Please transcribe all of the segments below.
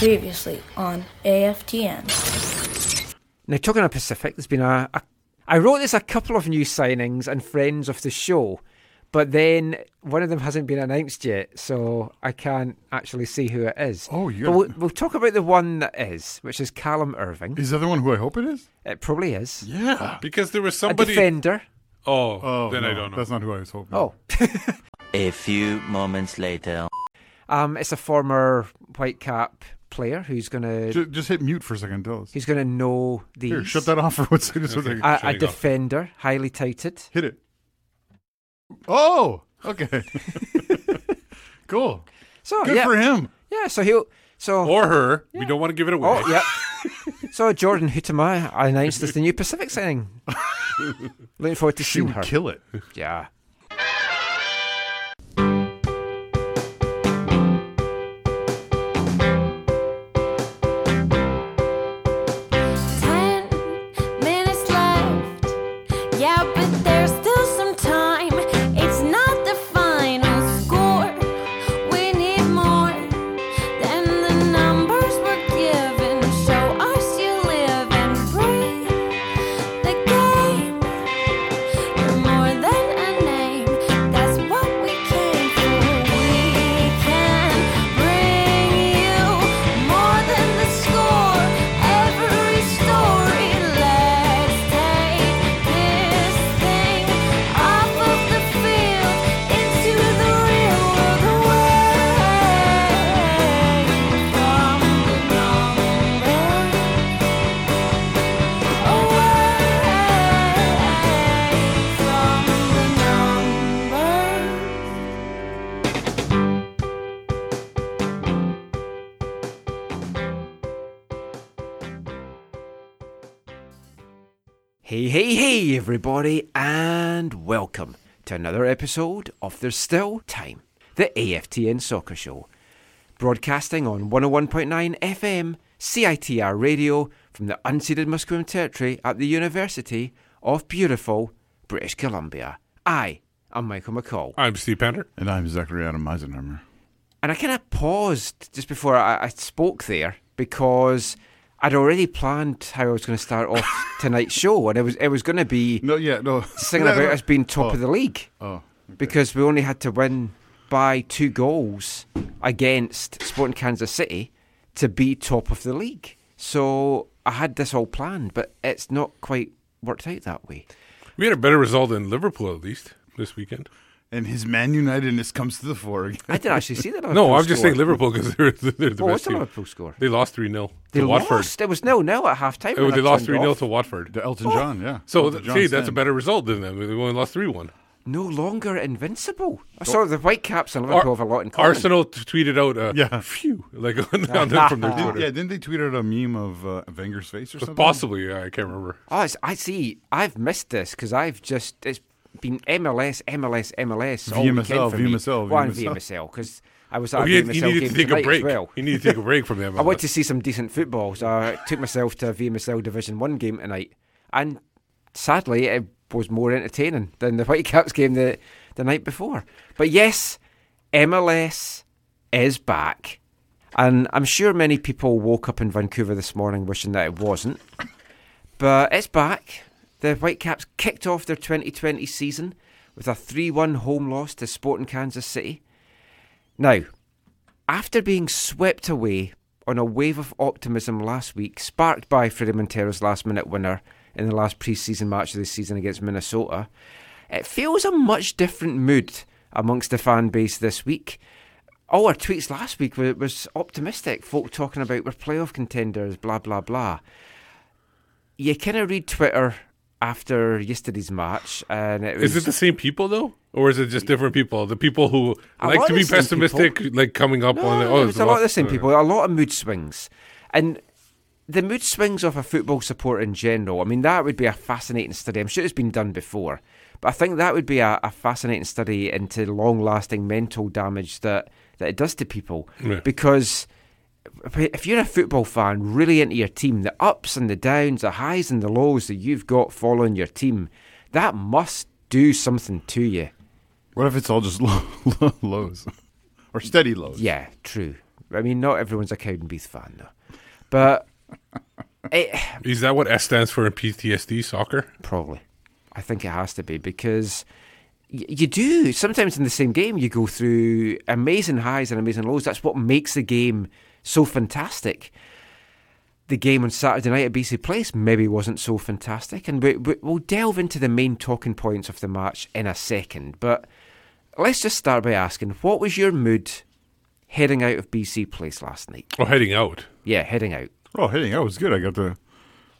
Previously on AFTN. Now, talking of Pacific, there's been a, a. I wrote this a couple of new signings and friends of the show, but then one of them hasn't been announced yet, so I can't actually see who it is. Oh, you But we'll, we'll talk about the one that is, which is Callum Irving. Is that the other one who I hope it is? It probably is. Yeah. Because there was somebody. A somebody. defender. oh, Oh, then I don't know. That's not who I was hoping. Oh, A few moments later. um, it's a former Whitecap player who's gonna Just, just hit mute for a second. Tell us. who's gonna know the. Here, shut that off for one second. Just Okay. second. A, a Shutting off. defender, highly touted. Hit it. Oh, okay. cool. So Good yeah, for him. yeah. So he'll so or her. We don't want to give it away. Oh, yeah. so Jordyn Huitema announced as the new Pacific signing. Looking forward to She seeing would her. kill it. Yeah. Everybody, and welcome to another episode of There's Still Time, the AFTN Soccer Show. Broadcasting on 101.9 FM, CITR Radio from the unceded Musqueam Territory at the University of beautiful British Columbia. I am Michael McColl. I'm Steve Pender. And I'm Zachary Adam Eisenhammer. And I kind of paused just before I, I spoke there because I'd already planned how I was going to start off tonight's show, and it was it was going to be No, yeah, no. singing about us being top Oh. of the league Oh, because we only had to win by two goals against Sporting Kansas City to be top of the league. So I had this all planned, but it's not quite worked out that way. We had a better result than Liverpool at least this weekend. And his Man Unitedness comes to the fore again. I didn't actually see that. No, I'm just saying Liverpool because they're, they're the Oh, best what's the team. Liverpool score? They lost 3 0 They to Watford. lost. It was nil nil at half time. Oh, they lost 3 0 to Watford. The Elton John, yeah. So, th- John see, that's a better result than them. They only lost 3 1. No longer invincible. I saw the Whitecaps and Liverpool have a lot in common. Arsenal t- tweeted out, uh, Yeah. phew, like on, on them from their Did- Twitter. yeah, didn't they tweet out a meme of uh, Wenger's face or something? Possibly, yeah, I can't remember. Oh, it's, I see. I've missed this because I've just it's been MLS, MLS, MLS all VMSL, for me. VMSL, Well, VMSL. VMSL because I was at Oh, a you, VMSL you needed game to take a break. well. You need to take a break from them. I went to see some decent football, so I took myself to a VMSL Division One game tonight, and sadly, it was more entertaining than the Whitecaps game the the night before. But yes, MLS is back, and I'm sure many people woke up in Vancouver this morning wishing that it wasn't. But it's back. The Whitecaps kicked off their 2020 season with a 3 1 home loss to Sporting Kansas City. Now, after being swept away on a wave of optimism last week, sparked by Fredy Montero's last minute winner in the last pre season match of the season against Minnesota, it feels a much different mood amongst the fan base this week. All our tweets last week were, was optimistic, folk talking about we're playoff contenders, blah, blah, blah. You kind of read Twitter after yesterday's match, and it was. Is it the same people though, or is it just different people? The people who A like to be pessimistic, like coming up No, on it. Oh, it's a lot of the same people. A lot of mood swings, and the mood swings of a football support in general. I mean, that would be a fascinating study. I'm sure it's been done before, but I think that would be a, a fascinating study into long-lasting mental damage that that it does to people. Yeah. Because if you're a football fan, really into your team, the ups and the downs, the highs and the lows that you've got following your team, that must do something to you. What if it's all just low, low, lows or steady lows? Yeah, true. I mean, not everyone's a Cowdenbeath fan, though. But it, Is that what S stands for in PTSD soccer? Probably. I think it has to be because y- you do. Sometimes in the same game, you go through amazing highs and amazing lows. That's what makes the game so fantastic. The game on Saturday night at BC Place maybe wasn't so fantastic, and we, we, we'll delve into the main talking points of the match in a second. But let's just start by asking what was your mood heading out of BC Place last night? Oh, heading out? Yeah, heading out. Oh, heading out was good. I got to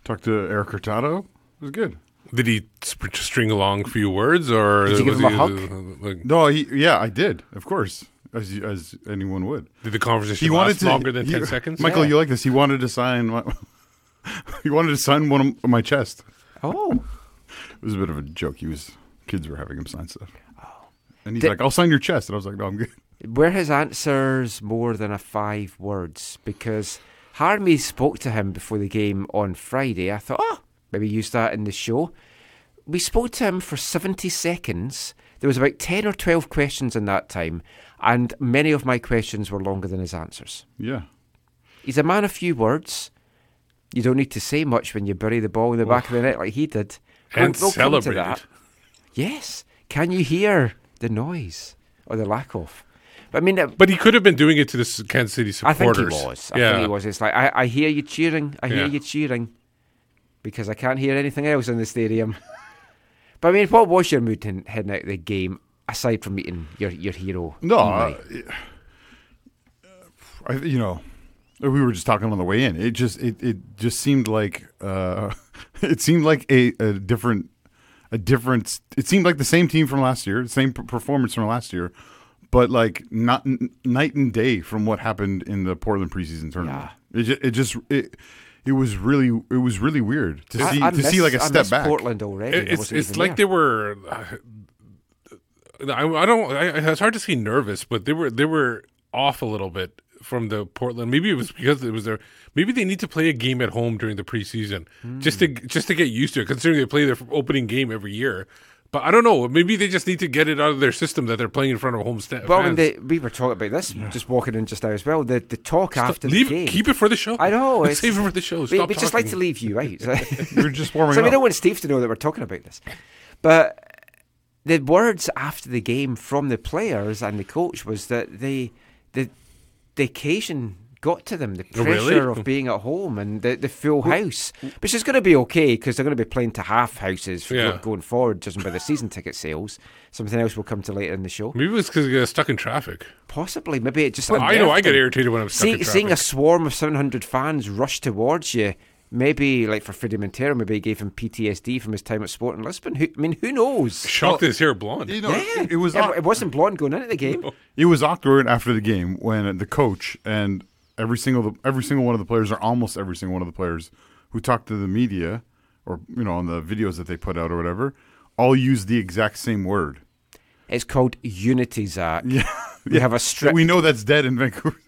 talk to Erik Hurtado. It was good. Did he string along a few words, or Did you give was him a he, hug? uh, like, No, he, yeah, I did. Of course, as as anyone would. did the conversation He wanted last to longer than he- ten seconds? Michael, Yeah. you like this? He wanted to sign. My, he wanted to sign one of my chest. Oh, It was a bit of a joke. He was kids were having him sign stuff. Oh, And he's Did- like, "I'll sign your chest," and I was like, "No, I'm good." Were his answers more than a five words? Because Harmy spoke to him before the game on Friday. I thought, oh, maybe use that in the show. We spoke to him for 70 seconds. There was about 10 or 12 questions in that time, and many of my questions were longer than his answers. Yeah, He's a man of few words. You don't need to say much when you bury the ball in the back of the net like he did. We'll- and we'll come to celebrated. that. Yes. Can you hear the noise or the lack of? But I mean, uh, But he could have been doing it to the Kansas City supporters. I think he was. I yeah. think he was. It's like I, I hear you cheering. I hear Yeah. you cheering because I can't hear anything else in the stadium. but I mean, what was your mood in, heading out of the game aside from meeting your your hero? no, Imai? uh, I, you know, we were just talking on the way in. It just it, it just seemed like uh, it seemed like a, a different a different. It seemed like the same team from last year, the same performance from last year, but like not n- night and day from what happened in the Portland preseason tournament. It just, it just it. It was really, it was really weird to I- see I to see like a I step miss back. Portland already. It- it's it's like there. they were. I, I don't. I, it's hard to say nervous, but they were they were off a little bit from the Portland. Maybe it was because it was their. Maybe they need to play a game at home during the preseason just to just to get used to it. Considering they play their opening game every year, but I don't know. Maybe they just need to get it out of their system that they're playing in front of home sta- Well, when fans. they, we were talking about this, just walking in just now as well. The the talk after Leave the game. keep it for the show. I know. It's- save it for the show. we, Stop we just like to leave you out. We're just warming so we don't want Steve to know that we're talking about this. But the words after the game from the players and the coach was that they the the occasion got to them, the Oh, pressure really? of being at home and the, the full house, which is going to be okay because they're going to be playing to half houses for Yeah. going forward, judging by the season ticket sales. Something else we'll come to later in the show. Maybe it's because got stuck in traffic. Possibly, maybe it just. I know I get irritated when I'm stuck See, in traffic. seeing a swarm of 700 fans rush towards you, maybe like for Fredy Montero, maybe it gave him PTSD from his time at Sporting Lisbon. Who, I mean, who knows? Shocked that his hair blonde. You know, yeah, it, it was Yeah, it wasn't blonde going into the game. it was awkward after the game when the coach and every single every single one of the players, or almost every single one of the players who talked to the media, or you know, on the videos that they put out or whatever, all used the exact same word. It's called unity, Zach. Yeah, We have a So strict. we know that's dead in Vancouver.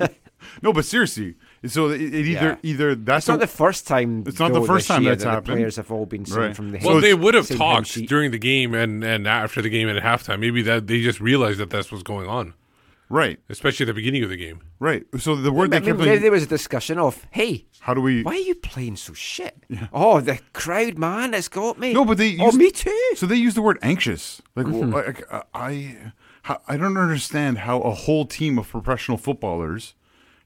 no, but seriously, so it, it either Yeah. either that's it's not the first time. It's not the first time that's that happened. The players have all been seen Right. from the. Well, So they would have talked during the game and, and after the game and at halftime. Maybe that they just realized that that's what's going on, right, especially at the beginning of the game. right. So the word they Maybe, kept maybe on, there was a discussion of, hey, how do we? why are you playing so shit? Oh, the crowd, man, it's got me. No, but they Oh, used- me too. So they use the word anxious. Like, Mm-hmm. well, like uh, I, I don't understand how a whole team of professional footballers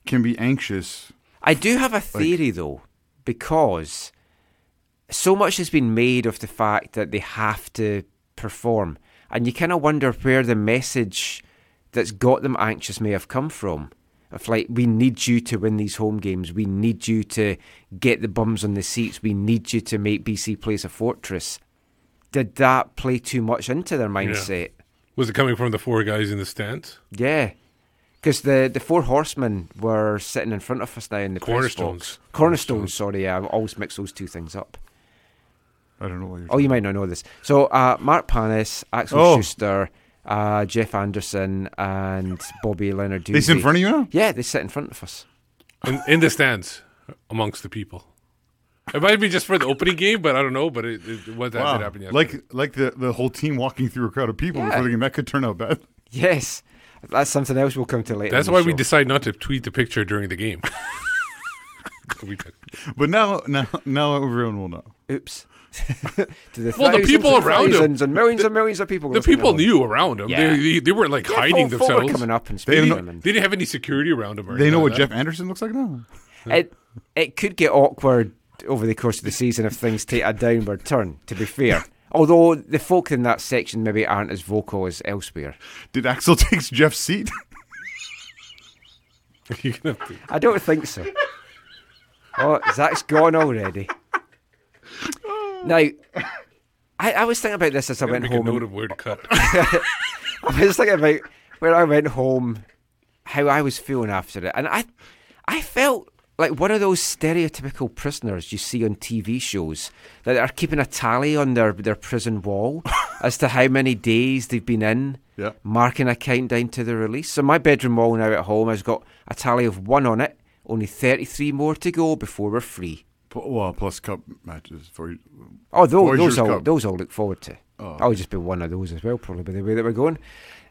can be anxious. I do have a theory though, because so much has been made of the fact that they have to perform, and you kind of wonder where the message that's got them anxious may have come from. Of like, we need you to win these home games. We need you to get the bums on the seats. We need you to make BC Place a fortress. Did that play too much into their mindset? Was it coming from the four guys in the stands? Yeah. Because the, the four horsemen were sitting in front of us now in the press Cornerstones. box. Cornerstones, sorry, yeah, I always mix those two things up. I don't know what you're. Oh, you might not know this. So, uh, Mark Pannes, Axel Oh. Schuster, uh, Jeff Anderson, and Bobby Leonard. They sit in front of you now. Yeah, they sit in front of us. In, in the stands amongst the people. It might be just for the opening game, but I don't know. But it, it what that did happen yesterday. Like like the the whole team walking through a crowd of people Yeah. before the game. That could turn out bad. Yes. That's something else we'll come to later. That's in the why we show. decide not to tweet the picture during the game. But now, now, now everyone will know. Oops. to the Well, the people around him- and millions and millions of people. The people along. knew around him. Yeah. They, they, they weren't like Yeah, hiding folk- folk were themselves. coming up and They speaking know- to them. They didn't have any security around him. Or They know what like Jeff. Anderson looks like now. It it could get awkward over the course of the season if things take a downward turn. To be fair, although the folk in that section maybe aren't as vocal as elsewhere. Did Axel take Jeff's seat? Are You're gonna have to- I don't think so. Oh, Zach's gone already. Now, I, I was thinking about this as I went home. a and- note of where to cut. I was thinking about when I went home, how I was feeling after it, and I, I felt like one of those stereotypical prisoners you see on TV shows that are keeping a tally on their their prison wall as to how many days they've been in, Yeah. marking a countdown to the release. So my bedroom wall now at home has got a tally of one on it. Only thirty three more to go before we're free. P- Well, plus cup matches for you. Oh, those, those, I'll, Cup. those I'll look forward to. Oh. I'll just be one of those as well, probably by the way that we're going.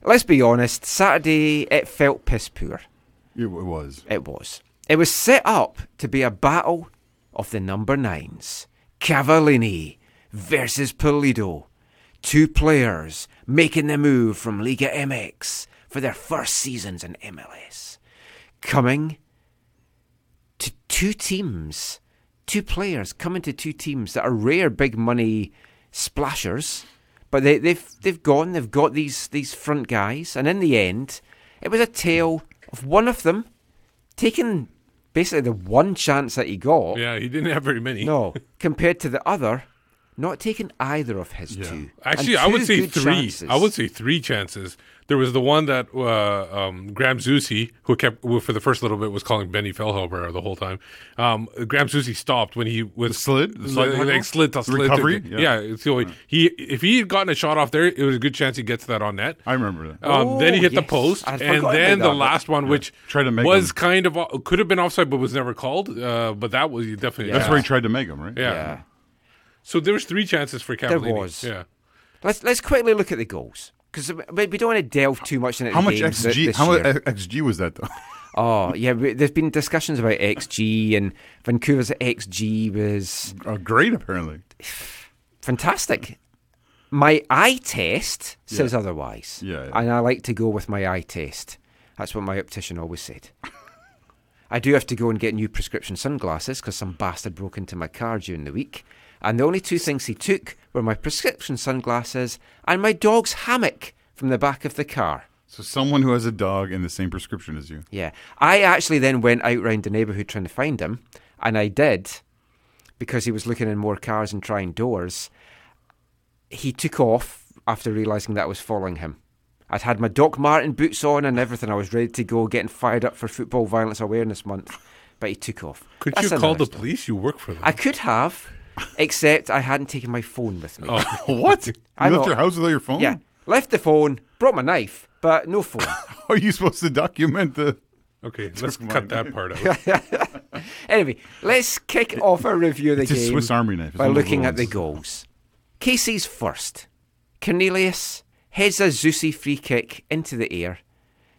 Let's be honest, Saturday, it felt piss poor. It, it was. It was. It was set up to be a battle of the number nines. Cavallini versus Pulido. Two players making the move from Liga MX for their first seasons in MLS. Coming to two teams, two players coming to two teams that are rare big money splashers, but they, they've they've gone, they've got these these front guys, and in the end, it was a tale of one of them taking basically the one chance that he got. yeah, he didn't have very many. No, compared to the other, not taking either of his Yeah. two. Actually, And I would say three. chances. I would say three chances. There was the one that uh, um, Graham Zusi, who kept who for the first little bit was calling Benny Feilhaber the whole time. Um, Graham Zusi stopped when he was The slid? The slide like, like slid to The slid to- recovery? yeah. Yeah. So he if he had gotten a shot off there, it was a good chance he gets that on net. I remember that. Um, then he Oh, hit the post, I'd and then the that. last one, which Tried to make was him. kind of could have been offside, but was never called. Uh, but that was definitely That's where he tried to make him, right? yeah. Yeah. So there was three chances for Cavallini. There was. Yeah. Let's let's quickly look at the goals because we we don't want to delve too much into How the much games XG? this How much. XG was that though? Oh yeah, we- there's been discussions about XG and Vancouver's XG was Uh, great, apparently. fantastic. My eye test says otherwise. Yeah, yeah. And I like to go with my eye test. That's what my optician always said. I do have to go and get new prescription sunglasses because some bastard broke into my car during the week. And the only two things he took were my prescription sunglasses and my dog's hammock from the back of the car. So someone who has a dog and the same prescription as you. Yeah. I actually then went out round the neighbourhood trying to find him, and I did because he was looking in more cars and trying doors. He took off after realising that I was following him. I'd had my Doc Martin boots on and everything. I was ready to go, getting fired up for Football Violence Awareness Month, but he took off. Could That's you call the story. police? You work for them. I could have, except I hadn't taken my phone with me. Oh. what? You I left know. your house without your phone? Yeah, left the phone, brought my knife, but no phone. How are you supposed to document the? Okay, let's cut that part out. Anyway, let's kick off a review of the It's a game Swiss Army knife. It's by one of looking at the goals. KC's first. Cornelius heads a Zusi free kick into the air.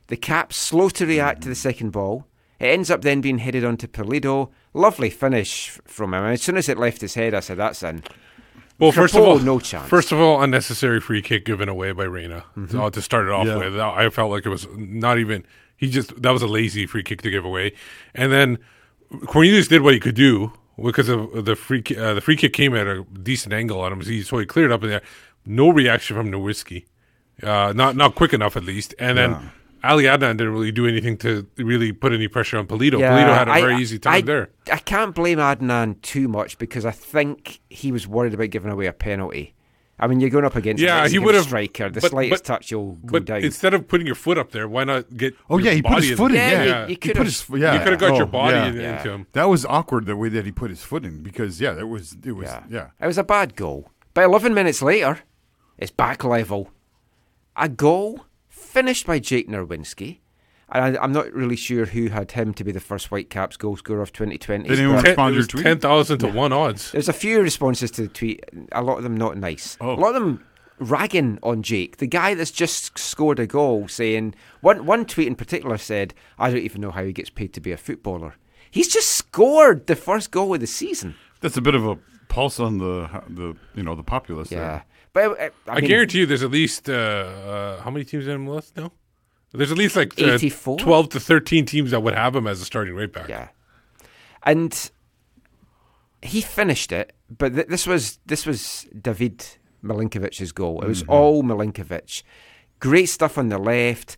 The Caps slow to react to the second ball. It ends up then being headed onto Pulido. Lovely finish from him. As soon as it left his head, I said, "That's in." Well, first of all, no chance. First of all, unnecessary free kick given away by Reyna. So to start it off Yeah. with, I felt like it was not even. He just that was a lazy free kick to give away, and then Cornelius did what he could do because of the free uh, the free kick came at a decent angle on him, so he, so he cleared up in there. No reaction from Nerwinski, uh, not not quick enough at least, and then. Ali Adnan didn't really do anything to really put any pressure on Pulido. Pulido had a I- very easy time I, there. I can't blame Adnan too much because I think he was worried about giving away a penalty. I mean, you're going up against Yeah, he would have- striker. The but- slightest but- touch, you'll go But down. instead of putting your foot up there, why not get? Oh your yeah, he put his foot in. Yeah, Yeah, you- Yeah. you He could put have- his yeah. You could have got Oh, your body yeah. in- Yeah. into him. That was awkward the way that he put his foot in because yeah, that was it was yeah. It was a bad goal. But 11 minutes later, it's back level. A goal finished by Jake Nerwinski. And I, I'm not really sure who had him to be the first Whitecaps goal scorer of 2020. Did anyone respond to your tweet? ten thousand to one odds. There's a few responses to the tweet, a lot of them not nice. Oh. A lot of them ragging on Jake, the guy that's just scored a goal, saying one one tweet in particular said, "I don't even know how he gets paid to be a footballer." He's just scored the first goal of the season. That's a bit of a pulse on the the you know the populace. Yeah, there. But uh, I, I, mean, guarantee you, there's at least uh, uh, how many teams in MLS now? There's at least like uh, 84? twelve to thirteen teams that would have him as a starting right back. Yeah, and he finished it, but th- this was this was David Milinkovic's goal. It was all Milinkovic. Great stuff on the left.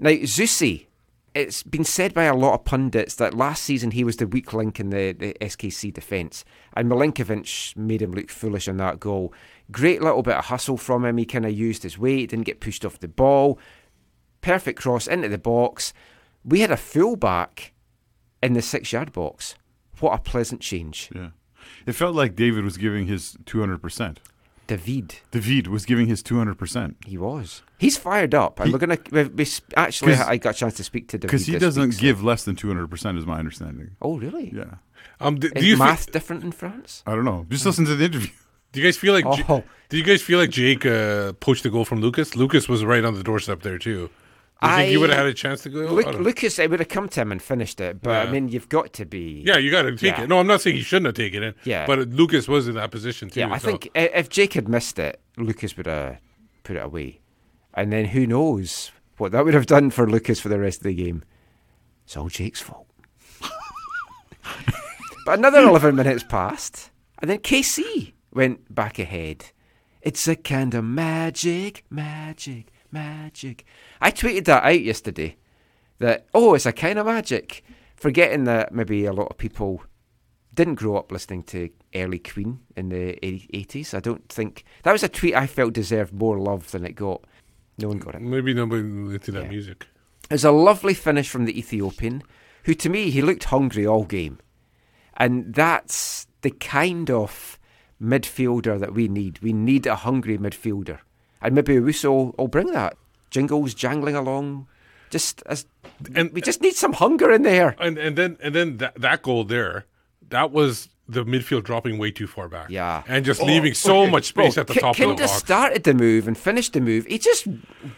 Now Zusi, it's been said by a lot of pundits that last season he was the weak link in the, the SKC defence, and Milinkovic made him look foolish on that goal. Great little bit of hustle from him. He kind of used his weight, didn't get pushed off the ball. Perfect cross into the box. We had a fullback in the six yard box. What a pleasant change. Yeah. It felt like David was giving his 200%. David, David was giving his 200%. he was. He's fired up. And He- we're going to. We, we, sp- actually, 'Cause- I got a chance to speak to David. Because he doesn't week, so- give less than 200%, is my understanding. Oh, really? Yeah. Um, do Is you thi- math different in France? I don't know. Just listen to the interview. do you guys feel like? J- Oh. do you guys feel like Jake uh, poached the goal from Lucas? Lucas was right on the doorstep there too. You think I- would have had a chance to go? I Luke. Lucas, it would have come to him and finished it, but I mean, you've got to be. yeah, you got to take Yeah. it. No, I'm not saying he shouldn't have taken it. Yeah. but Lucas was in that position too. Yeah, I so- think if Jake had missed it, Lucas would have put it away. And then who knows what that would have done for Lucas for the rest of the game. It's all Jake's fault. but another 11 minutes passed, and then KC went back ahead. It's a kind of magic, magic, magic. I tweeted that out yesterday. That, oh, it's a kind of magic. Forgetting that maybe a lot of people didn't grow up listening to early Queen in the 80s. I don't think that was a tweet I felt deserved more love than it got. No one got it. maybe nobody into that Yeah. music. It was a lovely finish from the Ethiopian, who to me he looked hungry all game, and that's the kind of midfielder that we need. We need a hungry midfielder, and maybe Russo will bring that. Jingles jangling along, just as And we just need some hunger in there. and and then and then that that goal there, that was the midfield dropping way too far back. Yeah. and just oh, leaving so okay. much space oh, at the Ki- top of Kinda the box. started the move and finished the move. He just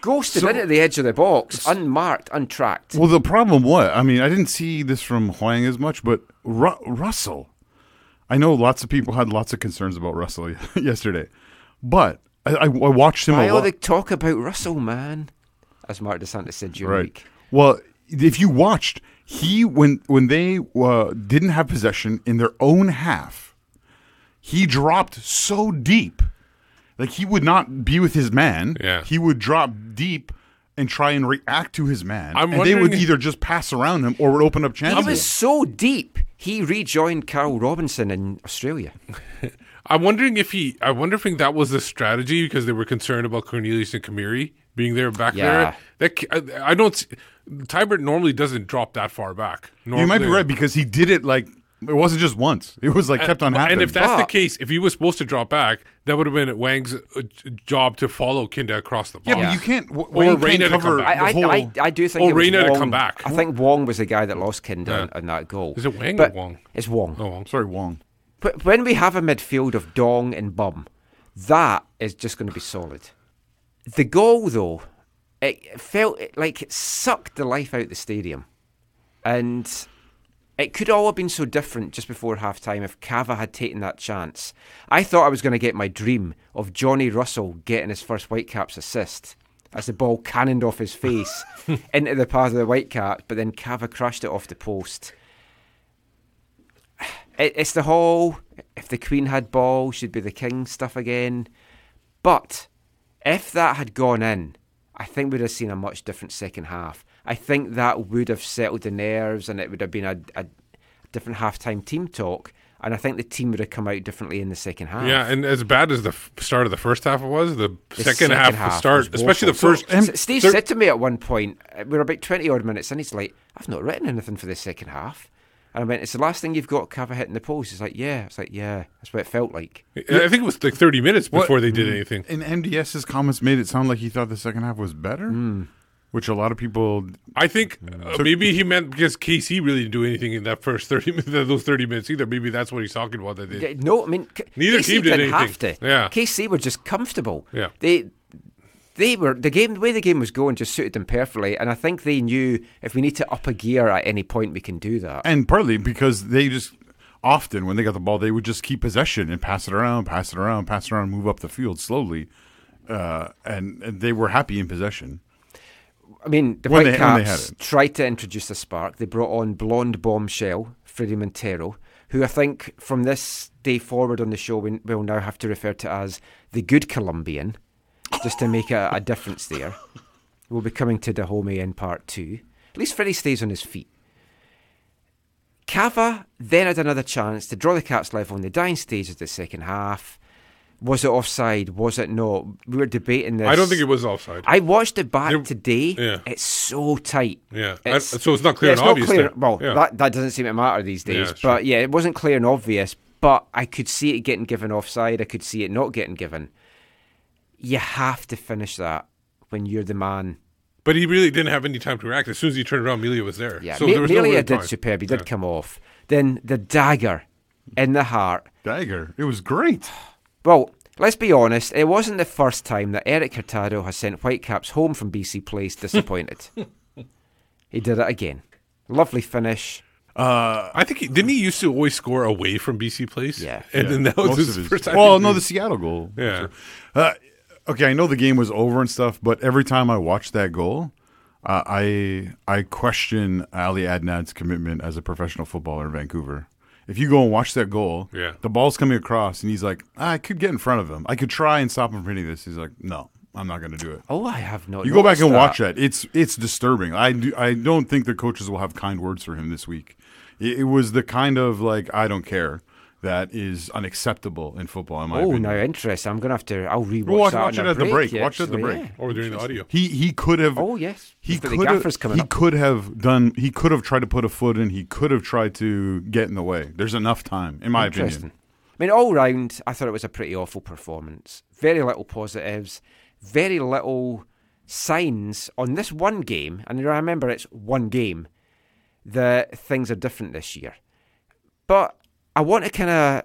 ghosted So- into the edge of the box, unmarked, untracked. Well, the problem what? I mean, I didn't see this from Huang as much, but Ru- Russell. I know lots of people had lots of concerns about Russell yesterday, but I, I, I watched him Why a all lot. the talk about Russell, man? As Marc Dos Santos said during the Right. week. Well, if you watched, he when when they uh, didn't have possession in their own half, he dropped so deep, like he would not be with his man. Yeah. he would drop deep and try and react to his man, I'm and they would either just pass around him or would open up chances. He chances. was so deep, he rejoined Carl Robinson in Australia. I'm wondering if he. I wonder if that was the strategy because they were concerned about Cornelius and Khmiri being there back Yeah. there. That I, I don't. s- Teibert normally doesn't drop that far back. you might be right because he did it like it wasn't just once; it was like kept on happening. And if that's the case, if he was supposed to drop back, that would have been Wang's uh, job to follow Kinda across the box. yeah, but you can't. w- Wayne Reyna can't to come cover back. the I, whole. I, I, I do think it was Reyna to come back. I think Wong was the guy that lost Kinda Yeah. on, on that goal. Is it Wang or Wong? It's Wong. Oh, I'm Sorry, Wong. When we have a midfield of Dong and Bum, that is just going to be solid. The goal, though, it felt like it sucked the life out of the stadium. And it could all have been so different just before half time if Cava had taken that chance. I thought I was going to get my dream of Johnny Russell getting his first Whitecaps assist as the ball cannoned off his face into the path of the Whitecaps, but then Cava crashed it off the post. It, it's the whole if the Queen had ball, she'd be the king stuff again. But if that had gone in, I think we'd have seen a much different second half. I think that would have settled the nerves and it would have been a, a different halftime team talk. And I think the team would have come out differently in the second half. Yeah, and as bad as the f- start of the first half was, the, The second, half, start, was especially the first. So, Steve thir- said to me at one point, we were about 20 odd minutes in, he's like, I've not written anything for the second half. And I went, It's the last thing you've got, Cava hitting the post. He's like, Yeah. It's like, Yeah, that's what it felt like. I think it was like 30 minutes before they did mm. anything. And MDS's comments made it sound like he thought the second half was better. Hmm. which a lot of people. I think uh, mm. maybe he meant because KC really didn't do anything in that first thirty minutes, those thirty minutes either. Maybe that's what he's talking about. That they, Yeah, No, I mean K- Neither KC team did didn't have anything. to. Yeah. KC were just comfortable. Yeah. they they were the game. The way the game was going just suited them perfectly, and I think they knew if we need to up a gear at any point, we can do that. And partly because they just often, when they got the ball, they would just keep possession and pass it around, pass it around, pass it around, move up the field slowly. Uh, and, and they were happy in possession. I mean, the When they- they Whitecaps tried to introduce a spark. They brought on blonde bombshell Fredy Montero, who I think from this day forward on the show we will now have to refer to as the good Colombian, just to make a, a difference there. We'll be coming to Dajome in part two. At least Fredy stays on his feet. Cava then had another chance to draw the Caps level on the dying stage of the second half. Was it offside? Was it not? We were debating this. I don't think it was offside. I watched it back today. yeah. It's so tight. Yeah. I- so it's not clear yeah, and it's not obvious clear- Well, Yeah. that, that doesn't seem to matter these days. Yeah, but yeah, it wasn't clear and obvious. But I could see it getting given offside. I could see it not getting given. You have to finish that when you're the man. but he really didn't have any time to react. As soon as he turned around, Melia was there. Yeah, so Me- there was no Melia did time. superb. He did Yeah. come off. Then the dagger in the heart. Dagger. It was great. Well, let's be honest. It wasn't the first time that Erik Hurtado has sent Whitecaps home from BC Place disappointed. he did it again. Lovely finish. I think he, didn't he used to always score away from BC Place? Yeah. and then that was Most his his- first time. Well, no, the Seattle goal. Yeah. Uh, okay, I know the game was over and stuff, but every time I watch that goal, uh, I I question Ali Adnan's commitment as a professional footballer in Vancouver. If you go and watch that goal, Yeah. the ball's coming across, and he's like, I could get in front of him. I could try and stop him from hitting this. He's like, No, I'm not going to do it. Oh, I have no. You go back and that. watch that. It's it's disturbing. I do, I don't think the coaches will have kind words for him this week. It, it was the kind of like I don't care that is unacceptable in football. In my Oh, opinion. now interesting. I'm gonna have to. I'll rewatch Well, watch- that watch it a at the break. yeah, Watch it at the break. yeah. or during the audio. He he could have. Oh yes, He We've could the have. coming He up. could have done. He could have tried to put a foot in. He could have tried to get in the way. There's enough time, in my opinion. I mean, all round, I thought it was a pretty awful performance. Very little positives, very little signs on this one game. And I remember it's one game that things are different this year. But I want to kind of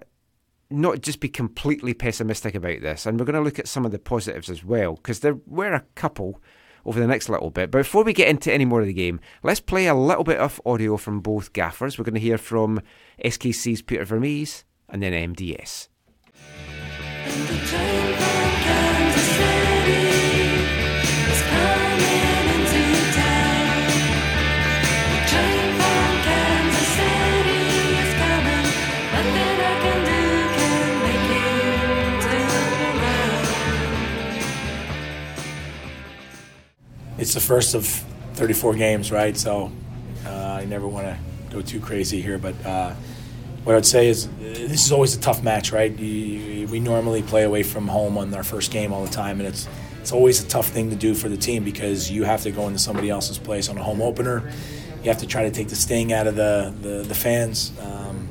not just be completely pessimistic about this, and we're going to look at some of the positives as well, because there were a couple over the next little bit. But before we get into any more of the game, let's play a little bit of audio from both gaffers. We're going to hear from SKC's Peter Vermes and then MDS. It's the first of 34 games, right? So uh, I never want to go too crazy here, but uh, what I would say is this is always a tough match, right? You, we normally play away from home on our first game all the time, and it's it's always a tough thing to do for the team because you have to go into somebody else's place on a home opener. You have to try to take the sting out of the the, the fans. Um,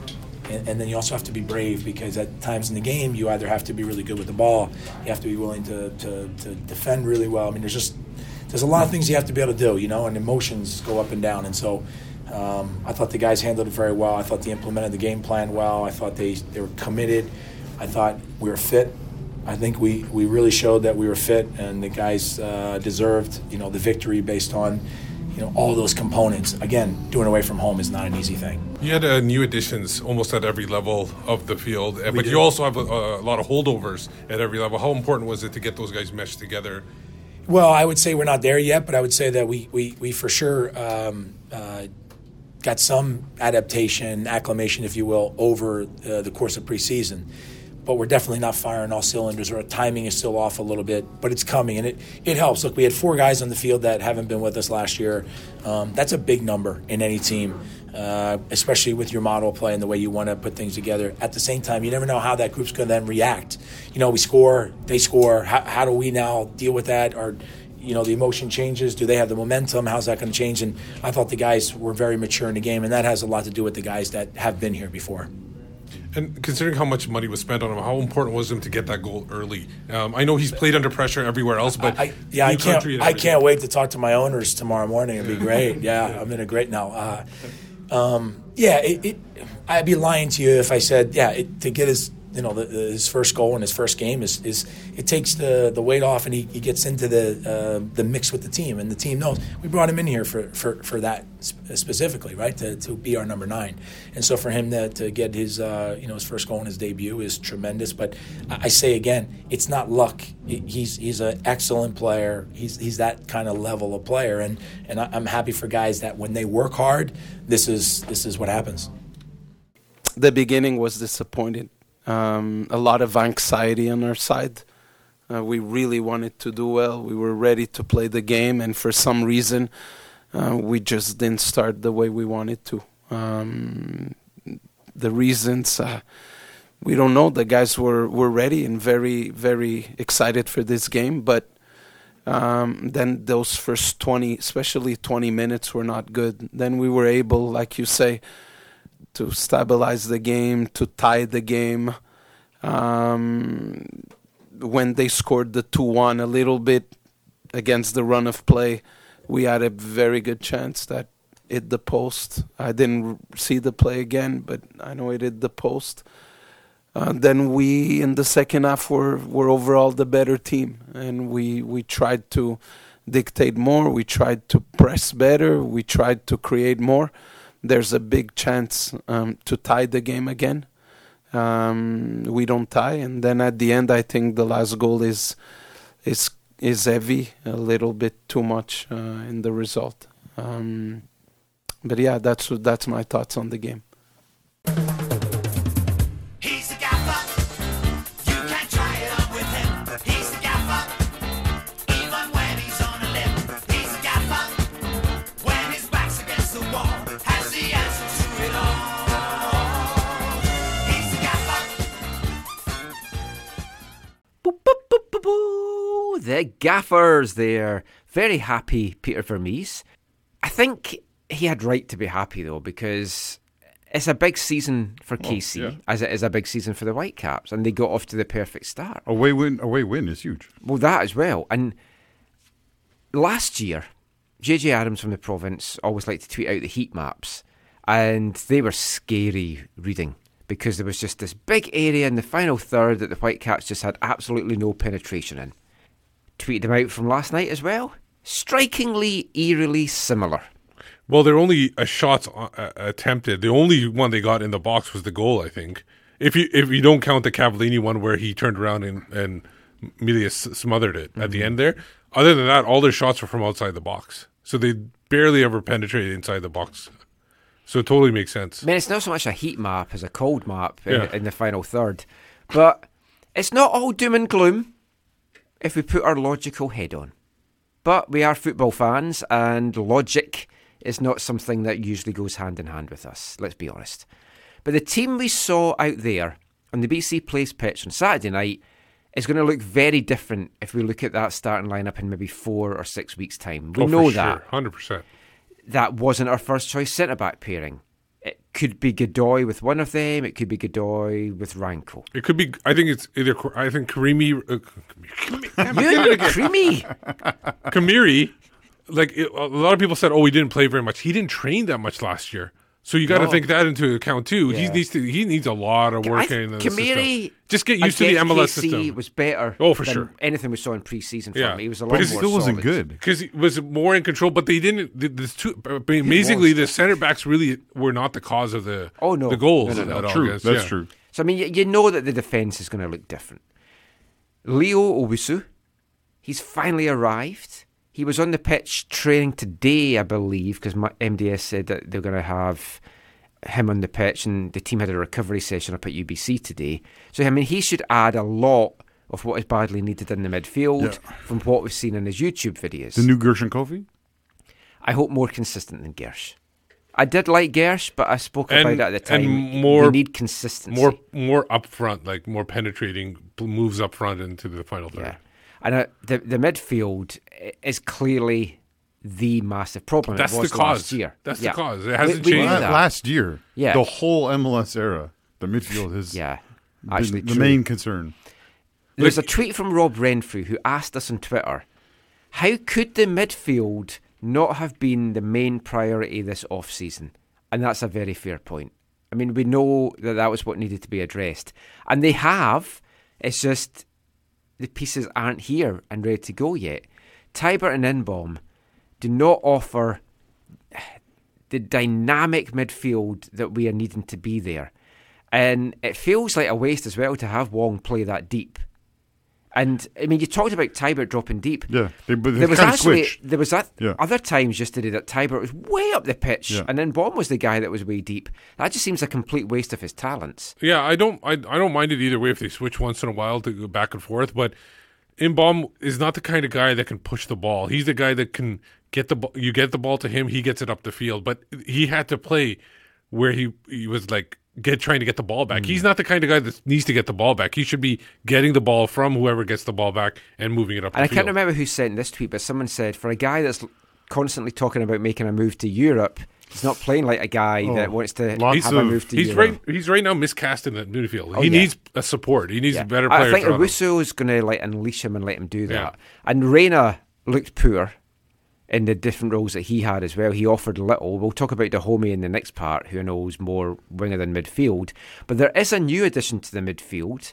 and, and then you also have to be brave because at times in the game you either have to be really good with the ball, you have to be willing to, to, to defend really well. I mean, there's just there's a lot of things you have to be able to do, you know, and emotions go up and down. And so um, I thought the guys handled it very well. I thought they implemented the game plan well. I thought they, they were committed. I thought we were fit. I think we, we really showed that we were fit, and the guys uh, deserved, you know, the victory based on, you know, all those components. Again, doing away from home is not an easy thing. You had uh, new additions almost at every level of the field, uh, but did. you also have a, a lot of holdovers at every level. How important was it to get those guys meshed together? Well, I would say we're not there yet, but I would say that we we, we for sure um, uh, got some adaptation, acclimation, if you will, over uh, the course of preseason. But we're definitely not firing all cylinders. Our timing is still off a little bit, but it's coming, and it, it helps. Look, we had four guys on the field that haven't been with us last year. Um, that's a big number in any team, uh, especially with your model play and the way you want to put things together. At the same time, you never know how that group's going to then react. You know, we score, they score. How, how do we now deal with that? Or you know the emotion changes do they have the momentum how's that going to change and i thought the guys were very mature in the game and that has a lot to do with the guys that have been here before And considering how much money was spent on him, how important was him to get that goal early? Um, I know he's played under pressure everywhere else, but I, yeah, I can't. I can't wait to talk to my owners tomorrow morning. It'd be great. Yeah, I'm in a great now. Uh, um, yeah, it, it, I'd be lying to you if I said, yeah, it, to get his, you know, the, the, his first goal in his first game is, is it takes the, the weight off and he, he gets into the uh, the mix with the team and the team knows we brought him in here for, for, for that specifically, right, to, to be our number nine, and so for him to, to get his uh, you know his first goal in his debut is tremendous. But I, I say again, it's not luck. He's he's an excellent player. He's he's that kind of level of player, and and I'm happy for guys that when they work hard, this is this is what happens. the beginning was disappointing. Um, a lot of anxiety on our side. Uh, we really wanted to do well. We were ready to play the game, and for some reason, uh, we just didn't start the way we wanted to. Um, the reasons uh, we don't know. The guys were, were ready and very very excited for this game, but um, then those first 20, especially 20 minutes, were not good. Then we were able, like you say, to stabilize the game, to tie the game. Um, when they scored the 2 1 a little bit against the run of play, we had a very good chance that hit the post. I didn't see the play again, but I know it hit the post. Uh, then we, in the second half, were, were overall the better team, and we, we tried to dictate more. We tried to press better. We tried to create more. There's a big chance um, to tie the game again. Um, we don't tie, and then at the end, I think the last goal is is is heavy, a little bit too much uh, in the result. Um, but yeah, that's that's my thoughts on the game. The gaffers there. Very happy, Peter Vermes. I think he had right to be happy, though, because it's a big season for KC, yeah. as it is a big season for the Whitecaps, and they got off to the perfect start. Away win, away win is huge. Well, that as well. And last year, JJ Adams from the province always liked to tweet out the heat maps, and they were scary reading because there was just this big area in the final third that the Whitecaps just had absolutely no penetration in. Tweeted them out from last night as well. Strikingly, eerily similar. Well, they're only a shots uh, uh, attempted. The only one they got in the box was the goal, I think. If you if you don't count the Cavallini one where he turned around and and Melia smothered it at the mm-hmm. end there. Other than that, all their shots were from outside the box. So they barely ever penetrated inside the box. So it totally makes sense. I mean, it's not so much a heat map as a cold map in, Yeah. in the final third, but it's not all doom and gloom if we put our logical head on. But we are football fans, and logic is not something that usually goes hand in hand with us, let's be honest. But the team we saw out there on the BC Place pitch on Saturday night is going to look very different if we look at that starting lineup in maybe four or six weeks' time. We Oh, know sure. that hundred percent. that wasn't our first choice centre back pairing. It could be Godoy with one of them. It could be Godoy with Ranko. It could be. I think it's either. I think Karimi, uh, You creamy. Khmiri. Like it, a lot of people said, oh, he didn't play very much. He didn't train that much last year. So you got to No. think that into account too. He needs to. He needs a lot of work think in the Khmiri. Just get used to the MLS KC system. was better. Oh, for than sure. Anything we saw in pre-season from Yeah. him. He was a lot But he still wasn't solid. good. because he was more in control. But they didn't. The, the two, amazingly, the center backs really were not the cause of the Oh, no. the goals. No, no, no. at all, True, that's Yeah. true. So I mean, you, you know that the defence is going to look different. Leo Owusu, he's finally arrived. He was on the pitch training today, I believe, because MDS said that they're going to have him on the pitch, and the team had a recovery session up at UBC today. So I mean, he should add a lot of what is badly needed in the midfield from what we've seen in his YouTube videos. The new Gershon Koffie? I hope more consistent than Gersh. I did like Gersh, but I spoke And- about it at the time. and more- we need consistency. More more upfront, like more penetrating moves up front into the final third. Yeah, and uh, the the midfield is clearly the massive problem. That's it the cause. last year. That's Yeah. the cause. It hasn't We- we changed. that. Last year, Yeah. the whole MLS era, The midfield is Yeah, actually, the true. main concern. There's a tweet from Rob Renfrew who asked us on Twitter, "How could the midfield not have been the main priority this off-season?" And that's a very fair point. I mean, we know that that was what needed to be addressed, and they have. It's just the pieces aren't here and ready to go yet. Teibert and Inbeom do not offer the dynamic midfield that we are needing to be there. And it feels like a waste as well to have Wong play that deep. And I mean, you talked about Teibert dropping deep. Yeah, they, but they There was actually switch. there was that Yeah. other times yesterday that Teibert was way up the pitch, Yeah. and then Bomb was the guy that was way deep. That just seems a complete waste of his talents. Yeah, I don't I, I don't mind it either way if they switch once in a while to go back and forth, but Inbeom is not the kind of guy that can push the ball. He's the guy that can get the ball you get the ball to him, he gets it up the field, but he had to play where he he was like get trying to get the ball back. Mm. He's not the kind of guy that needs to get the ball back. He should be getting the ball from whoever gets the ball back and moving it up And the I field. can't remember who sent this tweet, but someone said for a guy that's constantly talking about making a move to Europe, he's not playing like a guy Oh, that wants to lots have a move to He's Europe. right. He's right now miscast in that midfield. Oh, he yeah. needs a support. He needs Yeah. better player. I think around. Russo is going to like unleash him and let him do that. Yeah. And Reyna looked poor in the different roles that he had as well. He offered little. We'll talk about Dajome in the next part, who knows more winger than midfield. But there is a new addition to the midfield.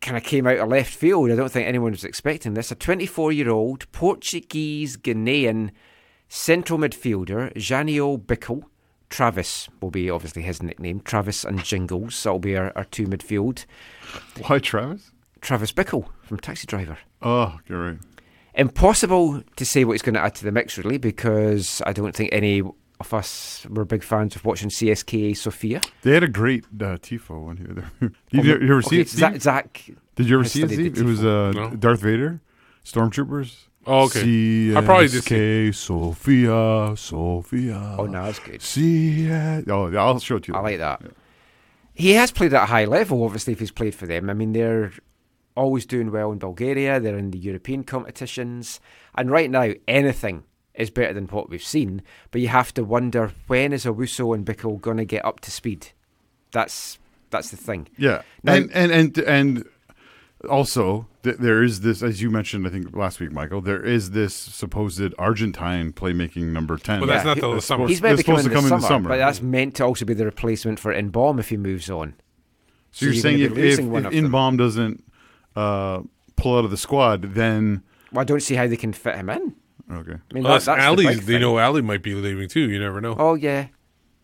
Kind of came out of left field. I don't think anyone was expecting this. A 24 year old Portuguese Ghanaian central midfielder, Janio Bikel. Travis will be obviously his nickname. Travis and Jingles. That'll be our, our two midfield. Why Travis? Travis Bickle from Taxi Driver. Oh, you're right. Impossible to say what he's going to add to the mix, really, because I don't think any of us were big fans of watching CSKA Sofia. They had a great uh, tifo when you were there. you, you ever see Okay, it? Steve? Zach, Zach Did you ever I see it? Steve? It was uh, No. Darth Vader, Stormtroopers. Oh, okay. I probably did see CSK Sophia, Sophia. Oh, no, that's good. See. Oh, I'll show it to you. I like that. He has played at a high level, obviously, if he's played for them. I mean, they're always doing well in Bulgaria, they're in the European competitions, and right now, anything is better than what we've seen. But you have to wonder when is Owusu and Bikel going to get up to speed? That's that's the thing. Yeah, Now- and and and and also th- there is this, as you mentioned, I think last week, Michael. There is this supposed Argentine playmaking number ten. But that's Yeah, not till the summer. He's They're meant to come, supposed in, to come the in the summer, summer. but that's meant to also be the replacement for Inbeom if he moves on. so you're, you're saying if, be if, if of them. Inbeom doesn't uh, pull out of the squad, then Well, I don't see how they can fit him in. okay, I mean, Unless that, that's the they thing. know Ali might be leaving too. You never know. Oh yeah,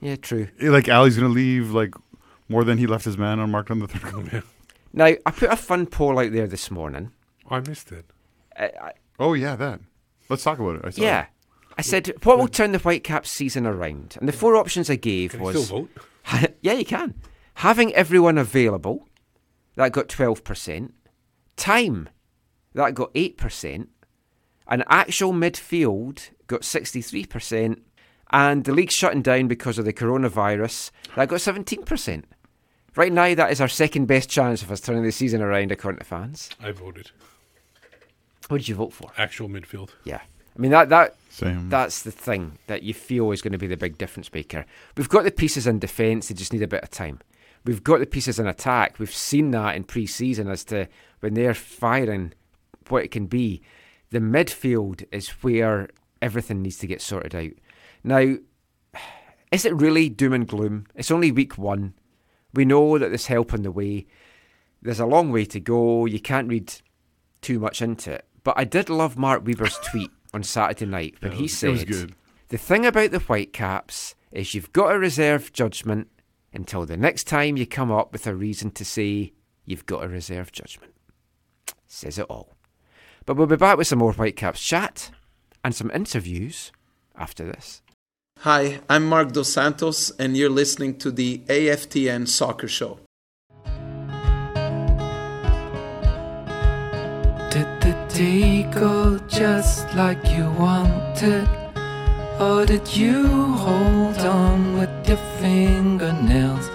yeah, true. like Ali's gonna leave like more than he left his man on unmarked on the third goal. Now I put a fun poll out there this morning. I missed it. I, I, Oh yeah, that. Let's talk about it. I saw yeah, I said what will turn the Whitecaps season around, and the four options I gave Can was still vote? yeah, you can having everyone available. That got twelve percent. Time that got eight percent. An actual midfield got sixty three percent. And the league's shutting down because of the coronavirus. That got seventeen percent. Right now, that is our second best chance of us turning the season around, according to fans. I voted. What did you vote for? Actual midfield. Yeah, I mean that that Same. that's the thing that you feel is going to be the big difference maker. We've got the pieces in defence; they just need a bit of time. We've got the pieces in attack. We've seen that in pre-season as to when they're firing, what it can be. The midfield is where everything needs to get sorted out. Now, is it really doom and gloom? It's only week one. We know that there's help on the way. There's a long way to go. You can't read too much into it. But I did love Mark Weaver's tweet on Saturday night when he said. The thing about the Whitecaps is you've got to reserve judgment until the next time you come up with a reason to say you've got to reserve judgment. Says it all. But we'll be back with some more Whitecaps chat and some interviews after this. Hi, I'm Marc Dos Santos, and you're listening to the AFTN Soccer Show. Did the day go just like you wanted? Or did you hold on with your fingernails?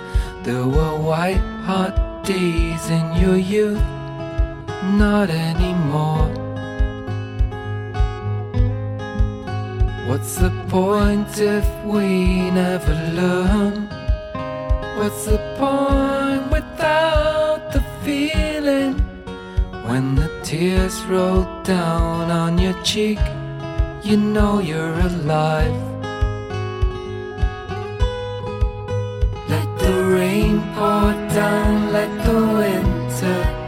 There were white hot days in your youth, not anymore. What's the point if we never learn? What's the point without the feeling? When the tears roll down on your cheek, you know you're alive. Let the rain pour down, let the winter.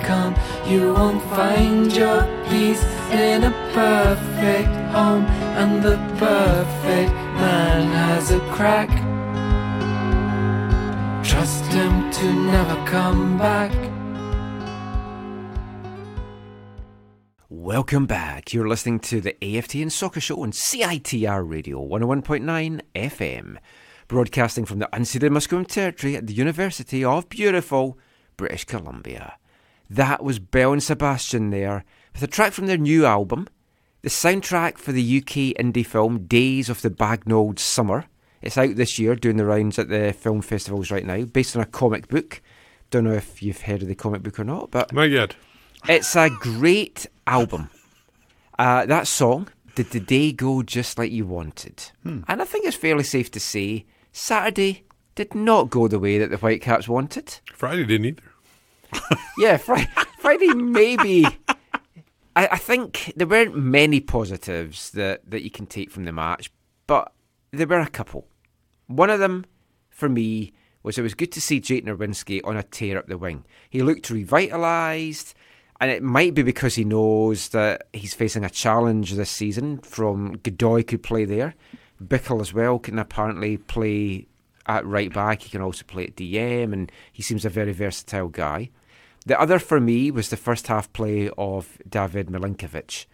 You won't find your peace in a perfect home, and the perfect man has a crack. Trust him to never come back. Welcome back. You're listening to the AFTN Soccer Show on CITR Radio 101.9 FM, broadcasting from the unceded Musqueam territory at the University of beautiful British Columbia. That was Belle and Sebastian there with a track from their new album, the soundtrack for the UK indie film Days of the Bagnold Summer. It's out this year, doing the rounds at the film festivals right now, based on a comic book. Don't know if you've heard of the comic book or not, but Not yet. it's a great album. Uh, that song, Did the Day Go Just Like You Wanted? And I think it's fairly safe to say Saturday did not go the way that the Whitecaps wanted. Friday didn't either. Yeah, Friday, Friday maybe. I, I think there weren't many positives that, that you can take from the match, but there were a couple. One of them, for me, was it was good to see Jake Nerwinski on a tear up the wing. He looked revitalised, and it might be because he knows that he's facing a challenge this season from Godoy could play there. Bikel as well can apparently play at right back. He can also play at DM, and he seems a very versatile guy. The other for me was the first half play of David Milinkovic.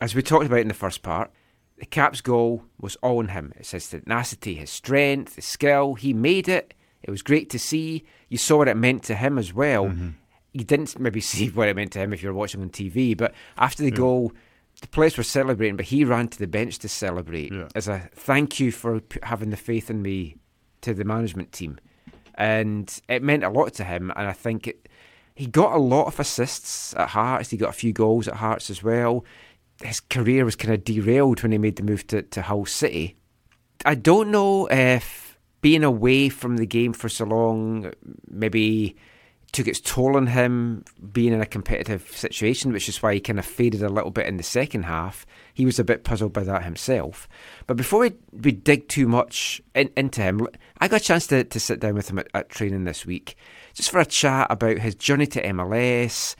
As we talked about in the first part, the Caps goal was all on him. It's his tenacity, his strength, his skill. He made it. It was great to see. You saw what it meant to him as well. Mm-hmm. You didn't maybe see what it meant to him if you were watching on TV, but after the goal, the players were celebrating, but he ran to the bench to celebrate Yeah. as a thank you for having the faith in me to the management team. And it meant a lot to him, and I think it, he got a lot of assists at Hearts. He got a few goals at Hearts as well. His career was kind of derailed when he made the move to, to Hull City. I don't know if being away from the game for so long maybe took its toll on him being in a competitive situation, which is why he kind of faded a little bit in the second half. He was a bit puzzled by that himself. But before we, we dig too much in, into him, I got a chance to, to sit down with him at, at training this week just for a chat about his journey to MLS,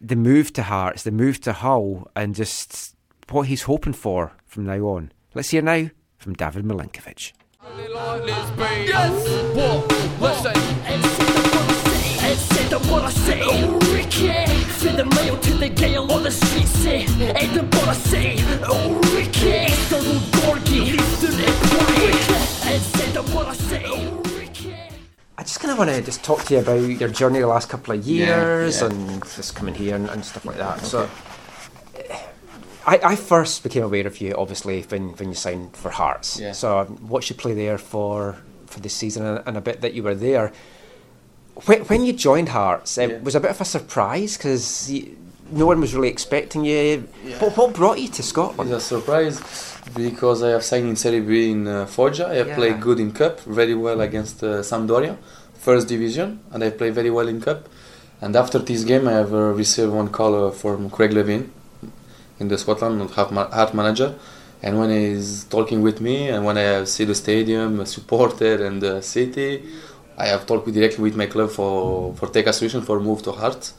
the move to Hearts, the move to Hull, and just what he's hoping for from now on. Let's hear now from David Milinkovic. C'est de maillot to the gale on the street say. Et de bara say. Oh Ricky. Står mot Gorgie Lyfter ett poäng C'est de bara say Oh Ricky I just kind of want to just talk to you about your journey the last couple of years yeah. and just coming here and, and stuff like that. So, I, I first became aware of you obviously when, when you signed for Hearts. Yeah. So um, I watched you play there for for the season and, and a bit that you were there. When, when you joined Hearts, it Yeah. was a bit of a surprise because no one was really expecting you. Yeah. What, what brought you to Scotland? It's a surprise because I have signed in Serie B in uh, Foggia. I have Yeah. played good in Cup, very well against uh, Sampdoria, first division, and I played very well in Cup. And after this game, I have uh, received one call uh, from Craig Levein in the Scotland half ma- heart manager. And when he's talking with me, and when I have see the stadium, supporter, and the city, I have talked directly with my club for for take a solution for move to Hearts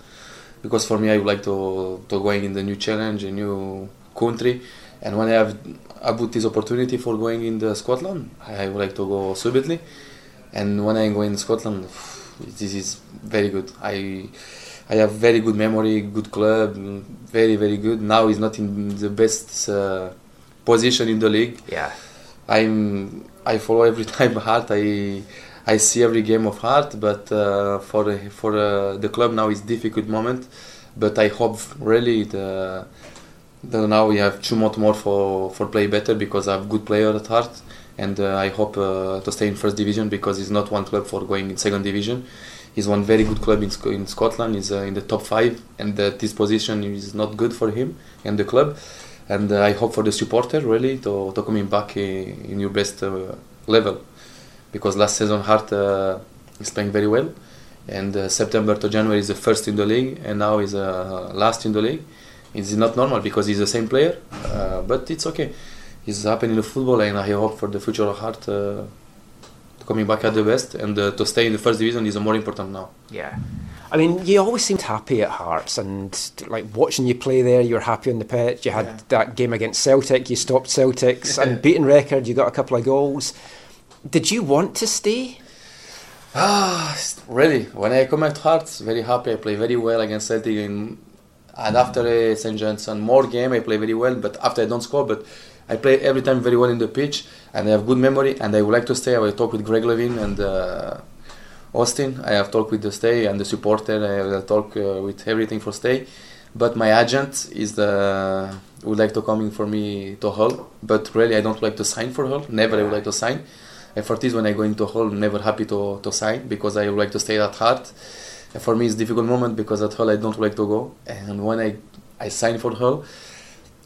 because for me I would like to to going in the new challenge, a new country, and when I have about this opportunity for going in the Scotland, I would like to go subitly, and when I go in Scotland, this is very good. I I have very good memory, good club, very very good. Now he's not in the best uh, position in the league. Yeah. I'm I follow every time hard. I I see every game of heart, but uh, for the- for uh, the club now it's difficult moment. But I hope really the, the now we have two months more for for play better because I have good player at heart, and uh, I hope uh, to stay in first division because it's not one club for going in second division. He's one very good club in, in Scotland. He's uh, in the top five, and uh, this position is not good for him and the club. And I hope for the supporter really to, to coming back in, in your best level, because last season Hart uh, He's playing very well. And uh, September to January is the first in the league, and now is uh, last in the league. It's not normal because he's the same player, uh, but it's okay. It's happening in the football, and I hope for the future of Heart uh, coming back at the best and uh, to stay in the first division is more important now. Yeah. I mean, you always seemed happy at Hearts, and like watching you play there, you were happy on the pitch. You had Yeah. that game against Celtic, you stopped Celtic's and unbeaten record, you got a couple of goals. Did you want to stay? Ah, really? When I come at Hearts, very happy. I play very well against Celtic, in, and after uh, St. John's and more game, I play very well. But after I don't score, but I play every time very well in the pitch, and I have good memory. And I would like to stay. I will talk with Greg Levein and uh, Austin. I have talked with the stay and the supporter. I will talk uh, with everything for stay. But my agent is the would like to come in for me to Hull. But really, I don't like to sign for Hull. Never I would like to sign. And for this, when I go into Hull, never happy to, to sign because I would like to stay at heart. And for me, it's difficult moment because at Hull I don't like to go. And when I I sign for Hull,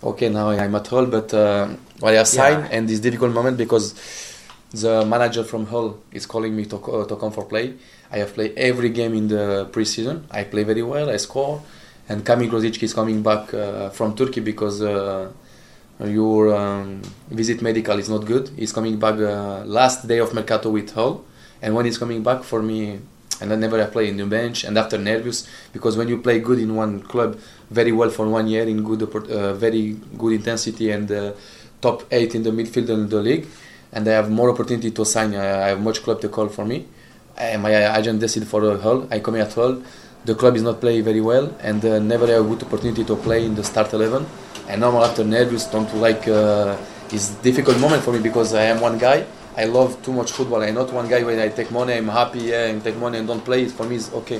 okay, now I'm at Hull, but uh, when I sign Yeah. and this difficult moment because the manager from Hull is calling me to, co- to come for play. I have played every game in the preseason. I play very well. I score. And Kamil Grosicki is coming back uh, from Turkey because uh, your um, visit medical is not good. He's coming back uh, last day of Mercato with Hull. And when he's coming back for me, and I never I play in the bench and after nervous because when you play good in one club very well for one year in good uh, very good intensity and uh, top eight in the midfield in the league and I have more opportunity to sign uh, I have much club to call for me and my agent decided for uh, Hull I come here at Hull the club is not playing very well and uh, never have a good opportunity to play in the start 11 and normal after nervous don't like uh, it's difficult moment for me because I am one guy I love too much football. I'm not one guy when I take money, I'm happy, yeah, and take money and don't play. it. For me, it's okay.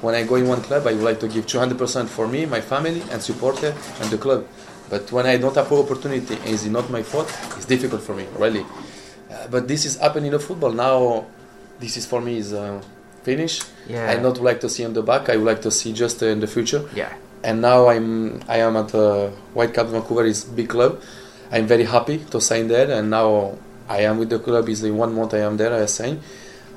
When I go in one club, I would like to give 200% for me, my family, and supporter, and the club. But when I don't have opportunity, and it's not my fault, it's difficult for me, really. Uh, but this is happening in football now. This is for me is uh, finish. Yeah. I not like to see on the back. I would like to see just uh, in the future Yeah. And now I'm I am at uh, Whitecaps Vancouver is big club. I'm very happy to sign there, and now I am with the club. Is in one month I am there. I sign.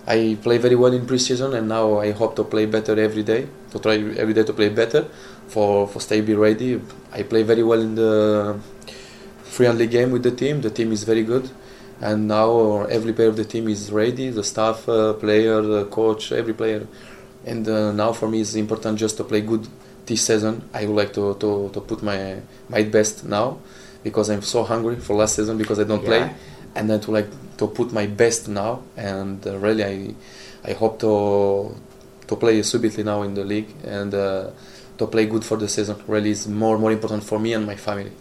I play very well in preseason, and now I hope to play better every day. To try every day to play better, for for stay be ready. I play very well in the friendly game with the team. The team is very good, and now every player of the team is ready. The staff, uh, player, the coach, every player, and uh, now for me it's important just to play good this season. I would like to, to, to put my my best now because I'm so hungry for last season because I don't Yeah. play, and then to like to put my best now. And uh, really, I I hope to to play subitly now in the league and uh, to play good for the season. Really, is more more important for me and my family.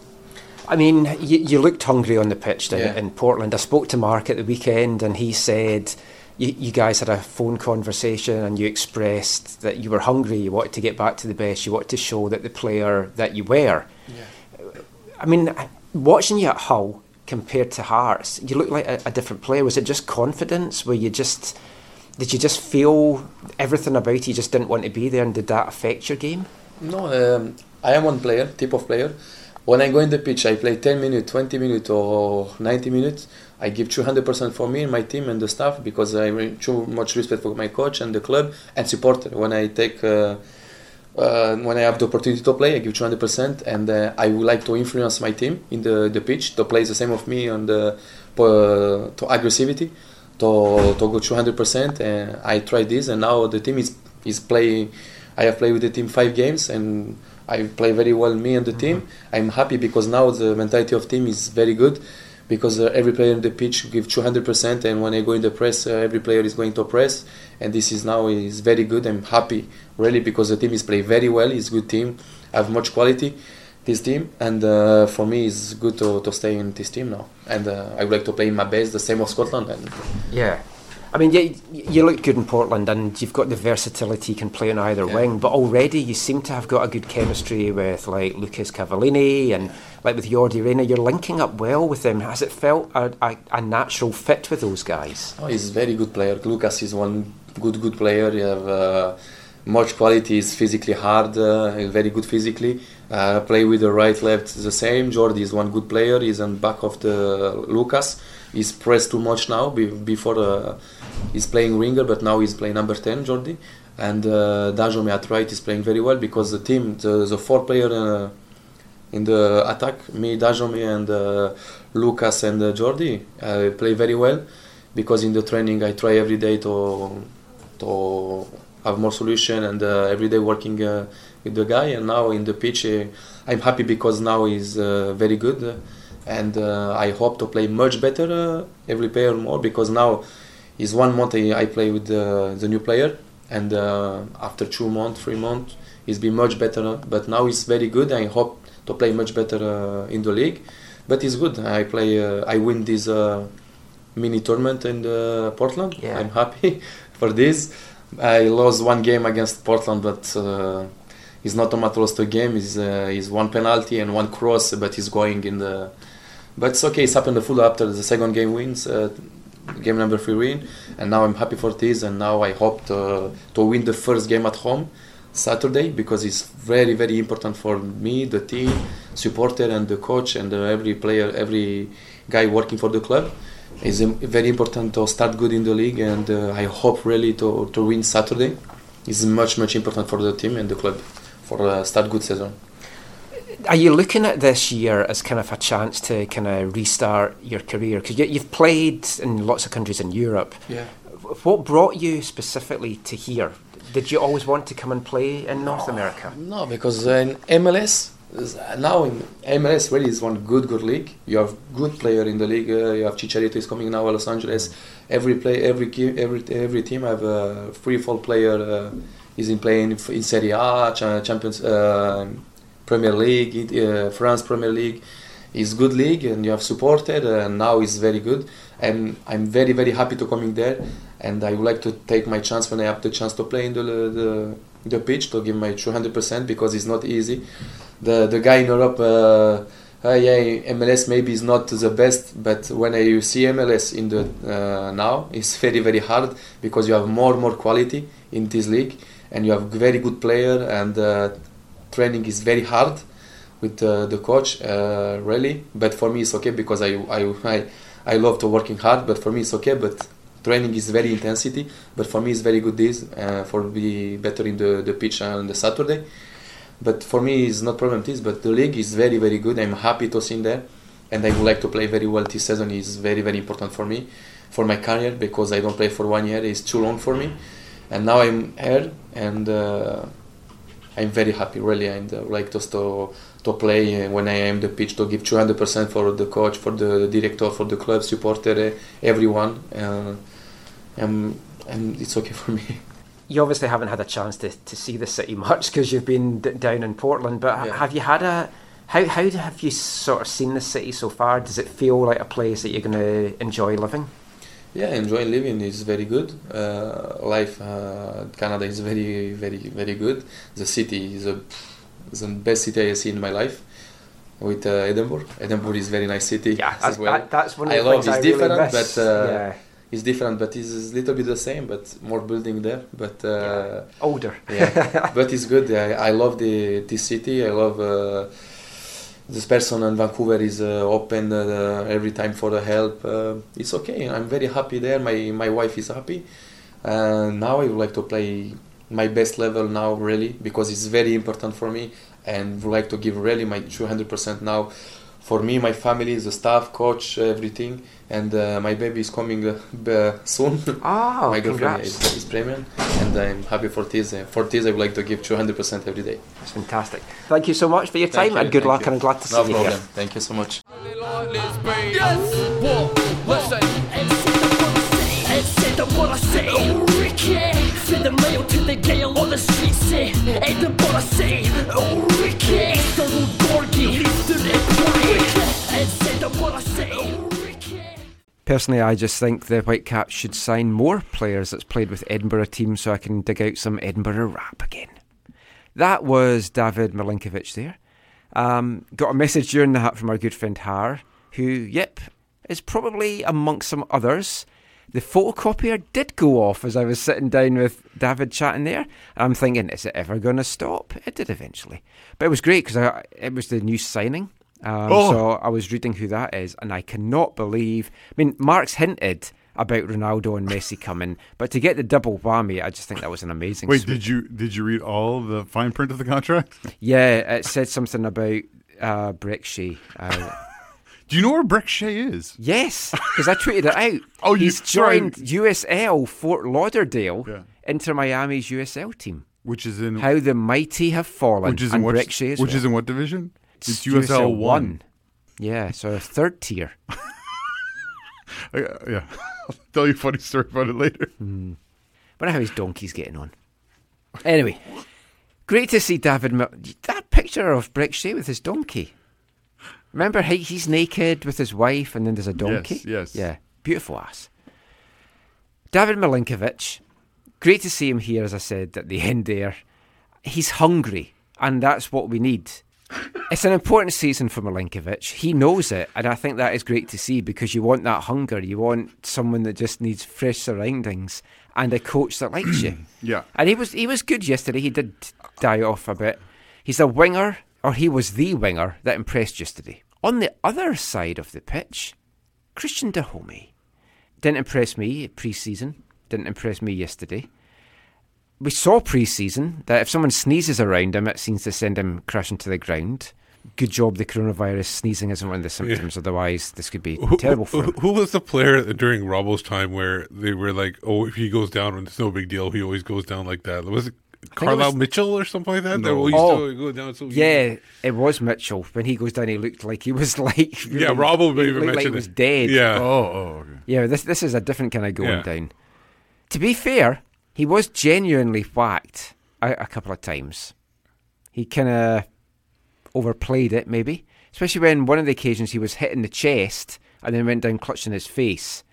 I mean, you, you looked hungry on the pitch Yeah. in Portland. I spoke to Mark at the weekend, and he said you, you guys had a phone conversation, and you expressed that you were hungry. You wanted to get back to the best. You wanted to show that the player that you were. Yeah. I mean, watching you at Hull compared to Hearts, you looked like a, a different player. Was it just confidence? Were you just did you just feel everything about you just didn't want to be there, and did that affect your game? No, um, I am one player, type of player. When I go in the pitch, I play 10 minutes, 20 minutes, or 90 minutes. I give 200% for me and my team and the staff because I have too much respect for my coach and the club and supporter. When I take, uh, uh, when I have the opportunity to play, I give 200%, and uh, I would like to influence my team in the, the pitch to play the same of me on the uh, to aggressivity, to to go 200%. And I tried this, and now the team is is playing. I have played with the team five games, and I play very well. Me and the team. I'm happy because now the mentality of team is very good. Because uh, every player in the pitch give 200%, and when I go in the press, uh, every player is going to press, and this is now is very good. I'm happy really because the team is play very well. It's good team, have much quality, this team, and uh, for me it's good to, to stay in this team now. And uh, I would like to play in my best, the same of Scotland. And Yeah. I mean, you, you look good in Portland and you've got the versatility, you can play on either Yeah. wing, but already you seem to have got a good chemistry with like Lucas Cavallini and like with Jordi Reyna. You're linking up well with them. Has it felt a, a, a natural fit with those guys? Oh, he's a very good player. Lucas is one good good player. He have uh, much quality. He's physically hard. Uh, very good physically. Uh, play with the right left the same. Jordi is one good player. He's on back of the Lucas. he's pressed too much now. Before uh, he's playing winger, but now he's playing number ten, Jordi. And uh, Dajome at right is playing very well because the team, the, the four player uh, in the attack, me, Dajome, and uh, Lucas and uh, Jordi, uh, play very well because in the training I try every day to to have more solution and uh, every day working uh, with the guy. And now in the pitch, I'm happy because now he's very good, and I hope to play much better every player more because now is one month I, I play with the, the new player, and uh, after two months, three months, he's been much better. But now he's very good. I hope to play much better uh, in the league. But it's good. I play. Uh, I win this uh, mini tournament in uh, Portland. Yeah. I'm happy for this. I lost one game against Portland, but uh, it's not a matter lost a game. It's, uh, it's one penalty and one cross, but he's going in the. But it's okay. It's happened the full after the second game wins. Uh, game number three win, and now I'm happy for this. And now I hope to to win the first game at home Saturday because it's very very important for me, the team, supporter, and the coach, and every player, every guy working for the club. It's um, very important to start good in the league, and uh, I hope really to, to win Saturday. It's much much important for the team and the club for uh, start good season. Are you looking at this year as kind of a chance to kind of restart your career? Because you, you've played in lots of countries in Europe. Yeah. What brought you specifically to here? Did you always want to come and play in North America? No, because in MLS now in MLS really is one good good league. You have good player in the league. Uh, you have Chicharito is coming now, Los Angeles. Every play, every every every team have a free fall player. Uh, is in playing in Serie A, Champions, uh, Premier League, uh, France Premier League. is good league and you have supported and now it's very good. And I'm very very happy to coming there. And I would like to take my chance when I have the chance to play in the the, the pitch to give my 200% because it's not easy. The the guy in Europe. Uh, uh, yeah, MLS maybe is not the best, but when I, see MLS in the uh, now, it's very very hard because you have more more quality in this league, and you have very good player, and uh, training is very hard with uh, the coach, uh, really. But for me, it's okay because I, I I I love to working hard. But for me, it's okay. But training is very intensity. But for me, it's very good this uh, for be better in the the pitch on the Saturday. But for me, it's not problem this. But the league is very very good. I'm happy to see there, and I would like to play very well this season. is very very important for me, for my career because I don't play for one year. It's too long for me, and now I'm here and. I'm very happy, really, and uh, like just to to play uh, when I am the pitch to give 200% for the coach, for the director, for the club, supporter, uh, everyone, uh, and and it's okay for me. You obviously haven't had a chance to, to see the city much because you've been d- down in Portland. But Yeah. have you had a how how have you sort of seen the city so far? Does it feel like a place that you're going to enjoy living? Yeah, enjoying living is very good. Uh, life, uh, Canada is very, very, very good. The city is a, is the best city I see in my life. With uh, Edinburgh, Edinburgh is very nice city Yeah, as well. that- that's one of I love. It's I different, miss. but uh, Yeah. it's different, but it's a little bit the same, but more building there. But uh, Older. yeah, but it's good. I, I love the this city. I love uh, this person in Vancouver is uh, open uh, every time for the help. Uh, it's okay. I'm very happy there. My my wife is happy. Now I would like to play my best level now, really, because it's very important for me, and would like to give really my 200% now. For me, my family, the staff, coach, everything, and uh, my baby is coming uh, soon. Oh, my girlfriend is, is pregnant, and I'm happy for this. Uh, for this, I would like to give 200% every day. That's fantastic. Thank you so much for your time you, and good luck. you. And I'm glad to no see you No problem. here. Thank you so much. Yes! Whoa, listen. And say the mail to the gale on the street. Eh? Say, eh? oh, and the what eh? say. Oh, Ricky. It's the what say. Oh, Personally, I just think the Whitecaps should sign more players that's played with Edinburgh teams so I can dig out some Edinburgh rap again. That was David Milinkovic there. Um, got a message during the hat from our good friend Har, who, yep, is probably amongst some others. The photocopier did go off as I was sitting down with David chatting there. I'm thinking, is it ever going to stop? It did eventually. But it was great because it was the new signing Um, Oh. So I was reading who that is, and I cannot believe. I mean, Mark's hinted about Ronaldo and Messi coming, but to get the double whammy, I just think that was an amazing. Wait, did you did you read all the fine print of the contract? Yeah, it said something about uh, Brexy. Uh, Do you know where Brek Shea is? yes, because I tweeted it out. Oh, you- he's joined USL Fort Lauderdale, Yeah. Inter Miami's USL team. Which is in How the mighty have fallen. which is in what which well. is in what division? It's, It's USL, one. Yeah, so third tier. Uh, yeah, I'll tell you a funny story about it later. Wonder how his donkey's getting on. Anyway, great to see David. Mil- that picture of Brek Shea with his donkey. Remember, he, he's naked with his wife, and then there's a donkey. yes. Yeah, beautiful ass. David Milinkovic. Great to see him here, as I said at the end there. He's hungry, and that's what we need. It's an important season for Milinkovic. He knows it, and I think that is great to see because you want that hunger. You want someone that just needs fresh surroundings and a coach that likes you. Yeah. And he was he was good yesterday. He did die off a bit. He's a winger, or he was the winger that impressed yesterday. On the other side of the pitch, Christian Dajome didn't impress me pre-season. Didn't impress me yesterday. We saw pre-season that if someone sneezes around him, it seems to send him crashing to the ground. Good job the coronavirus sneezing isn't one of the symptoms. Otherwise, this could be Who- terrible for who, him. who was the player during Robbo's time where they were like, "Oh, if he goes down, it's no big deal. He always goes down like that." Was it Carlyle was- Mitchell or something like that? That No. always used Oh, to go down so easy? Yeah, it was Mitchell. When he goes down, he looked like he was like Yeah, Robbo he even looked like he was dead. Yeah. Oh, oh, okay. Yeah, this this is a different kind of going Yeah. down. To be fair, he was genuinely whacked a, a couple of times. He kind of overplayed it, maybe, especially when one of the occasions he was hit in the chest and then went down clutching his face.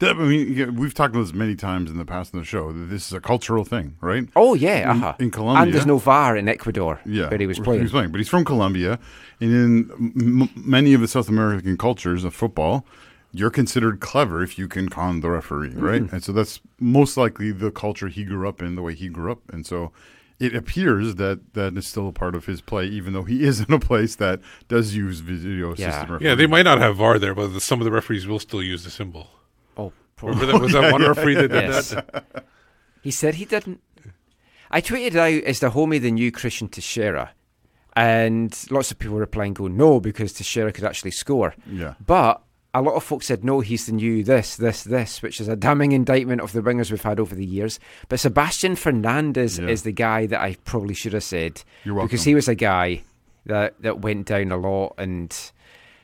That- I mean, yeah, we've talked about this many times in the past in the show. That this is a cultural thing, right? Oh yeah, In- uh-huh. in Colombia- and there's no VAR in Ecuador Yeah, where he was playing. He was playing, but he's from Colombia, and in m- m- many of the South American cultures of football, you're considered clever if you can con the referee, right? Mm-hmm. And so that's most likely the culture he grew up in, the way he grew up, and so it appears that that is still a part of his play, even though he is in a place that does use video Yeah. system. Yeah, they might not have VAR there, but the, some of the referees will still use the symbol. Remember that was that one referee that did Yes. that? He said he didn't. I tweeted out, is the homie the new Christian Techera? And lots of people were replying, go, no, because Techera could actually score. Yeah. But a lot of folks said, no, he's the new this, this, this, which is a damning indictment of the wingers we've had over the years. But Sebastian Fernandez Yeah. is the guy that I probably should have said. You're Because he was a guy that, that went down a lot. And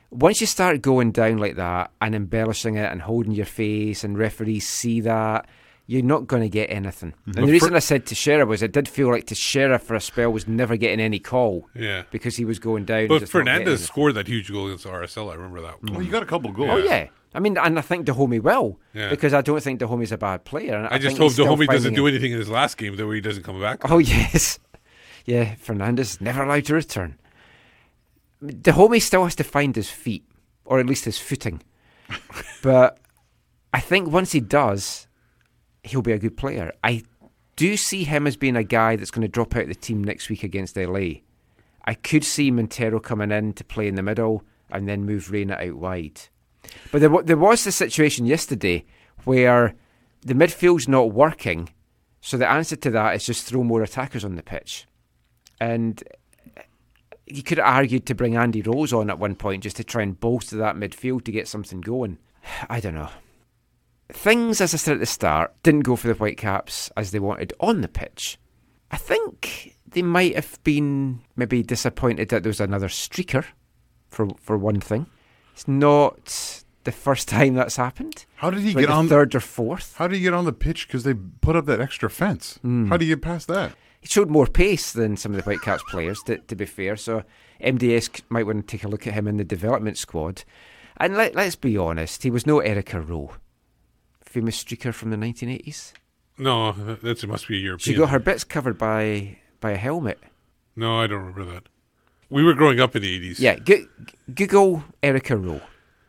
once you start going down like that and embellishing it and holding your face and referees see that, you're not going to get anything. Mm-hmm. And But the reason for- I said Techera was it did feel like Techera for a spell was never getting any call Yeah. because he was going down. But just not getting Fernandez scored that huge goal against RSL. I remember that. Well, you got a couple goals. Oh yeah. I mean, and I think Dajome will Yeah. because I don't think Dajome's a bad player. and I, just think hope he's still Dajome doesn't do anything in his last game that way he doesn't come back. Oh yes, yeah. Fernandez is never allowed to return. Dajome still has to find his feet, or at least his footing. but I think once he does, he'll be a good player. I do see him as being a guy that's going to drop out of the team next week against LA. I could see Montero coming in to play in the middle and then move Reyna out wide. But there, there was the situation yesterday where the midfield's not working, so the answer to that is just throw more attackers on the pitch. And you could have argued to bring Andy Rose on at one point just to try and bolster that midfield to get something going. I don't know. Things, as I said at the start, didn't go for the Whitecaps as they wanted on the pitch. I think they might have been maybe disappointed that there was another streaker, for for one thing. It's not the first time that's happened. How did he like get the on third or fourth? How did he get on the pitch? Because they put up that extra fence. Hmm. How do you get past that? He showed more pace than some of the Whitecaps players, to, to be fair. So MDS might want to take a look at him in the development squad. And let, let's be honest, he was no Erica Roe, famous streaker from the 1980s. No, that must be a European. She got her bits covered by by a helmet. No, I don't remember that. We were growing up in the 80s. Yeah, go- Google Erica Roe.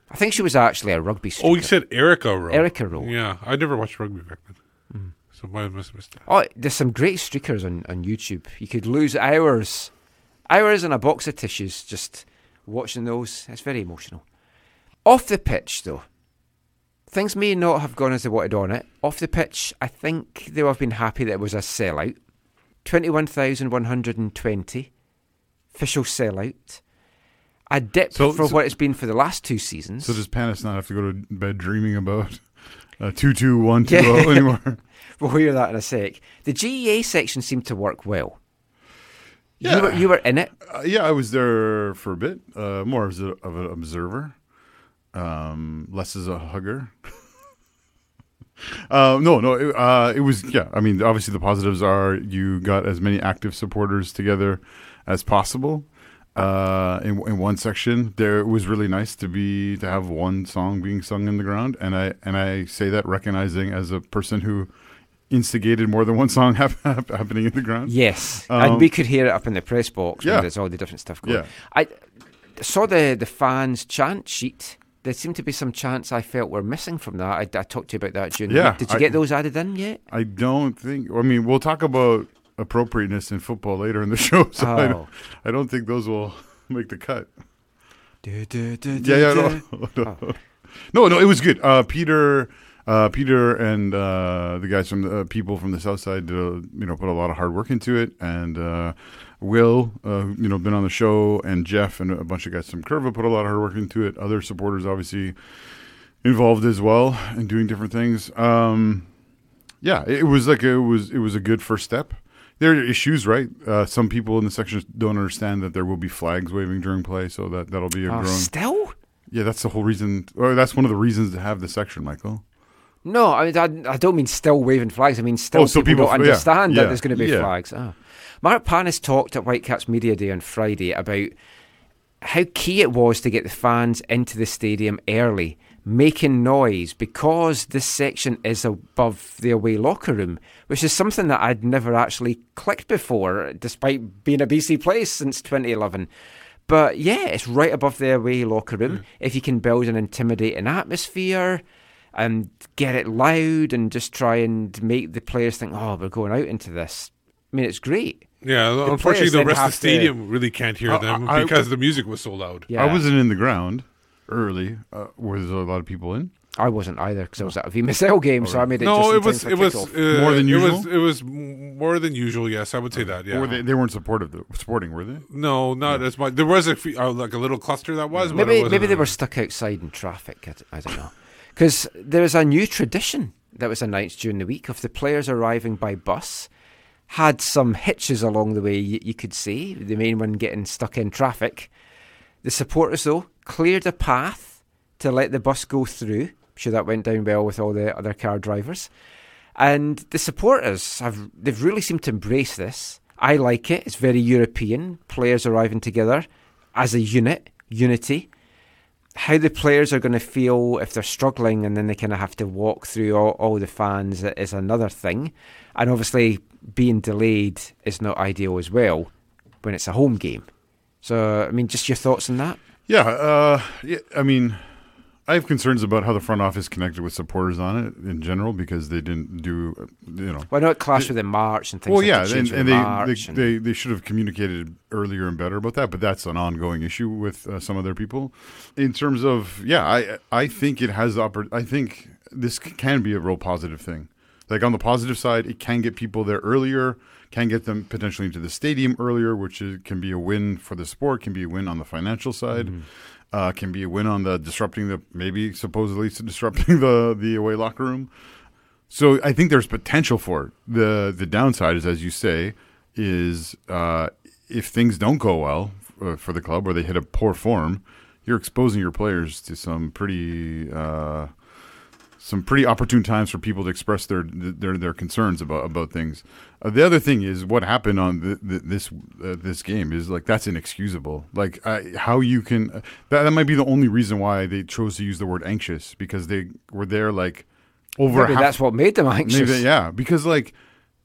I think she was actually a rugby streaker. Oh, you said Erica Roe. Erica Roe. Yeah, I never watched rugby back then. So I must have. Oh, there's some great streakers on, on YouTube. You could lose hours, hours in a box of tissues just watching those. It's very emotional. Off the pitch, though, things may not have gone as they wanted on it. Off the pitch, I think they will have been happy that it was a sellout. 21,120. Official sellout. A dip So- for so- what it's been for the last two seasons. So does Pannes not have to go to bed dreaming about uh, two two one two zero Yeah. anymore? we'll hear that in a sec. The GEA section seemed to work well. Yeah. You were, you were in it. Uh, yeah, I was there for a bit, uh, more as a, of an observer, um, less as a hugger. uh, no, no, it, uh, it was yeah. I mean, obviously the positives are you got as many active supporters together as possible. Uh, in in one section, there it was really nice to be to have one song being sung in the ground, and I and I say that recognizing as a person who instigated more than one song hap- hap- happening in the ground. Yes, Um, and we could hear it up in the press box yeah. there's all the different stuff going. Yeah. I saw the the fans chant sheet. There seemed to be some chants I felt were missing from that. I, I talked to you about that the Yeah. Did you I- get those added in yet? I don't think. I mean, we'll talk about appropriateness in football later in the show. So I, Oh. don't, I don't think those will make the cut. Du, du, du, Yeah, yeah, no, no, Oh. no, no, it was good. Uh, Peter, uh, Peter, and uh, the guys from the uh, people from the south side, did a, you know, put a lot of hard work into it, and uh, Will, uh, you know, been on the show, and Jeff, and a bunch of guys from Curva put a lot of hard work into it. Other supporters, obviously, involved as well in doing different things. Um, yeah, it was like it was it was a good first step. There are issues, right? Uh, some people in the section don't understand that there will be flags waving during play, so that that'll be a Oh, growing. still? Yeah, that's the whole reason, or that's one of the reasons to have the section, Michael. No, I, mean, I, I don't mean still waving flags. I mean still Oh, so people, people- don't understand yeah, that there's going to be yeah. flags. Oh. Mark Pannes talked at Whitecaps Media Day on Friday about how key it was to get the fans into the stadium early, making noise because this section is above the away locker room, which is something that I'd never actually clicked before, despite being a BC place since 2011. But yeah, it's right above the away locker room. Mm. If you can build an intimidating atmosphere and get it loud and just try and make the players think, oh, we're going out into this. I mean, it's great. Yeah, The unfortunately, the rest of have the to- stadium really can't hear I- them I- because the music was so loud. Yeah. I wasn't in the ground early. Uh, were there a lot of people in? I wasn't either because I was at a VMSL game, so I made it. no, just it was it was uh, More than It was usual? it was more than usual. Yes, I would say that. Yeah. Or they, they weren't supportive, though, supporting, were they? no, not as much. There was a fe- uh, like a little cluster that was. but it maybe wasn't maybe they were stuck outside in traffic. I don't know. Because there is a new tradition that was announced during the week of the players arriving by bus. Had some hitches along the way, you, you could see. The main one getting stuck in traffic. The supporters, though, cleared a path to let the bus go through. I'm sure that went down well with all the other car drivers. And the supporters have they've really seemed to embrace this. I like it. It's very European. Players arriving together as a unit, unity. How the players are going to feel if they're struggling and then they kind of have to walk through all, all the fans is another thing. And obviously, being delayed is not ideal as well when it's a home game. So, I mean, just your thoughts on that? Yeah, uh, yeah. I mean, I have concerns about how the front office connected with supporters on it in general because they didn't do, you know. Well, I know it clashed with the march and things Well, like yeah, and, and they, they, and- they they should have communicated earlier and better about that, but that's an ongoing issue with uh, some other people. In terms of, yeah, I I think it has the oppor- I think this can be a real positive thing. Like on the positive side, it can get people there earlier, can get them potentially into the stadium earlier, which is, can be a win for the sport, can be a win on the financial side. Uh, can be a win on the disrupting the maybe supposedly disrupting the the away locker room. So I think there's potential for it. the The downside is, as you say, is uh, if things don't go well uh, for the club or they hit a poor form, you're exposing your players to some pretty uh, some pretty opportune times for people to express their their their concerns about about things. Uh, the other thing is what happened on the, the, this uh, this game is like that's inexcusable. Like I, how you can uh, that that might be the only reason why they chose to use the word anxious because they were there like over Maybe half, that's what made them anxious. Maybe, yeah, because like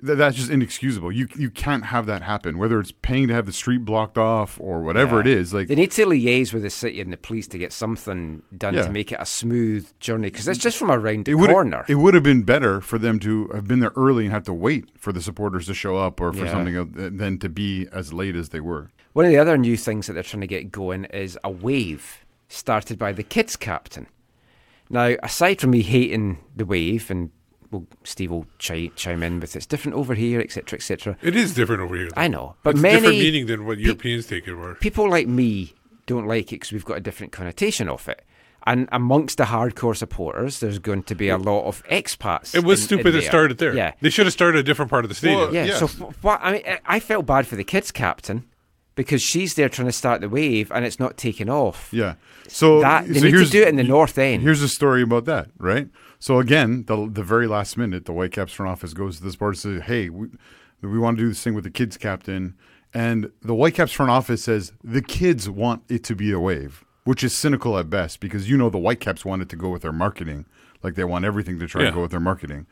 th- that's just inexcusable. You you can't have that happen. Whether it's paying to have the street blocked off or whatever it is, like They need to liaise with the city and the police to get something done Yeah. to make it a smooth journey because it's just from around the it would corner. it would have been better for them to have been there early and have to wait for the supporters to show up or for Yeah. something than to be as late as they were. One of the other new things that they're trying to get going is a wave started by the kids captain. Now, aside from me hating the wave, and well, Steve will chi- chime in with it's different over here, etc., etc. It is different over here. though. I know, but it's many different meaning than what pe- Europeans take it for. people like me don't like it because we've got a different connotation of it. And amongst the hardcore supporters, there's going to be a lot of expats. It was in- stupid in to there. start it there. Yeah, They should have started a different part of the stadium. yeah. So f- what? I mean, I- felt bad for the kids captain because she's there trying to start the wave and it's not taking off. Yeah. So that they so need to do it in the north end. Here's a story about that, right? So again, the the very last minute, the Whitecaps front office goes to this board and says, "Hey, we, we want to do this thing with the kids captain," and the Whitecaps front office says the kids want it to be a wave, which is cynical at best because you know the Whitecaps want it to go with their marketing, like they want everything to try Yeah. to go with their marketing.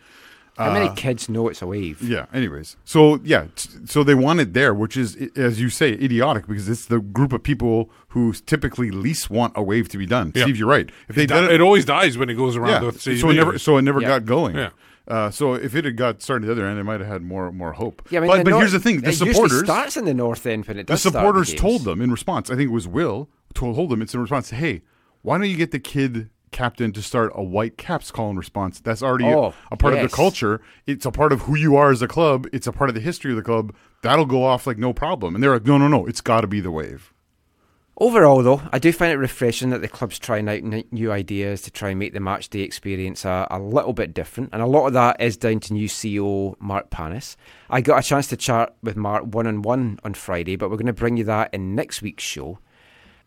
How many Uh, kids know it's a wave? yeah. Anyways, so yeah, t- so they want it there, which is, i- as you say, idiotic because it's the group of people who typically least want a wave to be done. Yeah. Steve, you're right. If they It, did di- it always dies when it goes around yeah. the so it never, so it never Yeah. got going. Yeah. Uh, so if it had got started the other end, it might have had more more hope. Yeah, I mean, but but nor- here's the thing: the it usually supporters starts in the north end when it the does start supporters games. told them in response. I think it was Will told them it's in response. Hey, why don't you get the kid captain to start a white caps call and response? That's already a- Oh, a, part of the culture. It's a part of who you are as a club. It's a part of the history of the club. That'll go off like no problem. And they're like, no, no, no. It's got to be the wave. Overall, though, I do find it refreshing that the club's trying out n- new ideas to try and make the match day experience a, a little bit different. And a lot of that is down to new CEO Mark Pannes. I got a chance to chat with Mark one on one on Friday, but we're going to bring you that in next week's show.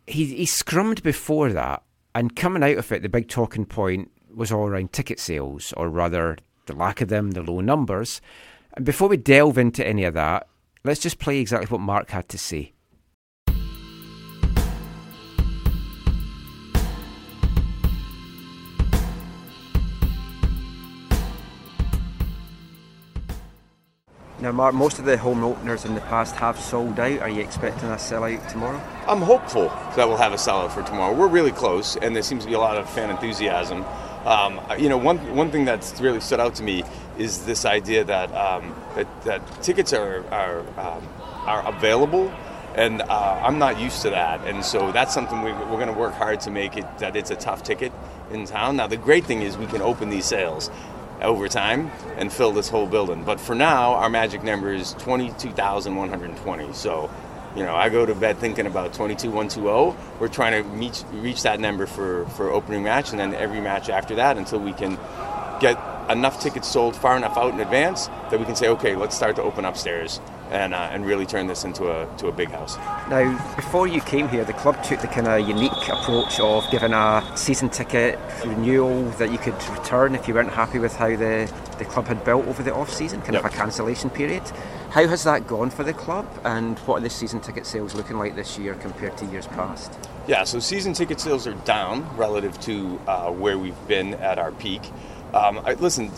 He, he scrummed before that, and coming out of it, the big talking point was all around ticket sales, or rather, the lack of them, the low numbers. And before we delve into any of that, let's just play exactly what Mark had to say. Now, Mark, most of the home openers in the past have sold out. Are you expecting a sellout tomorrow? I'm hopeful that we'll have a sellout for tomorrow. We're really close, and there seems to be a lot of fan enthusiasm. Um, you know, one one thing that's really stood out to me is this idea that um, that, that tickets are are, um, are available, and uh, I'm not used to that, and so that's something we, we're going to work hard to make it that it's a tough ticket in town. Now, the great thing is we can open these sales over time and fill this whole building. But for now, our magic number is 22,120. So, you know, I go to bed thinking about 22,120. We're trying to reach, reach that number for, for opening match and then every match after that until we can get enough tickets sold far enough out in advance that we can say, okay, let's start to open upstairs and, uh, and really turn this into a, to a big house. Now, before you came here, the club took the kind of unique approach of giving a season ticket renewal that you could return if you weren't happy with how the, the club had built over the off season, kind of a cancellation period. How has that gone for the club, and what are the season ticket sales looking like this year compared to years past? Yeah, so season ticket sales are down relative to uh, where we've been at our peak. Um, I, listen,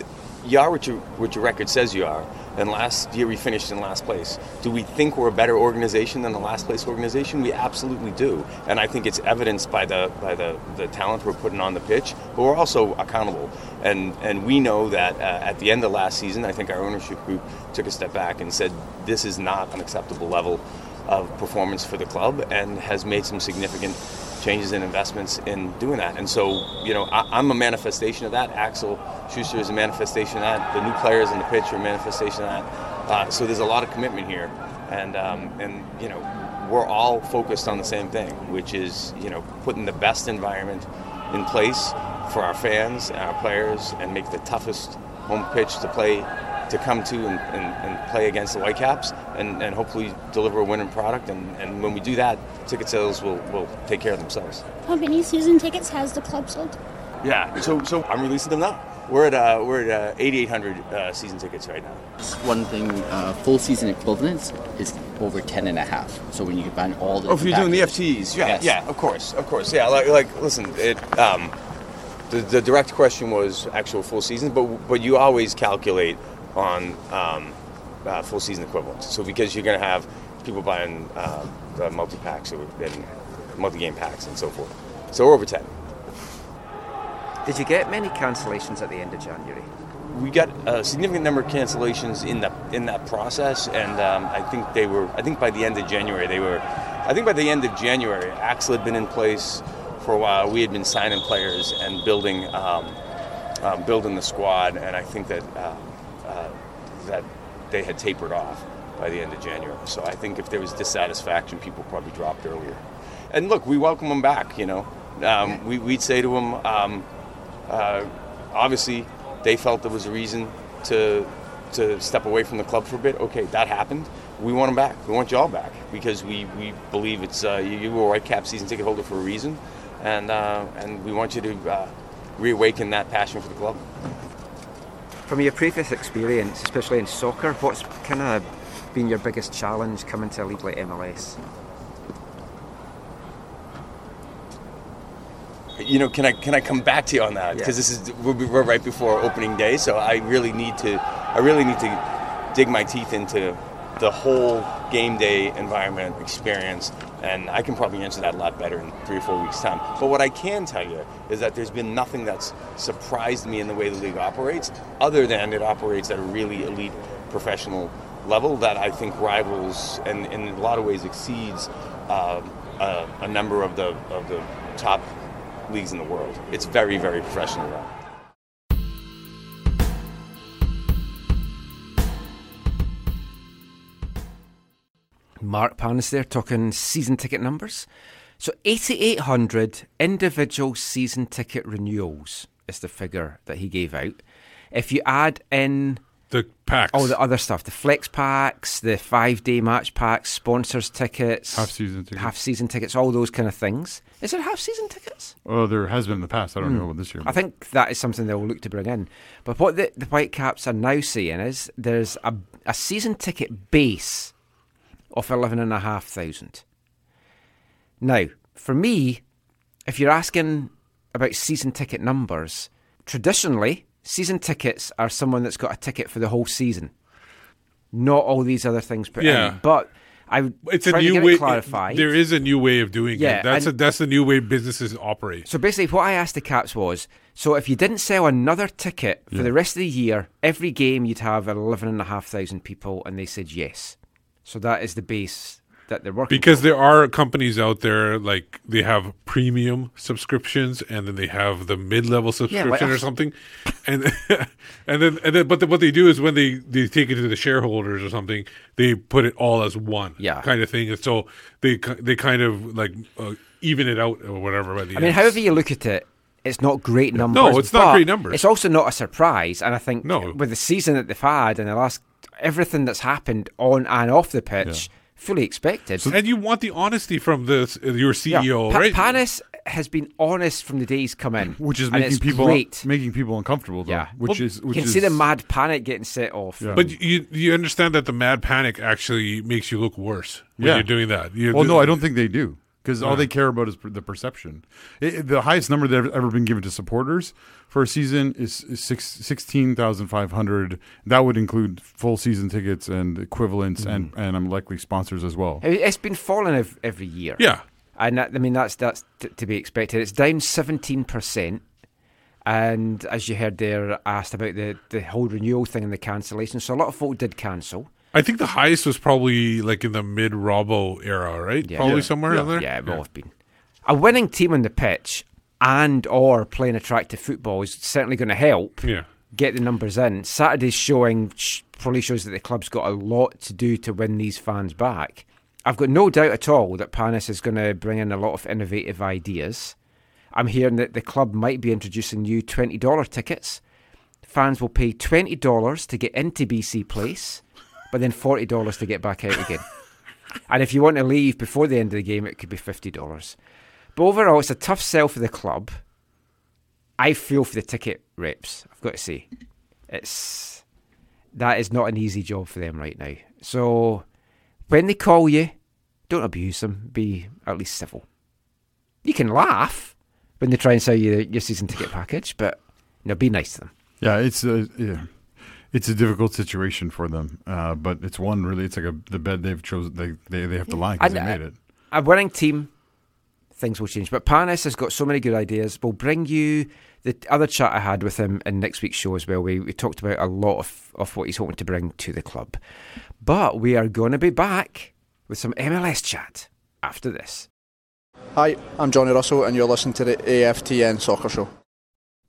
you are what your what your record says you are. And last year we finished in last place. Do we think we're a better organization than the last place organization? We absolutely do. And I think it's evidenced by the by the, the talent we're putting on the pitch. But we're also accountable. And and we know that uh, at the end of last season, I think our ownership group took a step back and said this is not an acceptable level of performance for the club and has made some significant changes and investments in doing that. And so, you know, I, I'm a manifestation of that. Axel Schuster is a manifestation of that. The new players in the pitch are a manifestation of that. Uh, so there's a lot of commitment here, and um, and you know, we're all focused on the same thing, which is you know putting the best environment in place for our fans and our players, and make the toughest home pitch to play to come to and, and, and play against the Whitecaps and, and hopefully deliver a winning product. And, and when we do that, ticket sales will, will take care of themselves. How many season tickets has the club sold? Yeah, so so I'm releasing them now. We're at uh, we're at uh, 8,800 uh, season tickets right now. One thing, uh, full season equivalence is over 10 and a half. So when you combine all the Oh, if you're doing the FTs, yeah, Yes. yeah, of course, of course, yeah. Like, like listen, it. Um, the, the direct question was actual full season, but but you always calculate on um, uh, full season equivalents. So because you're going to have people buying uh, the multi packs and multi game packs and so forth. So we're over ten. Did you get many cancellations at the end of January? we got a significant number of cancellations in the in that process, and um, I think they were. I think by the end of January, they were. I think by the end of January, Axel had been in place for a while. We had been signing players and building um, um, building the squad, and I think that uh, uh, that they had tapered off by the end of January. So I think if there was dissatisfaction, people probably dropped earlier. And look, we welcome them back. You know, um, we, we'd say to them, um, uh, obviously they felt there was a reason to to step away from the club for a bit. Okay, that happened. We want them back. We want y'all back because we, we believe it's uh, you, you were a Whitecap season ticket holder for a reason, and uh, and we want you to uh, reawaken that passion for the club. From your previous experience, especially in soccer, what's kind of been your biggest challenge coming to a league like MLS? you know, can I can I come back to you on that? Because this is we're, we're right before opening day, so I really need to I really need to dig my teeth into the whole game day environment experience, and I can probably answer that a lot better in three or four weeks' time. But what I can tell you is that there's been nothing that's surprised me in the way the league operates, other than it operates at a really elite professional level that I think rivals and, and in a lot of ways exceeds uh, a, number of the of the top leagues in the world. It's very, very professional. Mark Pannes there talking season ticket numbers. So 8,800 individual season ticket renewals is the figure that he gave out. If you add in the packs, all the other stuff, the flex packs, the five day match packs, sponsors tickets, Half season tickets. half season tickets, all those kind of things. Is there half season tickets? Oh, there has been in the past. I don't Hmm. know about this year. I think that is something they'll look to bring in. But what the, the Whitecaps are now saying is there's a, a season ticket base of 11,500. Now, for me, if you're asking about season ticket numbers, traditionally, season tickets are someone that's got a ticket for the whole season. Not all these other things put Yeah. in. But I it's a new way. it clarified. There is a new way of doing Yeah, it. That's a, that's the new way businesses operate. So basically, what I asked the Caps was so if you didn't sell another ticket for Yeah. the rest of the year, every game you'd have 11,500 people, and they said yes. So that is the base that they're working Because there are companies out there like they have premium subscriptions and then they have the mid-level subscription like- or something, and and then and then but the, what they do is when they they take it to the shareholders or something, they put it all as one Yeah. kind of thing, and so they they kind of like uh, even it out or whatever. By the I mean, however you look at it, it's not great numbers. No, it's not great numbers. It's also not a surprise, and I think No. with the season that they've had and the last everything that's happened on and off the pitch, fully expected. and you want the honesty from this your Yeah. CEO, Pa- right? Pannes has been honest from the day he's come in, which is making people great. making people uncomfortable. Though, Yeah, which Well, is which you can is see the mad panic getting set off. But you you understand that the mad panic actually makes you look worse when yeah. you're doing that. You- well, no, I don't think they do because all they care about is the perception. It, the highest number that have ever been given to supporters for a season is, is six, 16,500. That would include full season tickets and equivalents and Mm-hmm. and I'm likely sponsors as well. It- It's been falling ev- every year. Yeah. and that, I mean that's that's t- to be expected. It's down seventeen percent, and as you heard there, asked about the the whole renewal thing and the cancellation. So a lot of folk did cancel. I think the highest was probably like in the mid Robo era, right? Yeah. Probably somewhere yeah. in there. Yeah, it will have been. A winning team on the pitch and or playing attractive football is certainly going to help. Yeah. Get the numbers in. Saturday's showing probably shows that the club's got a lot to do to win these fans back. I've got no doubt at all that Pannes is going to bring in a lot of innovative ideas. I'm hearing that the club might be introducing new $20 tickets. Fans will pay $20 to get into BC Place, but then $40 to get back out again. and if you want to leave before the end of the game, it could be $50. But overall, it's a tough sell for the club. I feel for the ticket reps, I've got to say. It's that is not an easy job for them right now. So when they call you, don't abuse them. Be at least civil. You can laugh when they try and sell you your season ticket package, but you know, be nice to them. Yeah, it's uh, yeah. It's a difficult situation for them. Uh, but it's one really. It's like a the bed they've chosen. They they, they have to lie because they And, made uh, it. A winning team, things will change. But Pannes has got so many good ideas. We'll bring you the other chat I had with him in next week's show as well. We, we talked about a lot of, of what he's hoping to bring to the club. But we are going to be back with some MLS chat after this. Hi, I'm Johnny Russell, and you're listening to the AFTN Soccer Show.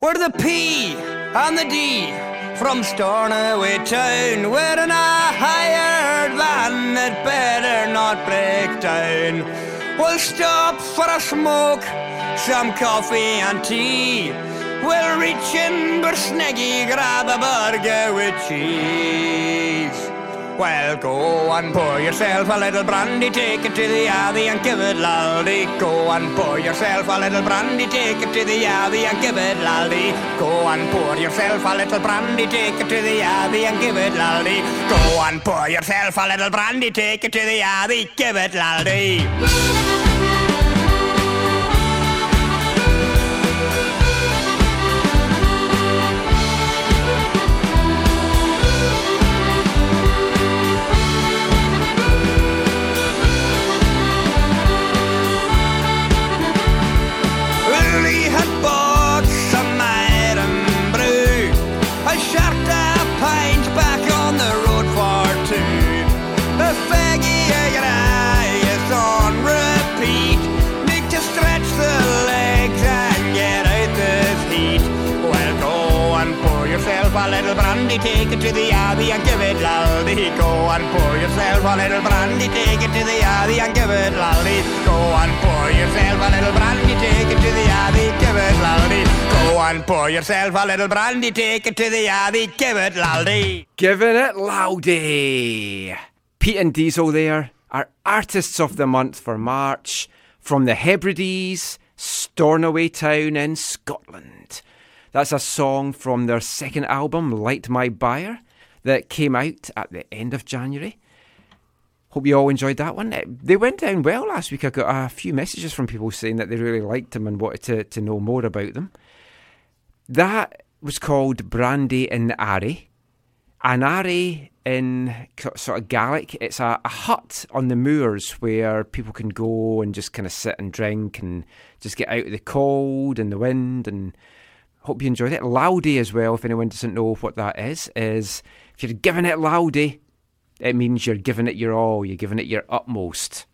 We're the P and the D from Stornoway Town. We're in a hired van that better not break down. We'll stop for a smoke, some coffee and tea. We'll reach in Bersneggy, grab a burger with cheese. Well, go and pour yourself a little brandy, take it to the Yardie and give it laldy. Go and pour yourself a little brandy, take it to the Yardie and give it laldy. Go and pour yourself a little brandy, take it to the Yardie and give it laldy. Go and pour yourself a little brandy, take it to the Yardie, give it laldy. Take it to the Abbey and give it laldy. Go and pour yourself a little brandy, take it to the Abbey and give it laldy. Go and pour yourself a little brandy, take it to the Abbey, give it laldy. Go and pour yourself a little brandy, take it to the Abbey, give it laldy. Giving it laldy. Peat and Diesel there are artists of the month for March from the Hebrides, Stornoway Town in Scotland. That's a song from their second album, Light My Buyer, that came out at the end of January. Hope you all enjoyed that one. They went down well last week. I got a few messages from people saying that they really liked them and wanted to, to know more about them. That was called Brandy in the Airidh. An Airidh in sort of Gaelic, it's a, a hut on the moors where people can go and just kind of sit and drink and just get out of the cold and the wind and hope you enjoyed it. Laldy as well, if anyone doesn't know what that is, is if you're giving it laldy, it means you're giving it your all, you're giving it your utmost.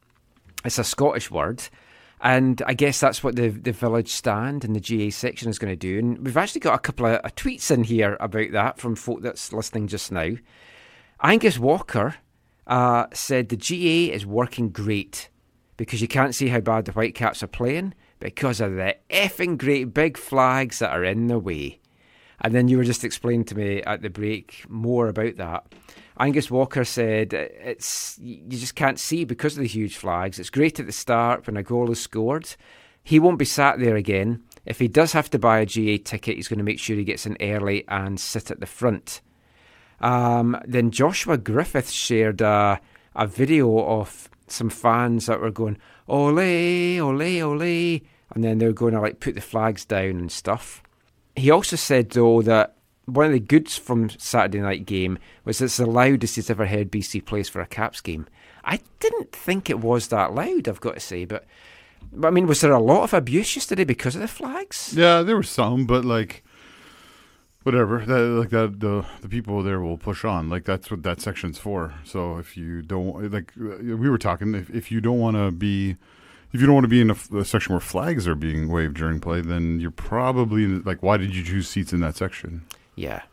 It's a Scottish word. And I guess that's what the, the village stand and the GA section is going to do. And we've actually got a couple of uh, tweets in here about that from folk that's listening just now. Angus Walker uh, said the GA is working great because you can't see how bad the Whitecaps are playing because of the effing great big flags that are in the way. And then you were just explaining to me at the break more about that. Angus Walker said it's you just can't see because of the huge flags. It's great at the start when a goal is scored. He won't be sat there again. If he does have to buy a GA ticket, he's going to make sure he gets in early and sit at the front. Um, then Joshua Griffith shared a, a video of some fans that were going ole ole ole, and then they were going to like put the flags down and stuff. He also said though that one of the goods from Saturday night game was it's the loudest he's ever heard BC Place for a Caps game. I didn't think it was that loud, I've got to say, but, but I mean, was there a lot of abuse yesterday because of the flags? Yeah, there were some, but like whatever. That, like that, the the people there will push on. Like that's what that section's for. So if you don't like, we were talking. If if you don't want to be, if you don't want to be in a section where flags are being waved during play, then you're probably like, why did you choose seats in that section? Yeah.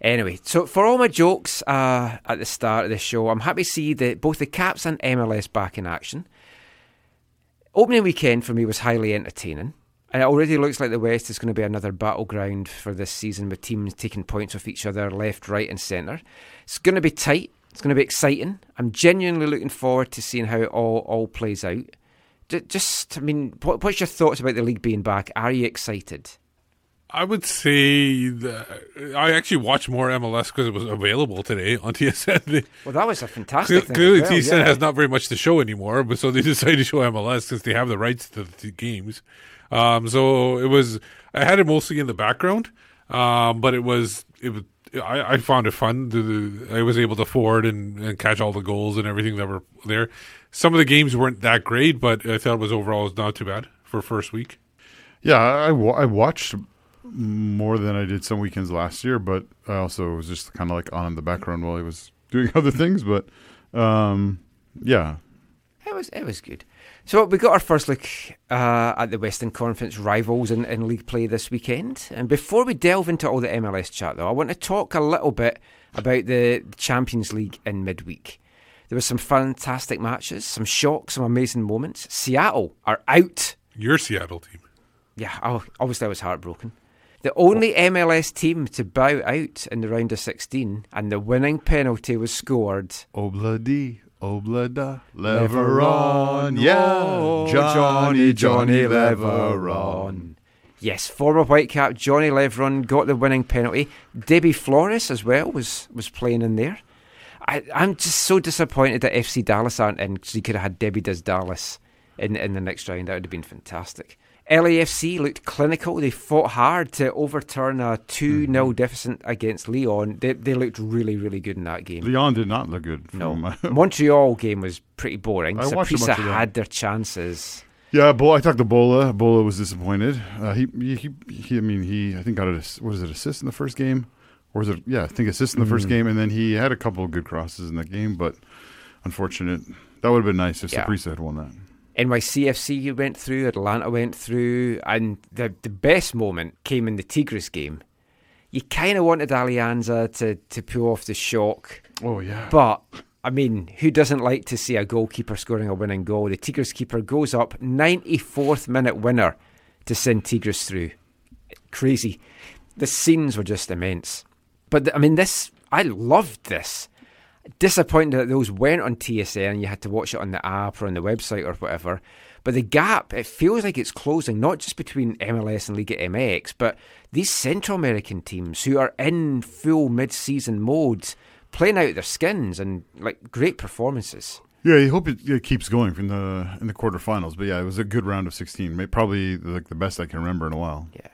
Anyway, so for all my jokes uh, at the start of the show, I'm happy to see that both the Caps and MLS back in action. Opening weekend for me was highly entertaining. And it already looks like the West is going to be another battleground for this season with teams taking points off each other left, right, and centre. It's going to be tight. It's going to be exciting. I'm genuinely looking forward to seeing how it all, all plays out. Just, I mean, what, what's your thoughts about the league being back? Are you excited? I would say that I actually watched more MLS because it was available today on TSN. Well, that was a fantastic thing. Clearly, well, TSN yeah. has not very much to show anymore, but so they decided to show MLS because they have the rights to the games. Um, so it was. I had it mostly in the background, um, but it was it was I, I found it fun. The, the- I was able to forward and, and catch all the goals and everything that were there. Some of the games weren't that great, but I thought it was overall not too bad for first week. Yeah, I, I watched more than I did some weekends last year, but I also was just kind of like on in the background while I was doing other things. But um, yeah, It was it was good. So we got our first look uh, at the Western Conference rivals in, in league play this weekend. And before we delve into all the MLS chat, though, I want to talk a little bit about the Champions League in midweek. There were some fantastic matches, some shocks, some amazing moments. Seattle are out. Your Seattle team. Yeah, oh, obviously I was heartbroken. The only MLS team to bow out in the round of 16, and the winning penalty was scored. Obladi, Oblada, Leveron, yeah, oh, Johnny, Johnny Leveron. Yes, former Whitecap Johnny Leveron got the winning penalty. Deybi Flores as well was was playing in there. I, I'm just so disappointed that FC Dallas aren't in because you could have had Debbie Does Dallas in in the next round. That would have been fantastic. LAFC looked clinical. They fought hard to overturn a 2 0 deficit against Leon. They, they looked really, really good in that game. Leon did not look good. No. Montreal game was pretty boring. I watched Saprissa bunch that. had their chances. Yeah, Bo, I talked to Bola. Bola was disappointed. Uh, he, he, he, I mean, he, I think got a, what is it, assist in the first game, or was it? Yeah, I think assist in the first Mm. game, and then he had a couple of good crosses in that game, but unfortunate. That would have been nice if Yeah. Saprissa had won that. NYCFC went through, Atlanta went through, and the the best moment came in the Tigres game. You kind of wanted Alianza to, to pull off the shock. Oh, yeah. But, I mean, who doesn't like to see a goalkeeper scoring a winning goal? The Tigres keeper goes up, 94th minute winner to send Tigres through. Crazy. The scenes were just immense. But, I mean, this, I loved this disappointed that those weren't on TSN and you had to watch it on the app or on the website or whatever. But the gap, it feels like it's closing, not just between MLS and Liga MX, but these Central American teams who are in full mid season mode, playing out their skins and like great performances. Yeah, you hope it, it keeps going from the in the quarterfinals. But yeah, it was a good round of sixteen. Probably like the best I can remember in a while. Yeah.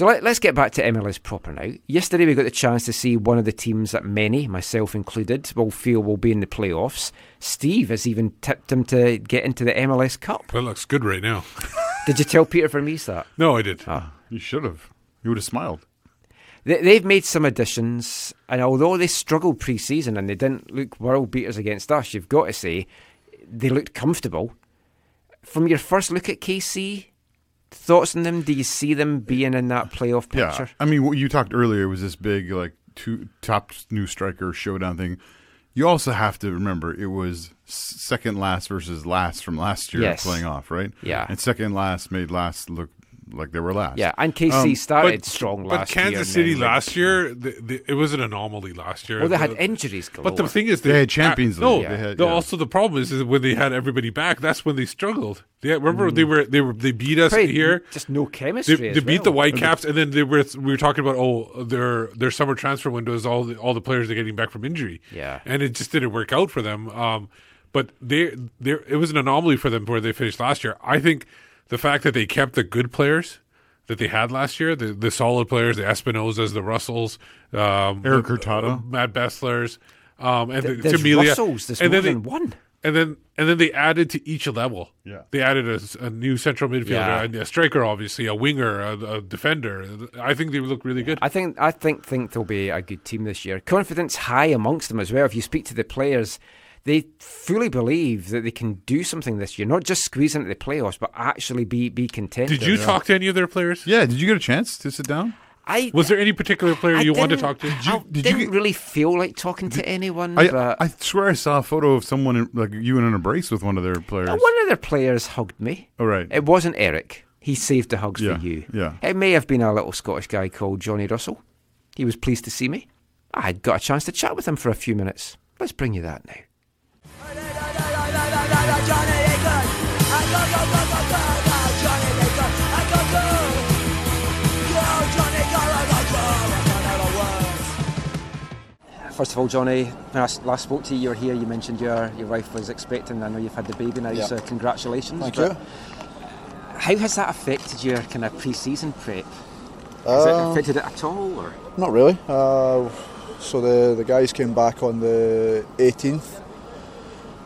So let, let's get back to MLS proper now. Yesterday we got the chance to see one of the teams that many, myself included, will feel will be in the playoffs. Steve has even tipped him to get into the MLS Cup. That looks good right now. Did you tell Peter Vermes that? No, I did. Ah. You should have. You would have smiled. They, they've made some additions, and although they struggled pre-season and they didn't look world beaters against us, you've got to say they looked comfortable. From your first look at KC, thoughts on them? Do you see them being in that playoff picture? Yeah, I mean, what you talked earlier was this big like two top new striker showdown thing. You also have to remember it was second last versus last from last year Yes. playing off, right? Yeah. and second last made last look like they were last. Yeah, and KC Um, started but- strong But last year. Kansas and City then last year, the, the, it was an anomaly last year. Well, they had The- injuries But the thing is, They had Champions No, League. They had- yeah. also the problem is, is when they had everybody back, that's when they struggled. They, remember, they were they were they beat us Probably here. just no chemistry They, as they beat the well. Whitecaps, and then they were we were talking about oh their their summer transfer windows. All the all the players are getting back from injury. Yeah. and it just didn't work out for them. Um, but they they it was an anomaly for them where they finished last year. I think the fact that they kept the good players that they had last year, the the solid players, the Espinozas, the Russells, um, Erik Hurtado. uh, Matt Beslers, um, and Th- the, there's Russells, there's and more then than they, one. And then and then they added to each level. Yeah. they added a new central midfielder, Yeah. a, a striker, obviously, a winger, a, a defender. I think they look really good. I think I think think they'll be a good team this year. Confidence high amongst them as well. If you speak to the players, they fully believe that they can do something this year, not just squeeze into the playoffs, but actually be be contenders. Did you talk to any of their players? Yeah. Did you get a chance to sit down? I Was there any particular player I you wanted to talk to? Did you didn't really feel like talking to anyone. I, but I swear I saw a photo of someone in, like you in an embrace with one of their players. one of their players hugged me. Oh, right. It wasn't Eric. He saved the hugs Yeah, for you. yeah. It may have been a little Scottish guy called Johnny Russell. He was pleased to see me. I got a chance to chat with him for a few minutes. Let's bring you that now. First of all, Johnny, when I last spoke to you, you were here. You mentioned your your wife was expecting. I know you've had the baby now, Yeah. so congratulations. Thank But you. How has that affected your kind of pre-season prep? Has it Uh, affected it at all? Or? Not really. Uh, so the the guys came back on the 18th,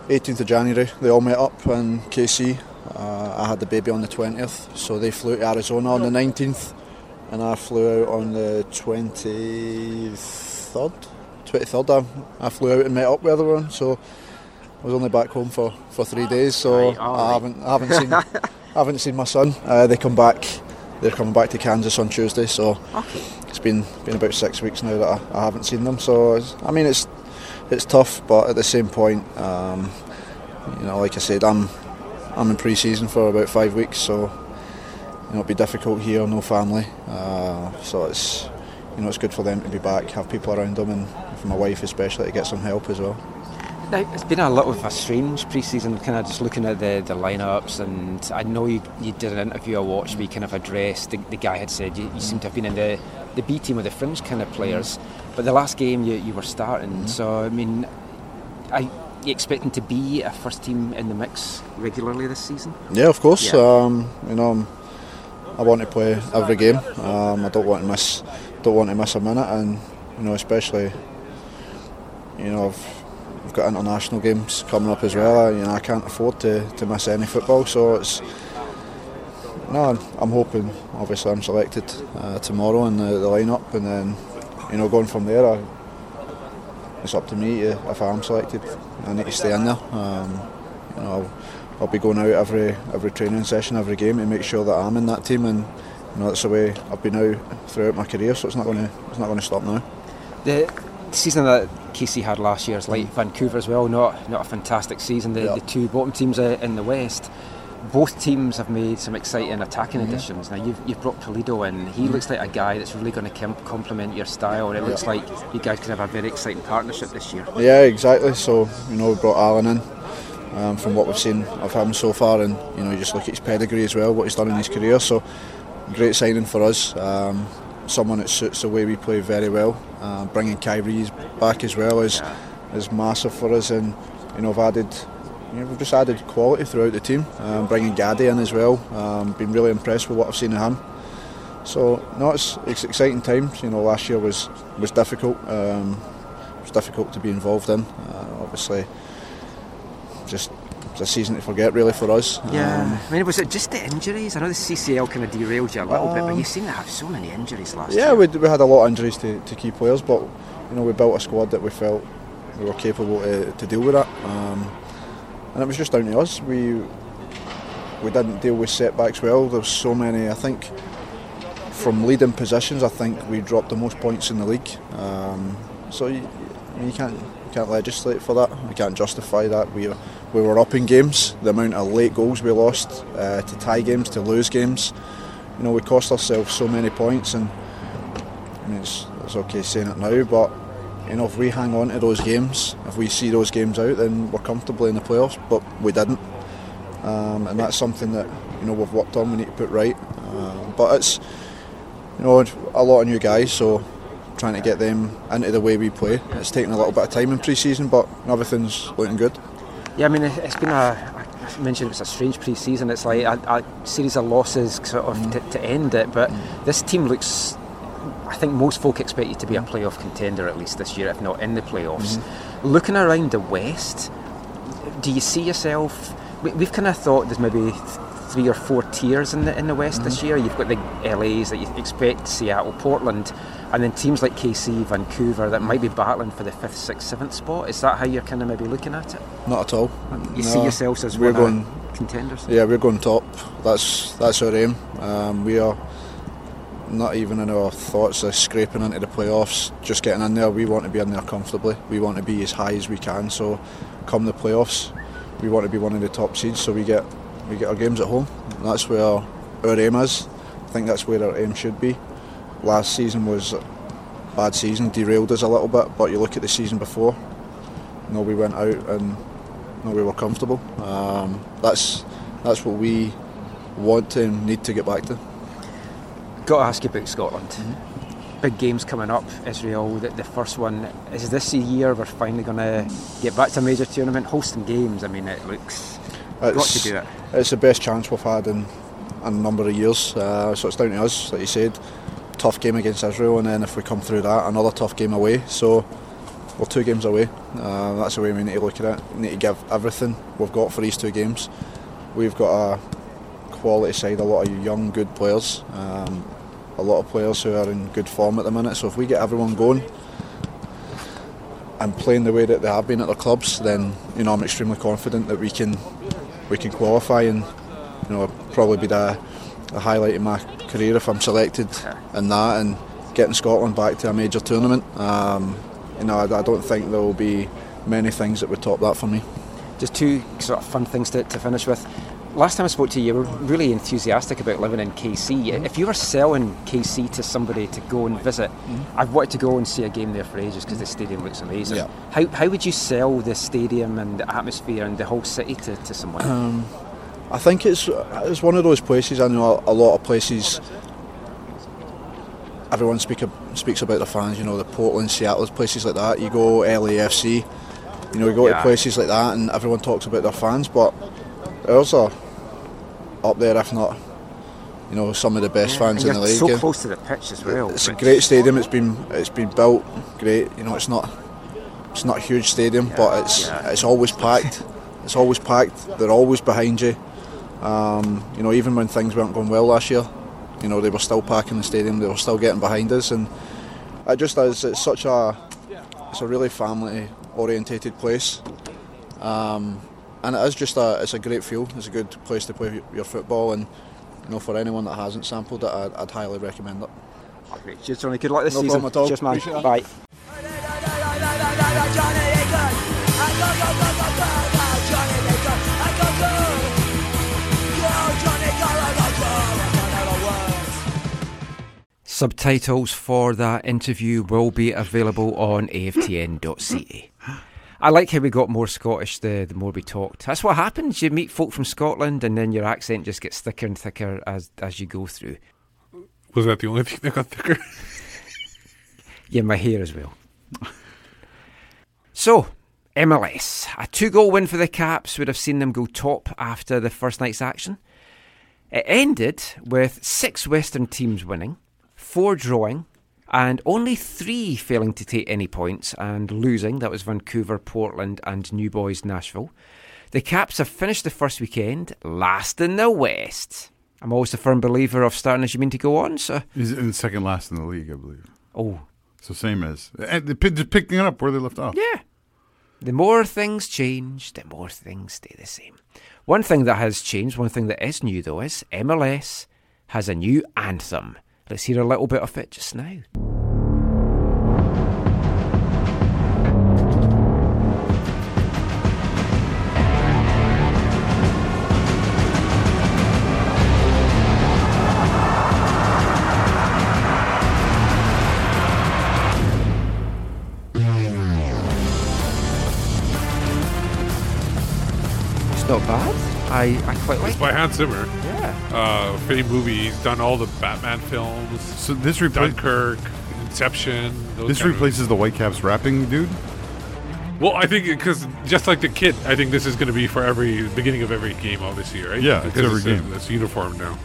18th of January. They all met up in KC. Uh, I had the baby on the 20th, so they flew to Arizona on the 19th, and I flew out on the 23rd. 23rd, I, I flew out and met up with everyone. So I was only back home for, for three days. So Right, I haven't I haven't seen I haven't seen my son. Uh, they come back. They're coming back to Kansas on Tuesday. So Okay. it's been been about six weeks now that I, I haven't seen them. So I mean, it's it's tough, but at the same point, um, you know, like I said, I'm I'm in pre-season for about five weeks, so you know it'll be difficult here, no family. Uh, so it's you know it's good for them to be back, have people around them, and for my wife especially to get some help as well. Now, it's been a little of a strange pre-season, kind of just looking at the, the lineups, and I know you, you did an interview I watched you kind of addressed, the, the guy had said you, you seem to have been in the, the B team with the fringe kind of players, but the last game you, you were starting, so I mean, are you expecting to be a first team in the mix regularly this season? Yeah, of course. Yeah. Um, you know, I want to play every game. Um, I don't want to miss, don't want to miss a minute, and you know, especially, you know, I've, I've got international games coming up as well. You know, I can't afford to, to miss any football, so it's. No, I'm- I'm hoping. Obviously, I'm selected uh, tomorrow in the, the lineup, and then, you know, going from there, I, it's up to me to, if I am selected. I need to stay in there. Um, you know, I'll, I'll be going out every every training session, every game to make sure that I'm in that team, and you know that's the way I've been out throughout my career. So it's not going to it's not going to stop now. The season that KC had last year is like Vancouver as well. Not not a fantastic season. The, the two bottom teams uh, in the West. Both teams have made some exciting attacking additions. Now you've, you've brought Pulido in. He Mhm. looks like a guy that's really going to com- complement your style. And it looks like you guys could have a very exciting partnership this year. Yeah, exactly. So you know we brought Alan in. Um, from what we've seen of him so far, and you know you just look at his pedigree as well, what he's done in his career. So great signing for us. Um, someone that suits the way we play very well. Uh, bringing Khiry back as well is is massive for us, and you know we've added. You know, we've just added quality throughout the team. Um, bringing Gadi in as well. Um, been really impressed with what I've seen of him. So no, it's, it's exciting times. You know, last year was was difficult. Um, it was difficult to be involved in. Uh, obviously, just it's a season to forget really for us. Yeah, Um, I mean, was it just the injuries? I know the CCL kind of derailed you a little bit, but Um, you seem to have so many injuries last yeah, year. Yeah, we, we had a lot of injuries to, to key players, but you know we built a squad that we felt we were capable to, to deal with that, um, and it was just down to us. We we didn't deal with setbacks well. There's so many. I think from leading positions, I think we dropped the most points in the league. Um, so you, you can't you can't legislate for that. We can't justify that. We we were up in games. The amount of late goals we lost uh, to tie games, to lose games. You know, we cost ourselves so many points, and I mean, it's, it's okay saying it now, but you know, if we hang on to those games, if we see those games out, then we're comfortably in the playoffs. But we didn't, um, and that's something that you know we've worked on. We need to put right. Uh, but it's you know a lot of new guys, so trying to get them into the way we play. It's taken a little bit of time in pre-season, but everything's looking good. Yeah, I mean, it- it's been a. I mentioned it's a strange pre-season. It's like a, a series of losses sort of to, to end it. But this team looks. I think most folk expect you to be a playoff contender at least this year, if not in the playoffs. Looking around the West, do you see yourself? We, we've kind of thought there's maybe three or four tiers in the in the West this year. You've got the LA's that you expect, Seattle, Portland, and then teams like KC, Vancouver that might be battling for the fifth, sixth, seventh spot. Is that how you're kind of maybe looking at it? Not at all. You see yourselves as we're going contenders? Yeah, we're going top. That's that's our aim. Um, we are not even in our thoughts of scraping into the playoffs, just getting in there. We want to be in there comfortably. We want to be as high as we can. So, come the playoffs, we want to be one of the top seeds. So we get we get our games at home. That's where our aim is. I think that's where our aim should be. Last season was a bad season, derailed us a little bit. But you look at the season before. You know, we went out and you know, we were comfortable. Um, that's that's what we want and need to get back to. Got to ask you about Scotland. Big games coming up, Israel. The, the first one is this a year we're finally going to get back to a major tournament, hosting games. I mean, it looks got to do it. It's the best chance we've had in, in a number of years. Uh, so it's down to us, like you said, tough game against Israel, and then if we come through that, another tough game away. So we're two games away. Uh, that's the way we need to look at it. We need to give everything we've got for these two games. We've got a quality side, a lot of young, good players, um, a lot of players who are in good form at the minute. So if we get everyone going and playing the way that they have been at their clubs, then you know I'm extremely confident that we can we can qualify and you know probably be the, the highlight of my career if I'm selected in that and getting Scotland back to a major tournament. Um, you know I, I don't think there will be many things that would top that for me. Just two sort of fun things to, to finish with. Last time I spoke to you, you were really enthusiastic about living in KC. If you were selling KC to somebody to go and visit, I've wanted to go and see a game there for ages because the stadium looks amazing. Yeah. How, how would you sell the stadium and the atmosphere and the whole city to, to someone? Um, I think it's it's one of those places. I know a, a lot of places. Everyone speak speaks about the fans. You know, the Portland, Seattle, places like that. You go LAFC. You know, you go Yeah. to places like that, and everyone talks about their fans. But ours are up there, if not, you know, some of the best fans And in the league. so And close to the pitch as well. It's a great stadium. It's been it's been built great. You know, it's not it's not a huge stadium, but it's it's always packed. It's always packed. They're always behind you. Um, you know, even when things weren't going well last year, you know they were still packing the stadium. They were still getting behind us, and it just is. It's such a it's a really family orientated place. Um, and it is just a it's a great feel. It's a good place to play your football, and you know for anyone that hasn't sampled it, I'd, I'd highly recommend it. Great. Cheers, Johnny. Good luck this No season. problem at all. Cheers, man. Appreciate. Bye. Subtitles for that interview will be available on aftn.ca. I like how we got more Scottish the, the more we talked. That's what happens. You meet folk from Scotland and then your accent just gets thicker and thicker as, as you go through. Was that the only thing that got thicker? Yeah, my hair as well. So, MLS. A two goal win for the Caps would have seen them go top after the first night's action. It ended with six Western teams winning, four drawing, and only three failing to take any points and losing. That was Vancouver, Portland, and New Boys Nashville. The Caps have finished the first weekend last in the West. I'm always a firm believer of starting as you mean to go on, so. He's in second last in the league, I believe. Oh. So same as and they pick- just picking it up where they left off. Yeah. The more things change, the more things stay the same. One thing that has changed, one thing that is new though, is MLS has a new anthem. Let's hear a little bit of it just now. I, I quite like It's by it. Hans Zimmer. Yeah. Uh, famed movie. He's done all the Batman films. So this repla- Dunkirk, Inception. Those This replaces the Whitecaps rapping dude. Well, I think because just like the kit, I think this is going to be for every beginning of every game, obviously, right? Yeah, it's because every it's, game. It's uniform now.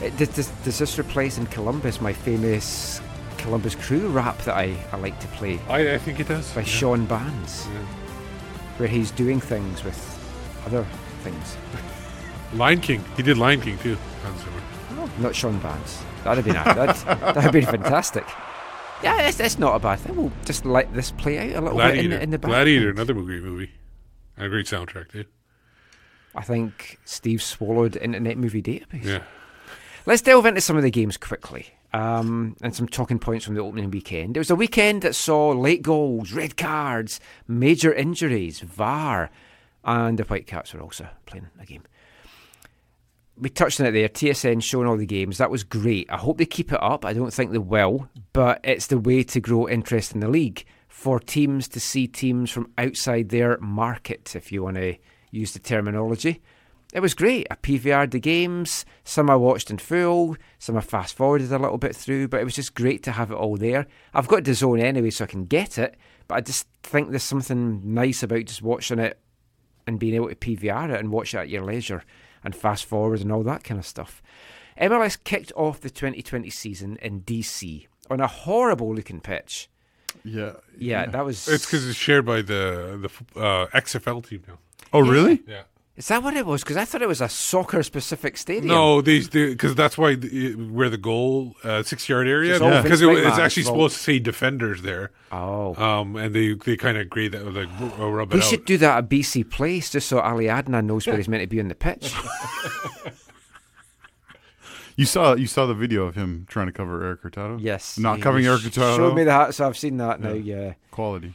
Uh, Does, does, does this replace in Columbus my famous Columbus Crew rap that I, I like to play? I, I think it does. By yeah. Sean Bands, where he's doing things with other things. Lion King. He did Lion King too. Hans Zimmer. Oh, not Sean Bands. That'd have been that'd, that'd have been fantastic. Yeah, that's, that's not a bad thing. We'll just let this play out a little bit in Gladiator. the, in the back. Gladiator, another great movie. And a great soundtrack too. I think Steve swallowed Internet Movie Database. Yeah. Let's delve into some of the games quickly um, and some talking points from the opening weekend. It was a weekend that saw late goals, red cards, major injuries, VAR, and the Whitecaps were also playing a game. We touched on it there. TSN showing all the games. That was great. I hope they keep it up. I don't think they will, but it's the way to grow interest in the league for teams to see teams from outside their market, if you want to use the terminology. It was great. I PVR'd the games. Some I watched in full. Some I fast forwarded a little bit through. But it was just great to have it all there. I've got the zone anyway, so I can get it. But I just think there's something nice about just watching it and being able to PVR it and watch it at your leisure and fast forward and all that kind of stuff. MLS kicked off the 2020 season in DC on a horrible looking pitch. Yeah. Yeah, that was. It's because it's shared by the the uh, XFL team now. Oh, really? Yeah. Is that what it was? Because I thought it was a soccer specific stadium. No, these because that's why the, where the goal uh, six yard area because Vince it, it's actually fault. supposed to say defenders there. Oh, um, and they they kind of agree that like r- rub we it should out. do that at BC Place just so Ali Adnan knows where he's meant to be on the pitch. You saw you saw the video of him trying to cover Erik Hurtado. Yes, not covering Erik Hurtado. Showed me that, so I've seen that now. Yeah, quality.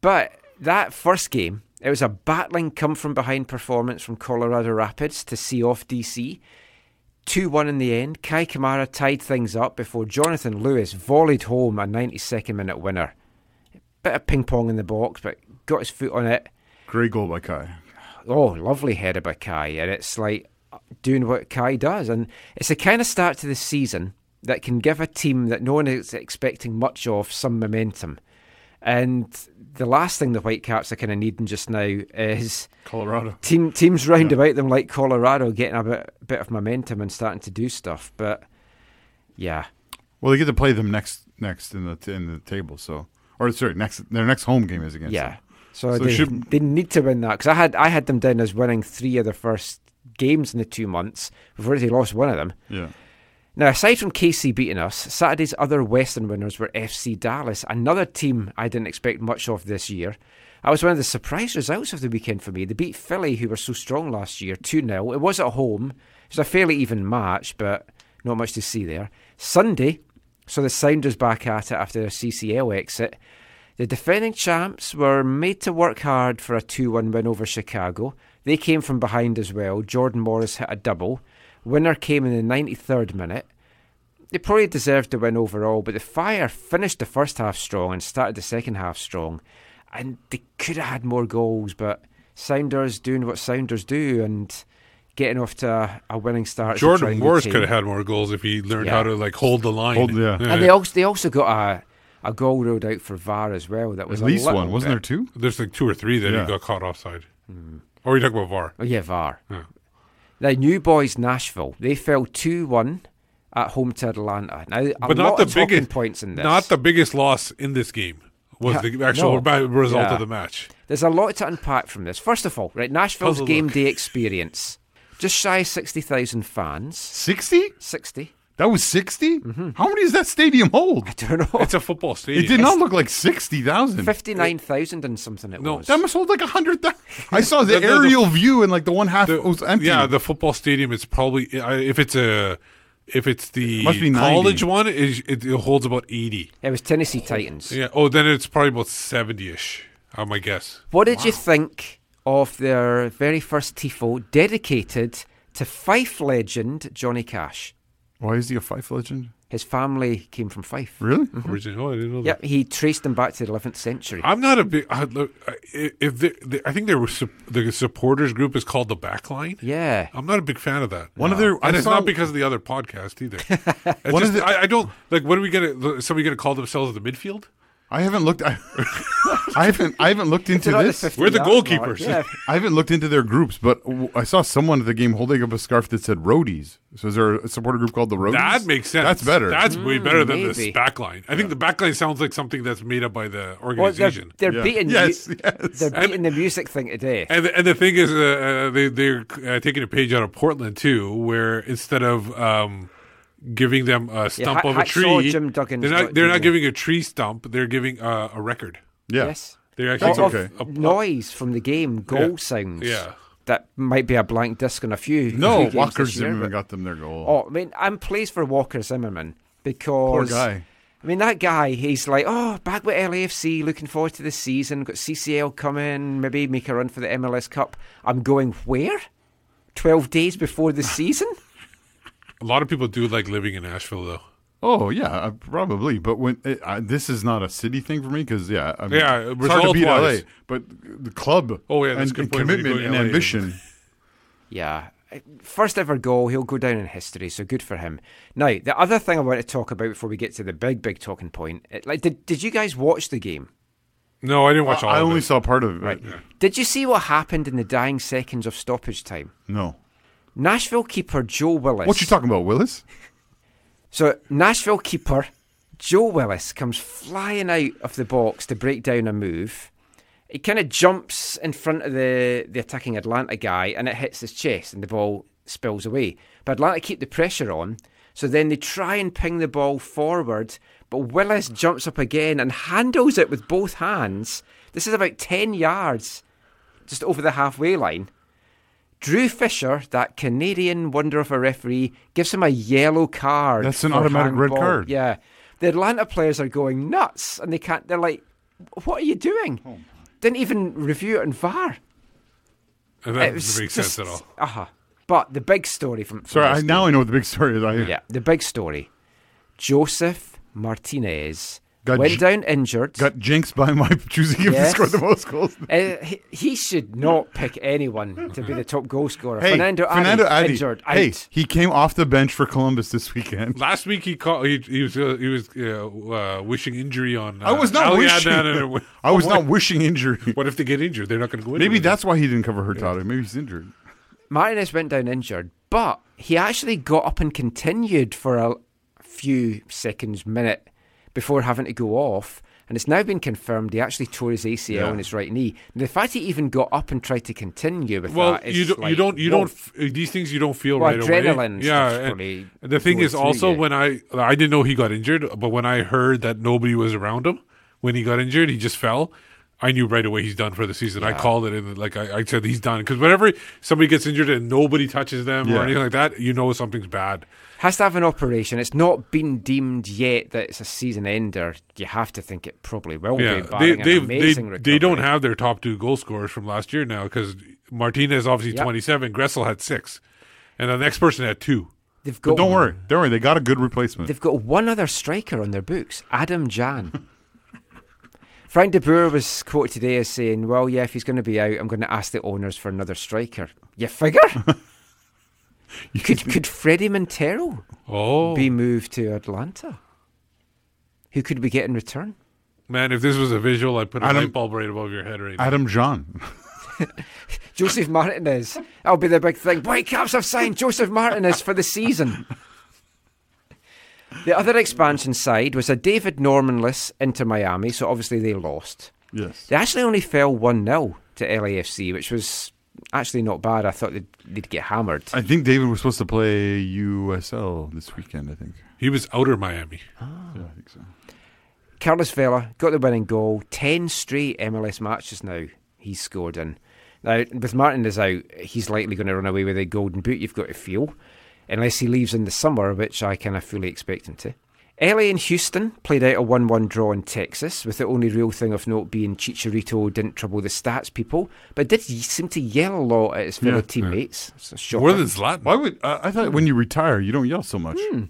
But that first game, it was a battling come from behind performance from Colorado Rapids to see off DC. 2 1 in the end. Kei Kamara tied things up before Jonathan Lewis volleyed home a 92nd minute winner. Bit of ping pong in the box, but got his foot on it. Great goal by Kei. Oh, lovely header by Kei. And it's like uh, doing what Kei does. And it's the kind of start to the season that can give a team that no one is expecting much of some momentum. And the last thing the Whitecaps are kind of needing just now is Colorado. Team teams round about them like Colorado getting a bit bit of momentum and starting to do stuff. But yeah, Well, they get to play them next next in the in the table. So, or sorry, next their next home game is against. yeah. them. So, So they, should- they need to win that because I had I had them down as winning three of their first games in the two months. We've already lost one of them. Yeah. Now, aside from KC beating us, Saturday's other Western winners were FC Dallas, another team I didn't expect much of this year. I was one of the surprise results of the weekend for me. They beat Philly, who were so strong last year, 2 0. It was at home. It was a fairly even match, but not much to see there. Sunday, so the Sounders back at it after their CCL exit. The defending champs were made to work hard for a 2 1 win over Chicago. They came from behind as well. Jordan Morris hit a double. Winner came in the 93rd minute. They probably deserved the win overall, but the Fire finished the first half strong and started the second half strong. And they could have had more goals, but Sounders doing what Sounders do and getting off to a, a winning start. Jordan trying Morris could have had more goals if he learned Yeah. how to like hold the line. Hold- yeah. And they also they also got a a goal ruled out for VAR as well. That was At least little one, wasn't there two? There's like two or three that Yeah. he got caught offside. Or are you talking about VAR? Oh yeah, VAR. Yeah. Now, New Boys Nashville they fell two one at home to Atlanta. Now, a but lot not the biggest points in this. Not the biggest loss in this game was Yeah, the actual no. result Yeah. of the match. There's a lot to unpack from this. First of all, right, Nashville's Puzzle game look. day experience. Just shy of 60,000 fans. 60? 60. That was 60? Mm-hmm. How many does that stadium hold? I don't know. It's a football stadium. It did not look like 60,000. 59,000 and something it No, was. That must hold like 100,000. I saw the, The- the- the- aerial view and like the one half was empty. Yeah, the football stadium is probably if it's a if it's the Must be college one, it, it, it holds about eighty. It was Tennessee Titans. Yeah. Oh, then it's probably about seventy ish. I'm my guess. What did you think of their very first TIFO dedicated to Fife legend Johnny Cash? Why is he a Fife legend? His family came from Fife. Really? Original. Oh, I didn't know that. Yep, he traced them back to the 11th century. I'm not a big. I, look, if the, the, I think they were sup- the supporters group is called the Backline. Yeah, I'm not a big fan of that. One of their- I and it's saw- not because of the other podcast either. It's One of the- I, I don't like. What are we gonna? Somebody gonna call themselves the midfield? I haven't looked. I, I haven't. I haven't looked into around the this. We're the goalkeepers. yeah. I haven't looked into their groups, but w- I saw someone at the game holding up a scarf that said Roadies. So is there a supporter group called the Roadies? That makes sense. That's better. That's way better than this maybe. backline. I think the backline sounds like something that's made up by the Well, they're, organization. they're Yeah. beating Yes, mu- yes. they're beating the music thing today. And the, and the thing is, uh, uh, they they're uh, taking a page out of Portland too, where instead of um, giving them a stump Ha- of a tree, Jim Duggan's they're not they're not giving a tree stump. They're giving uh, a record. yeah. Yes. They're actually That's of okay. a- noise from the game, goal Yeah. sounds. Yeah. That might be a blank disc on a few. No, few games Walker this year, Zimmerman but- got them their goal. Oh, I mean, I'm pleased for Walker Zimmerman because Poor guy. I mean, that guy, he's like, oh, back with LAFC, looking forward to the season. Got CCL coming, maybe make a run for the MLS Cup. I'm going where? 12 days before the season? A lot of people do like living in Nashville, though. Oh yeah, uh, probably. But when it, I, this is not a city thing for me because yeah, I mean, Yeah, it's hard to beat LA. But the club, Oh, yeah, and, and point when you commitment and LA. ambition. Yeah. First ever goal, he'll go down in history, so good for him. Now, the other thing I want to talk about before we get to the big, big talking point, it, like, did, did you guys watch the game? No, I didn't watch all I of only it. saw part of it. Right. Did you see what happened in the dying seconds of stoppage time? No. Nashville keeper Joe Willis. What you talking about, Willis? So Nashville keeper Joe Willis comes flying out of the box to break down a move. He kind of jumps in front of the, the attacking Atlanta guy and it hits his chest and the ball spills away. But Atlanta keep the pressure on, so then they try and ping the ball forward, but Willis jumps up again and handles it with both hands. This is about 10 yards just over the halfway line. Drew Fischer, that Canadian wonder of a referee, gives him a yellow card. That's an for automatic red handball. card. Yeah. The Atlanta players are going nuts and they can't, they're like, what are you doing? Oh, Didn't even review it in VAR. And that It doesn't make sense at all. Uh-huh. But the big story from, from Sorry, I, now game- I know what the big story is. I, yeah, the big story. Josef Martinez Got went j- down injured. Got jinxed by my choosing him Yes. to score the most goals. Uh, he, he should not pick anyone to be the top goal scorer. Hey, Fanendo Fanendo Adi. injured. Hey, out. he came off the bench for Columbus this weekend. Last week he called. He, he was uh, he was uh, uh, wishing injury on. Uh, I was not Ali wishing. Adnan and- I was not wishing injury. What if they get injured? They're not going to go in. Maybe with that's why he didn't cover Hurtado. Maybe he's injured. Martinez went down injured, but he actually got up and continued for a few seconds, minute before having to go off. And it's now been confirmed he actually tore his ACL Yeah. in his right knee. And the fact he even got up and tried to continue with Well, that is you don't, like, you don't, you don't. f- uh, These things you don't feel Well, right away. adrenaline Yeah, and the thing is also you. when I I didn't know he got injured, but when I heard that nobody was around him when he got injured, he just fell. I knew right away he's done for the season. I called it, and like I, I said, he's done because whenever somebody gets injured and nobody touches them Yeah. or anything like that, you know something's bad. Has to have an operation. It's not been deemed yet that it's a season ender. You have to think it probably will Yeah, be. they they amazing they, they don't have their top two goal scorers from last year now because Martinez obviously Yep. twenty seven, Gressel had six, and the next person had two. They've But don't worry, don't worry. They got a good replacement. They've got one other striker on their books, Adam Jahn. Frank de Boer was quoted today as saying, "Well, yeah, if he's going to be out, I'm going to ask the owners for another striker." You figure? could could Fredy Montero Oh. be moved to Atlanta? Who could we get in return? Man, if this was a visual, I'd put a Adam- light bulb right above your head right now. Adam Jahn. Josef Martinez. That'll be the big thing. Whitecaps have signed Josef Martinez for the season. The other expansion side was a David Normanless Inter Miami, so obviously they lost. Yes. They actually only fell 1 0 to LAFC, which was actually not bad. I thought they'd, they'd get hammered. I think David was supposed to play USL this weekend. I think He was outer Miami. Ah. Yeah, I think so. Carlos Vela got the winning goal. 10 straight MLS matches now he's scored in. Now, with Martinez out, he's likely going to run away with a golden boot, you've got to feel, unless he leaves in the summer, which I kind of fully expect him to. LA and Houston played out a 1 1 draw in Texas, with the only real thing of note being Chicharito didn't trouble the stats people, but did seem to yell a lot at his fellow Yeah. teammates. It's a. More than Zlatan. Why would uh, I thought when you retire you don't yell so much? Hmm.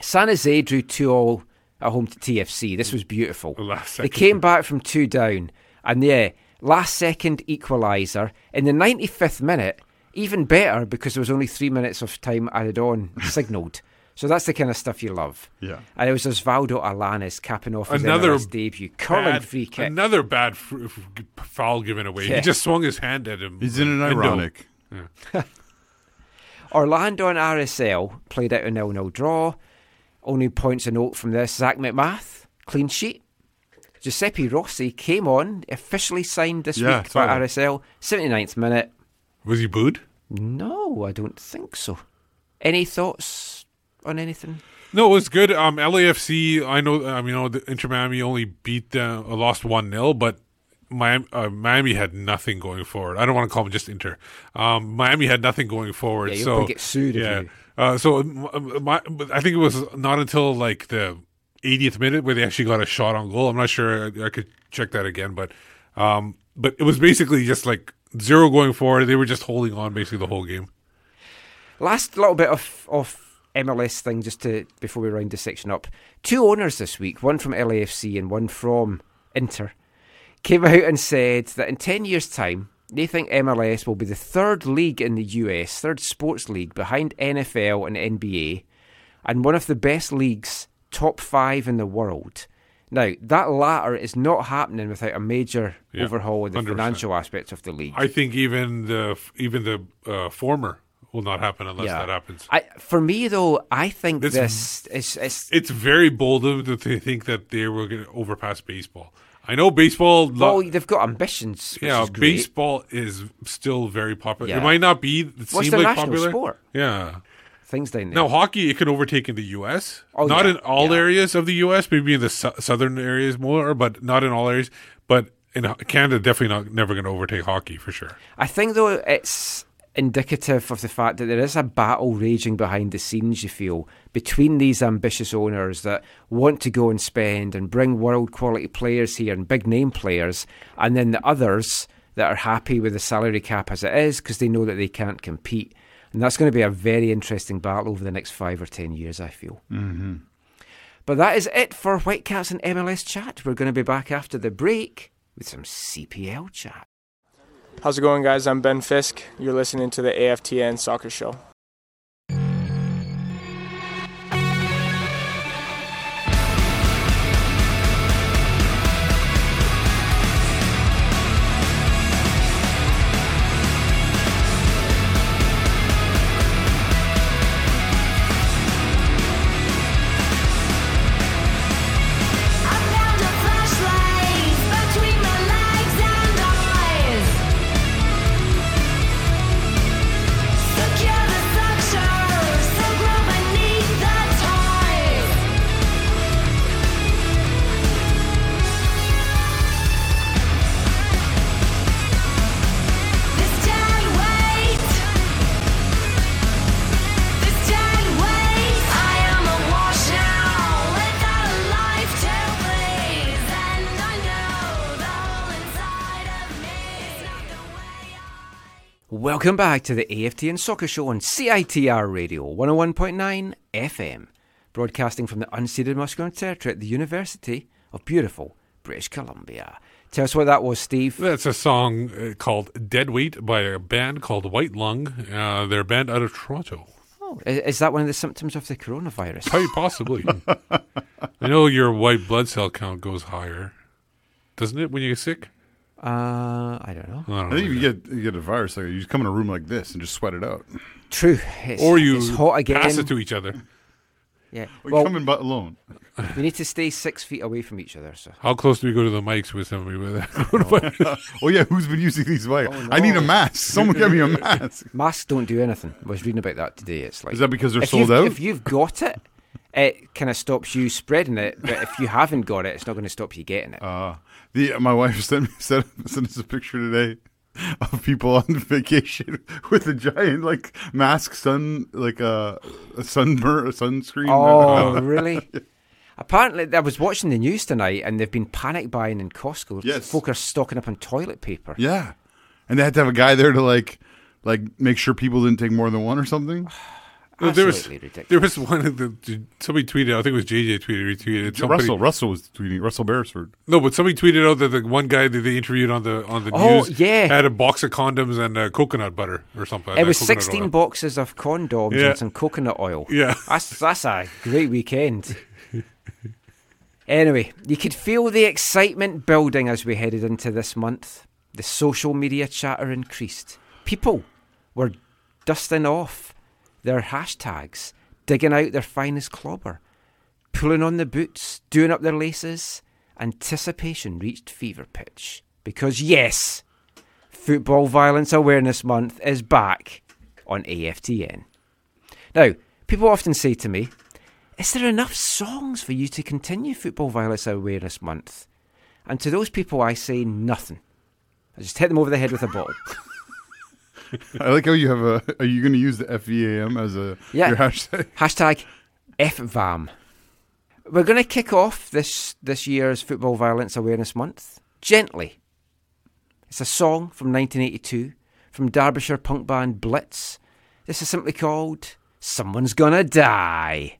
San Jose drew 2 all at home to TFC. This was beautiful. last They came back from 2 down, and yeah, last second equaliser in the 95th minute, even better because there was only three minutes of time added on, signalled. So that's the kind of stuff you love. Yeah. And it was Oswaldo Alanis capping off his Another MLS debut, curling bad- free kick. Another bad f- f- foul given away. Yeah. He just swung his hand at him. He's in an Endo. ironic. Yeah. Orlando and RSL played out a nil-nil draw. Only points a note from this: Zac MacMath, clean sheet. Giuseppe Rossi came on, officially signed this Yeah, week saw by that. RSL. 79th minute. Was he booed? No, I don't think so. Any thoughts on anything? No, it was good. Um, LAFC. I know. I mean, you know, the Inter Miami only beat uh, lost one 0 but Miami, uh, Miami had nothing going forward. I don't want to call them just Inter. Um, Miami had nothing going forward. Yeah, so get sued if Yeah. you- Uh, so my, but I think it was not until like the 80th minute where they actually got a shot on goal. I'm not sure. I, I could check that again, but um, but it was basically just like zero going forward. They were just holding on basically the whole game. Last little bit of, of MLS thing just to before we round this section up. Two owners this week, one from LAFC and one from Inter, came out and said that in 10 years' time, they think MLS will be the third league in the US, third sports league behind NFL and NBA, and one of the best leagues, top five in the world. Now, that latter is not happening without a major Yeah, overhaul of the 100%. financial aspects of the league. I think even the even the uh, former will not happen unless Yeah. that happens. I, for me though, I think This- this is it's It's very bold of them to think that they were going to overpass baseball. I know baseball. well, they've got ambitions. Yeah, is baseball is still very popular. Yeah. It might not be. It What's seem their like national popular. sport? Yeah. Things down there. Now hockey, it can overtake in the U.S. Oh, not yeah, in all areas of the U.S. Maybe in the su- southern areas more, but not in all areas. But in Canada, definitely not never going to overtake hockey for sure. I think though it's indicative of the fact that there is a battle raging behind the scenes. You feel between these ambitious owners that want to go and spend and bring world quality players here and big name players, and then the others that are happy with the salary cap as it is because they know that they can't compete. And that's going to be a very interesting battle over the next five or ten years. I feel. Mm-hmm. But that is it for Whitecaps and MLS chat. We're going to be back after the break with some CPL chat. How's it going, guys? I'm Ben Fisk. You're listening to the AFTN Soccer Show. Welcome back to the AFTN Soccer Show on CITR Radio 101.9 FM, broadcasting from the unceded Musqueam Territory at the University of beautiful British Columbia. Tell us what that was, Steve. That's a song uh, called "Dead Weight" by a band called White Lung. Uh, they're a band out of Toronto. Oh, is, is that one of the symptoms of the coronavirus? Quite possibly. I know your white blood cell count goes higher, doesn't it, when you get sick? Uh, I don't know. I I don't think know. if you get you get a virus, like you just come in a room like this and just sweat it out. True. It's, or you it's hot again. pass it to each other. Yeah. Or Well, you come in but alone. we need to stay six feet away from each other. So How close do we go to the mics with somebody with that? oh yeah, who's been using these mics? Oh, I need a mask. Someone get me a mask. masks don't do anything. I was reading about that today. It's like Is that because they're sold out? If you've got it, it kind of stops you spreading it. But if you haven't got it, it's not going to stop you getting it. Uh, the my wife sent me sent, sent us a picture today of people on vacation with a giant like mask sun like uh, a, a sunburn a sunscreen. Oh, really? Apparently, I was watching the news tonight, and they've been panic buying in Costco. Yes. folk are stocking up on toilet paper. Yeah, and they had to have a guy there to like like make sure people didn't take more than one or something. No, there was ridiculous. there was one of the somebody tweeted. I think it was JJ tweeted retweeted. Somebody, Russell Russell was tweeting Russell Beresford. No, but somebody tweeted out that the one guy that they interviewed on the on the Oh, news yeah. had a box of condoms and uh, coconut butter or something. It uh, was 16 oil. boxes of condoms Yeah. and some coconut oil. Yeah. That's, that's a great weekend. anyway, you could feel the excitement building as we headed into this month. The social media chatter increased. People were dusting off their hashtags, digging out their finest clobber, pulling on the boots, doing up their laces. Anticipation reached fever pitch. Because, yes, Football Violence Awareness Month is back on AFTN. Now, people often say to me, Is there enough songs for you to continue Football Violence Awareness Month? And to those people, I say nothing. I just hit them over the head with a bottle. I like how you have a. Are you going to use the FVAM as a Yeah. your hashtag? Hashtag FVAM. We're going to kick off this, this year's Football Violence Awareness Month gently. It's a song from 1982 from Derbyshire punk band Blitz. This is simply called Someone's Gonna Die.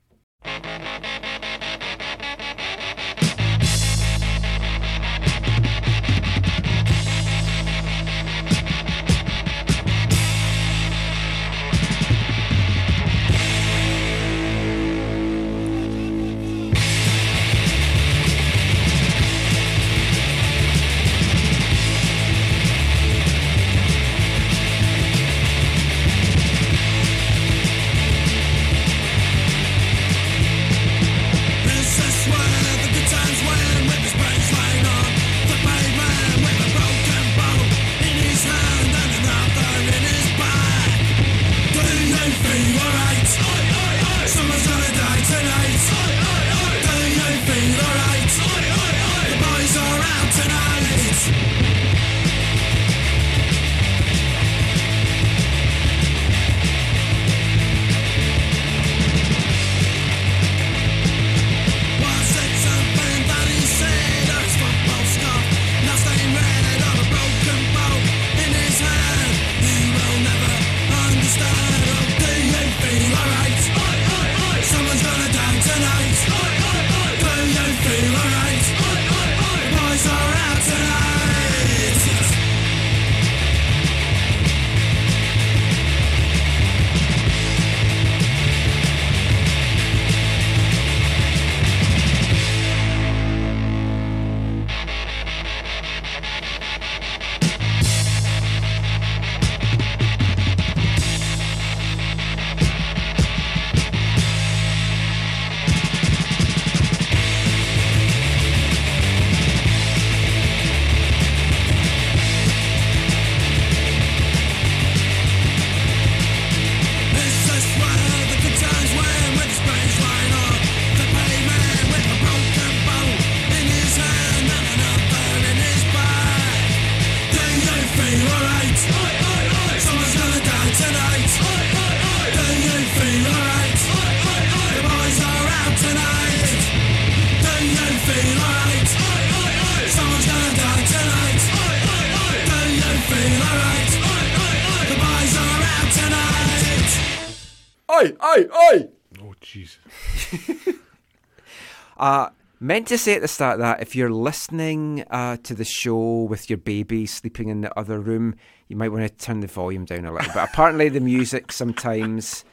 Meant to say at the start that if you're listening uh, to the show with your baby sleeping in the other room, you might want to turn the volume down a little bit. Apparently, the music sometimes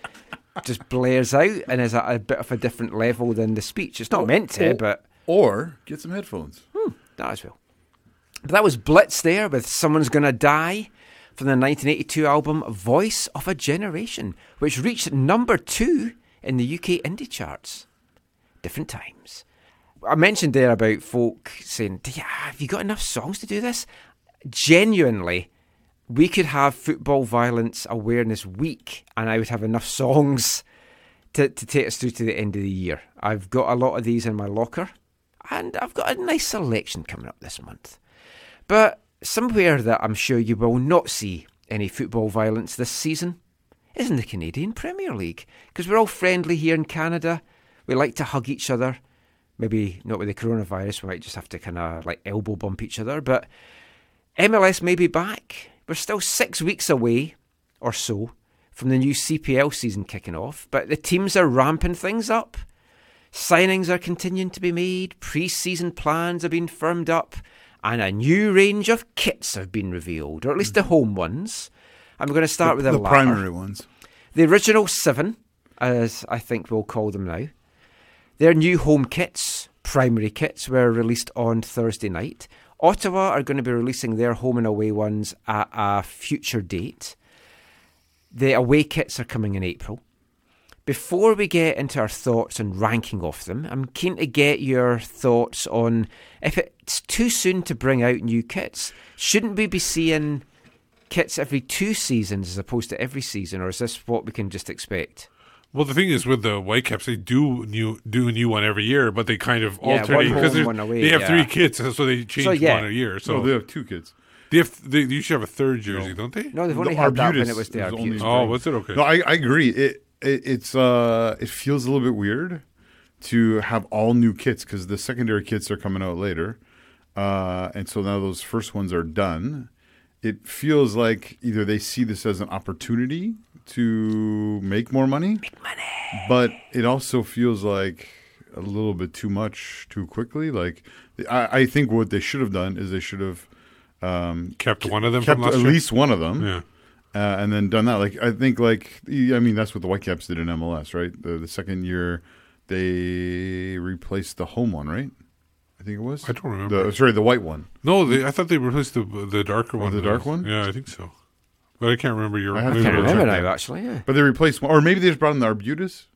just blares out and is at a bit of a different level than the speech. It's not meant to, or, but or get some headphones. that as well. But that was Blitz there with Someone's Gonna Die from the 1982 album Voice of a Generation, which reached number two in the UK indie charts. Different times. I mentioned there about folk saying, "Do you- Have you got enough songs to do this? Genuinely, we could have Football Violence Awareness Week, and I would have enough songs to, to take us through to the end of the year. I've got a lot of these in my locker, and I've got a nice selection coming up this month. But somewhere that I'm sure you will not see any football violence this season is in the Canadian Premier League. Because we're all friendly here in Canada. We like to hug each other. Maybe not with the coronavirus, we might just have to kind of like elbow bump each other. But MLS may be back. We're still six weeks away or so from the new CPL season kicking off, but the teams are ramping things up. Signings are continuing to be made, pre season plans have been firmed up, and a new range of kits have been revealed, or at least the mm. home ones. I'm going to start The- with the, the primary ones. The original seven, as I think we'll call them now. Their new home kits, primary kits, were released on Thursday night. Ottawa are going to be releasing their home and away ones at a future date. The away kits are coming in April. Before we get into our thoughts and ranking of them, I'm keen to get your thoughts on if it's too soon to bring out new kits. Shouldn't we be seeing kits every two seasons as opposed to every season, or is this what we can just expect? Well, the thing is with the Whitecaps, they do new do a new one every year, but they kind of Yeah, alternate because home, there's- one away, they have yeah. three kits, so they change So, yeah. one a year. So No, they have two kits. They have they usually have a third jersey, don't they? No, they've The only had that when it was the is Arbutus. Oh, was it okay? No, I, I agree. It, it it's uh it feels a little bit weird to have all new kits because the secondary kits are coming out later, uh, and so now those first ones are done. It feels like either they see this as an opportunity to make more money, make money, but it also feels like a little bit too much too quickly. Like I, I think what they should have done is they should have um, Kept one of them kept from last at year? least one of them, Yeah. uh, and then done that. Like I think, like I mean, that's what the Whitecaps did in MLS, right? The, the second year they replaced the home one, right? I think it was. I don't remember. The, sorry, the white one. No, they, I thought they replaced the the darker one. the dark one? Yeah, I think so. But I can't remember your. I have maybe to we'll check check that. that. actually, yeah. But they replaced one, or maybe they just brought in the Arbutus.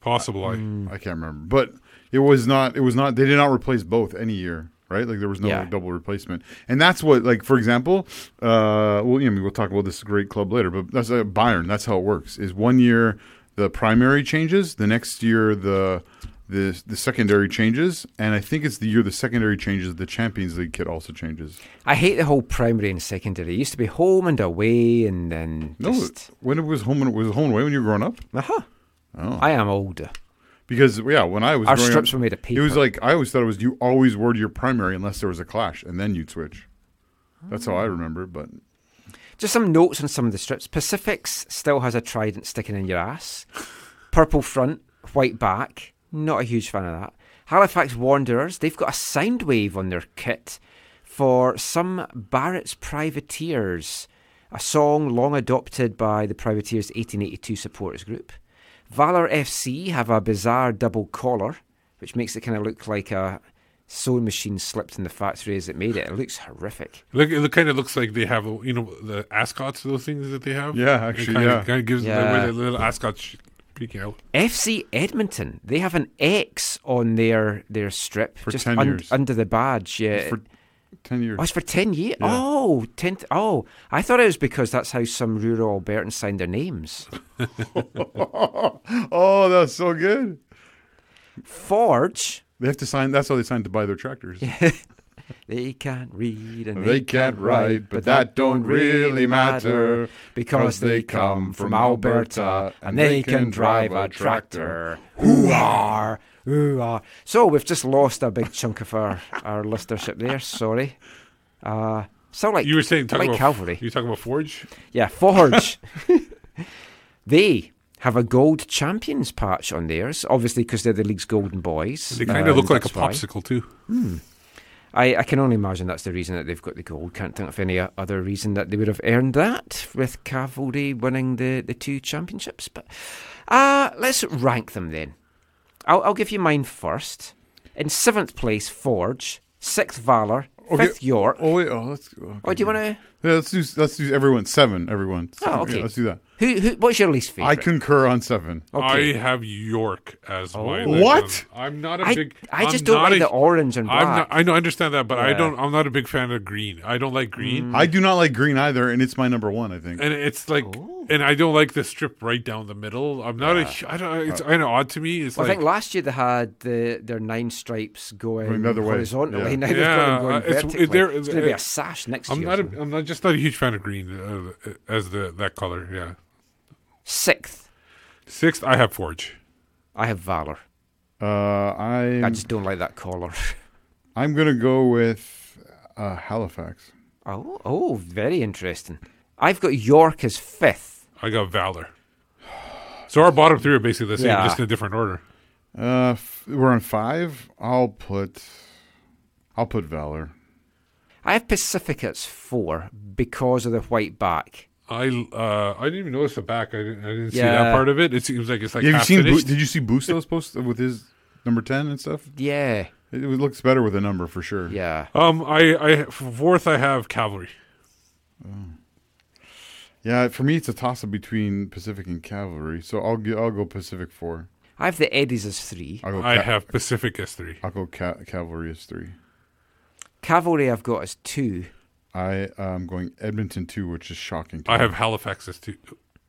Possible. I I can't remember, but it was not. It was not. They did not replace both any year, right? Like there was no Yeah. double replacement, and that's what. Like for example, uh, well, I mean, we'll talk about this great club later, but that's uh, Bayern. That's how it works. Is one year the primary changes, the next year the the the secondary changes, and I think it's the year the secondary changes, the Champions League kit also changes. I hate the whole primary and secondary. It used to be home and away, and then No, just, when it was home, when it was home and away when you were growing up. uh-huh. Oh. I am older. Because yeah, when I was Our strips up, were made of paper. It was like I always thought it was you always wore your primary unless there was a clash, and then you'd switch. That's how I remember. But Just some notes on some of the strips. Pacifics still has a trident sticking in your ass. Purple front, white back. Not a huge fan of that. Halifax Wanderers, they've got a sound wave on their kit for some Barrett's Privateers, a song long adopted by the Privateers 1882 supporters group. Valor FC have a bizarre double collar, which makes it kind of look like a sewing machine slipped in the factory as it made it. It looks horrific. Look, it kind of looks like they have, you know, the ascots, those things that they have. Yeah, actually, it kind yeah. Of, kind of gives Yeah. the way the little ascots FC Edmonton, they have an X on their their strip For just 10 un- years. under the badge. Yeah. It's for ten years. Oh, it's for 10 years? Yeah. Oh, 10 th- oh, I thought it was because that's how some rural Albertans signed their names. oh, that's so good. Forge, They have to sign. That's how they sign to buy their tractors. they can't read and They can't write, but that don't really matter, because they come from Alberta and they can drive a tractor. Hoo-ah! Hoo-ah! So we've just lost a big chunk of our, our listenership there. Sorry. Uh, so like You were saying, talking like about, Cavalry. You talking about Forge? Yeah, Forge. they have a gold champions patch on theirs, obviously because they're the league's golden boys. They kind of Um, look like a that's why. popsicle too. Hmm. I, I can only imagine that's the reason that they've got the gold. Can't think of any other reason that they would have earned that with Cavalry winning the, the two championships. But uh, let's rank them then. I'll, I'll give you mine first. In seventh place, Forge. Sixth, Valor. Okay. Fifth, York. Oh wait, oh let's. Okay. Oh, do you want to? Yeah, let's do let's do everyone seven. Everyone. Oh, Seven. okay. Yeah, let's do that. Who, who? What's your least favorite? I concur on seven. Okay. I have York as my Oh. like, What? I'm not a I- big. I I'm just don't not like a- the orange and I'm black. not, I know, I understand that, but I don't. I'm not a big fan of green. I don't like green, I do not like green either, and it's my number one. I think. and it's like, and I don't like the strip right down the middle. I'm not a. I don't. It's kind of odd to me. It's Well, I like think last year they had the, their nine stripes going Going the other way, horizontally. yeah. Now they've got them going uh, it's- vertically. it- there- it's going to be uh, a sash next I'm year. not. or A, something. I'm not just not a huge fan of green uh, as the that color. Yeah. Sixth, Sixth, I have Forge. I have Valor. Uh, I I just don't like that color. I'm gonna go with uh, Halifax. Oh, oh, very interesting. I've got York as fifth. I got Valor. So our bottom three are basically the same, Yeah. just in a different order. Uh, f- we're on five. I'll put. I'll put Valor. I have Pacificats four because of the white back. I uh, I didn't even notice the back. I didn't, I didn't see Yeah. that part of it. It seems like it's like Yeah, have half you seen? Bu- finished. did you see Bustos post with his number ten and stuff? Yeah, It, it looks better with a number for sure. yeah. Um, I, I fourth I have Cavalry. Yeah, for me it's a toss up between Pacific and Cavalry, so I'll go, I'll go Pacific four. I have the Eddies as three. I'll go I Ca- have Pacific as three. I'll go ca- Cavalry as three. Cavalry I've got as two. I am going Edmonton two, which is shocking. To I me. have Halifax as two.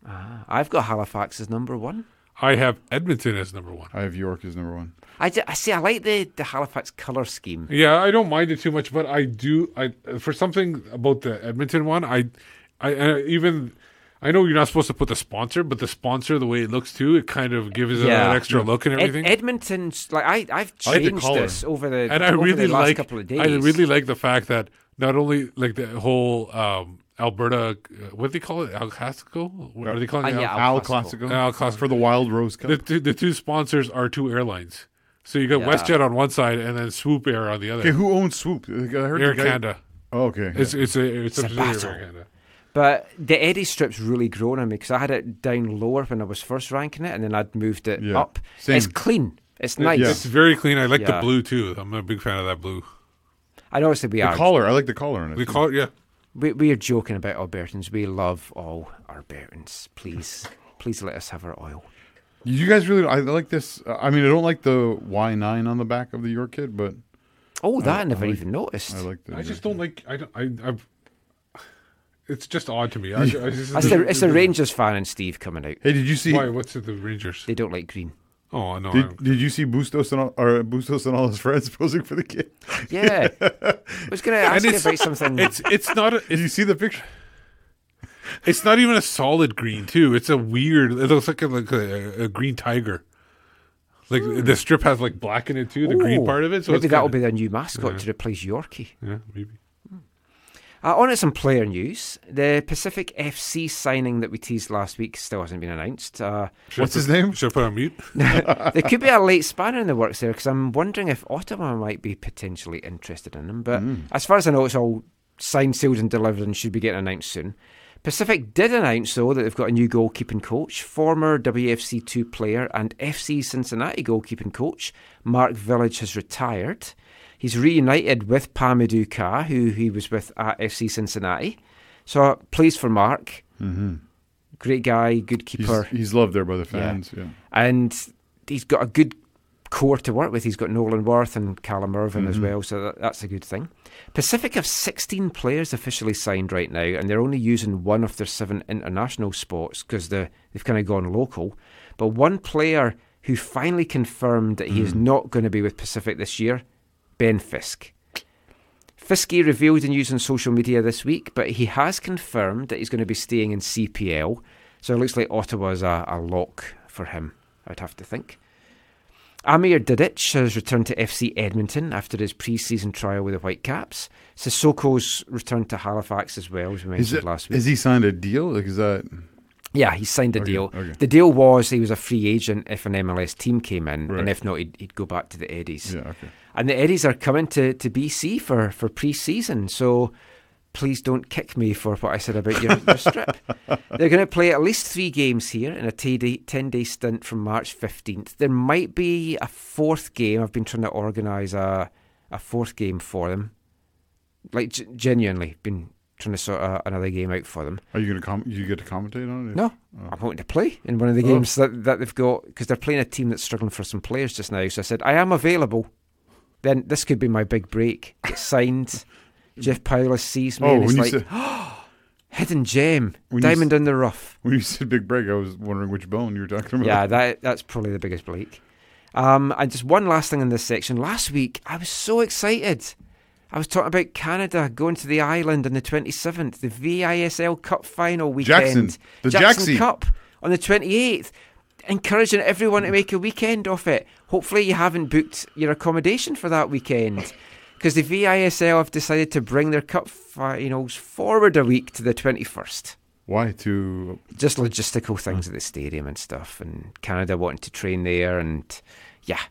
Ah, I've got Halifax as number one. I have Edmonton as number one. I have York as number one. I, see. I like the, the Halifax color scheme. Yeah, I don't mind it too much, but I do. I for something about the Edmonton one, I, I, I even. I know you're not supposed to put the sponsor, but the sponsor, the way it looks too, it kind of gives it Yeah. an extra look and Ed- everything. Edmonton's like I I've I like changed this over the and I over really the last like couple of days. I really like the fact that not only like the whole um, Alberta, uh, what do they call it, Al Classico? What are they calling Uh, it? yeah, Al Al Classico. Al Classico. for the Wild Rose Cup. The, two- the two sponsors are two airlines. So you got Yeah. WestJet on one side and then Swoop Air on the other. okay, who owns Swoop? I heard Air the guy- Canada. Oh, okay. It's it's a it's a It's a subsidiary of battle. Air Canada. But the Eddie strip's really grown on me because I had it down lower when I was first ranking it, and then I'd moved it Yeah, up. same. It's clean. It's nice. Yeah. It's very clean. I like Yeah. the blue too. I'm a big fan of that blue. I know obviously we the are. collar. I like the collar on it. We too. call it yeah. We, we are joking about Albertans. We love all Albertans. Please, please let us have our oil. You guys really? I like this. uh, I mean, I don't like the Y nine on the back of the York kid, but Oh, that I, never like- even noticed. I like the. I just don't like. I don't. I, I've. It's just odd to me. I, hmm. I just, That's the, it's the Rangers fan and Steve coming out. Hey, did you see? Why? What's it? The Rangers? They don't like green. Oh no. Did, did you see Bustos and all, or Bustos and all his friends posing for the kid? Yeah. I was going to ask you it's- about something. It's it's not. A, Did you see the picture? it's not even a solid green too. It's a weird. It looks like a, like a, a green tiger. Like hmm. the strip has like black in it too. The green Oh, part of it. So maybe that'll kinda- be their new mascot Yeah. to replace Yorkie. Yeah, maybe. Uh, on to some player news. The Pacific FC signing that we teased last week still hasn't been announced. Uh, What's his put- name? Should I put on mute? there could be a late spanner in the works there because I'm wondering if Ottawa might be potentially interested in him. But as far as I know, it's all signed, sealed, and delivered and should be getting announced soon. Pacific did announce, though, that they've got a new goalkeeping coach. Former WFC2 player and FC Cincinnati goalkeeping coach Mark Village has retired. He's reunited with Pa-Modou Kah, who he was with at FC Cincinnati. So pleased for Mark. Mm-hmm. Great guy, good keeper. he's loved there by the fans. Yeah. And he's got a good core to work with. He's got Nolan Wirth and Callum Irving as Mhm. well, so that, that's a good thing. Pacific have 16 players officially signed right now, and they're only using one of their seven international spots because they've kind of gone local. But one player who finally confirmed that he is not going to be with Pacific this year, Ben Fisk. Fisky revealed the news on social media this week, but he has confirmed that he's going to be staying in CPL. So it looks like Ottawa's a, a lock for him, I'd have to think. Amer Didic has returned to FC Edmonton after his pre-season trial with the Whitecaps. Sissoko's returned to Halifax as well, as we Is, mentioned it, last week. is he signed a deal? Like, is that? Yeah, he signed a Okay, deal. okay. The deal was he was a free agent if an MLS team came in, Right. and if not, he'd, he'd go back to the Eddies. Yeah, okay. And the Eddies are coming to, to BC for, for pre season. So please don't kick me for what I said about your, your strip. They're going to play at least three games here in a 10 day, stint from March 15th. There might be a fourth game. I've been trying to organise a, a fourth game for them. Like, g- genuinely, been trying to sort another game out for them. Are you going to com- you get to commentate on it? No, Oh. I'm hoping to play in one of the Oh. games that, that they've got because they're playing a team that's struggling for some players just now. So I said, I am available. Then this could be my big break. Signed. Jeff Paulus sees me Oh, and it's like, hidden gem, diamond in the rough. When you said big break, I was wondering which bone you were talking about. Yeah, that that's probably the biggest break. Um, and just one last thing in this section. Last week, I was so excited. I was talking about Canada going to the island on the 27th, the VISL Cup final weekend. Jackson, the Jackson. Cup on the 28th. Encouraging everyone to mm. make a weekend of it. Hopefully, you haven't booked your accommodation for that weekend. Because the VISL have decided to bring their cup finals forward a week to the 21st Why to? just logistical oh. things at the stadium and stuff, and Canada wanting to train there, and yeah,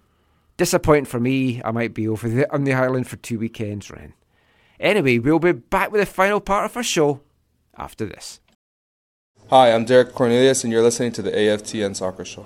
disappointing for me. I might be over the, on the island for two weekends, Ren. Anyway, we'll be back with the final part of our show after this. Hi, I'm Derek Cornelius, and you're listening to the AFTN Soccer Show.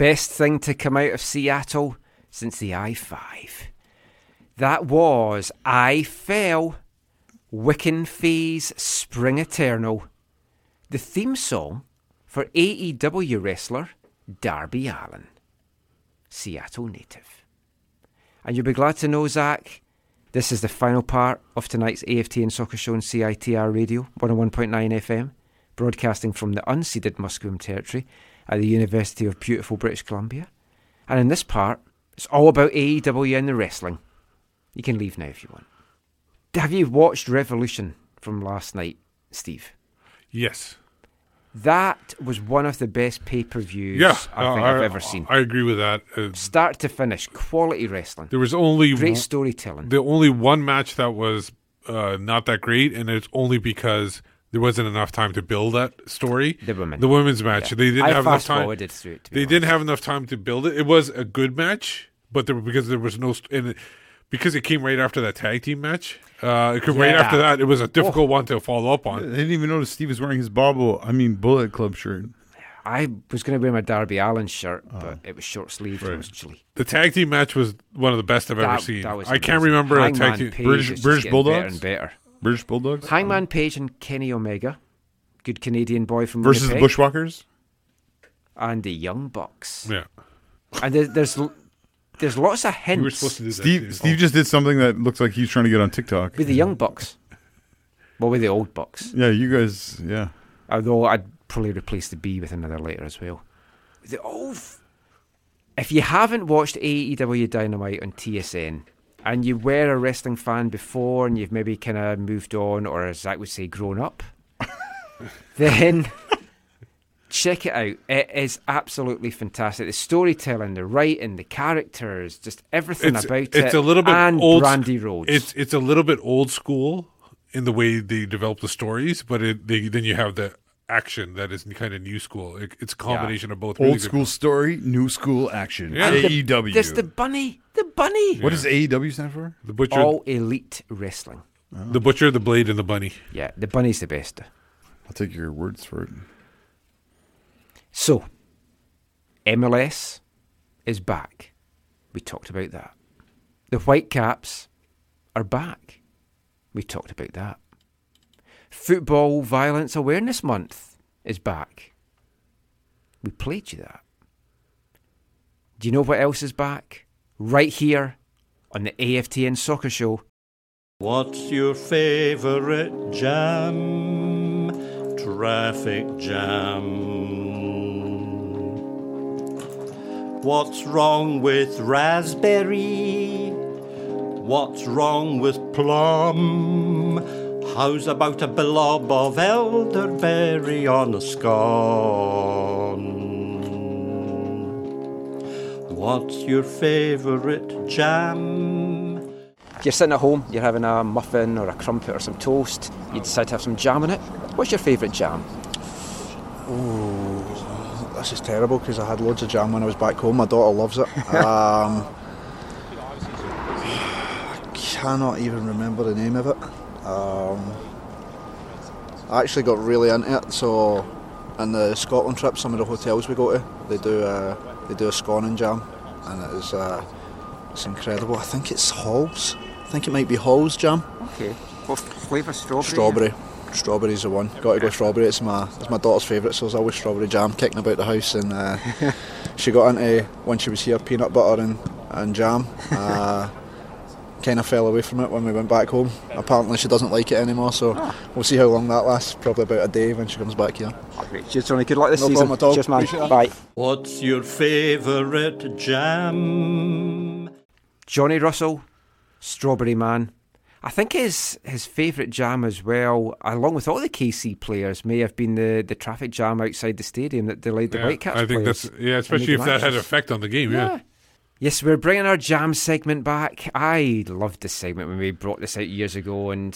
Best thing to come out of Seattle since the I 5. That was I Fell, Wiccan Phase Spring Eternal, the theme song for AEW wrestler Darby Allin, Seattle native. And you'll be glad to know, Zach, this is the final part of tonight's AFTN Soccer Show on CITR Radio, 101.9 FM, broadcasting from the unceded Musqueam territory at the University of beautiful British Columbia. And in this part, it's all about AEW and the wrestling. You can leave now if you want. Have you watched Revolution from last night, Steve? Yes. That was one of the best pay per views Yeah, I think I, I've ever seen. I agree with that. Uh, Start to finish, quality wrestling. there was only great storytelling. The only one match that was uh, not that great, and it's only because there wasn't enough time to build that story. The women. the women's match. Yeah. They didn't I have enough time. fast-forwarded through it, to be They didn't have enough time to build it. It was a good match, but there because there was no and it, because it came right after that tag team match. Uh, it came right after that. It was a difficult Oh. one to follow up on. I didn't even notice Steve was wearing his Bobble. I mean, Bullet Club shirt. I was going to wear my Darby Allin shirt, Oh. but it was short sleeved. It was chilly. The tag team match was one of the best I've ever seen. I can't amazing. remember a tag team. Page British- is just British Bulldogs? better and better. British Bulldogs. Hangman Page and Kenny Omega, good Canadian boy from Versus the Winnipeg, Bushwhackers. and the Young Bucks. Yeah. And there's there's, l- there's lots of hints. Steve, Steve just did something that looks like he's trying to get on TikTok. with the Young Bucks. Well, with the old Bucks. Yeah, you guys. Yeah. Although I'd probably replace the B with another letter as well. The oh, old. If you haven't watched AEW Dynamite on TSN and you were a wrestling fan before and you've maybe kind of moved on, or as Zach would say, grown up, then check it out. It is absolutely fantastic. The storytelling, the writing, the characters, just everything It's, about it. it's a little bit and old. Brandi Rhodes. It's it's a little bit old school in the way they develop the stories, but it, they, then you have the action that is kind of new school. It, it's a combination of both. really Old good- school story, new school action. Yeah. And the- AEW. There's the bunny. The bunny. What does AEW stand for? The butcher. All Elite Wrestling. The butcher, the blade, and the bunny. Yeah, the bunny's the best. I'll take your words for it. So, MLS is back. We talked about that. The Whitecaps are back. We talked about that. Football Violence Awareness Month is back. We played you that. Do you know what else is back? Right here on the AFTN Soccer Show. What's your favorite jam? Traffic jam. What's wrong with raspberry? What's wrong with plum? How's about a blob of elderberry on a scone? What's your favorite jam? If you're sitting at home, you're having a muffin or a crumpet or some toast, you decide to have some jam in it. What's your favourite jam? Ooh, this is terrible because I had loads of jam when I was back home. My daughter loves it. um, I cannot even remember the name of it. Um, I actually got really into it. So, in the Scotland trip, some of the hotels we go to, they do uh, they do a scone and jam, and it is uh, it's incredible. I think it's Halls. I think it might be Halls jam. Okay. What flavour? Strawberry? Strawberry. Strawberry's the one. Got to go strawberry. It's my it's my daughter's favourite, so there's always strawberry jam kicking about the house. And uh, she got into when she was here peanut butter and and jam. Uh, kind of fell away from it when we went back home. Apparently she doesn't like it anymore, so ah. we'll see how long that lasts. Probably about a day when she comes back here. Cheers, Johnny. Good luck this no season. Problem at all. Cheers, man. Appreciate that. Bye. What's your favorite jam? Johnny Russell, Strawberry Man. I think his his favourite jam as well, along with all the KC players, may have been the, the traffic jam outside the stadium that delayed the Yeah, Whitecaps I think players. that's yeah, especially if making that had an effect on the game. Yeah. Yes, we're bringing our jam segment back. I loved this segment when we brought this out years ago, and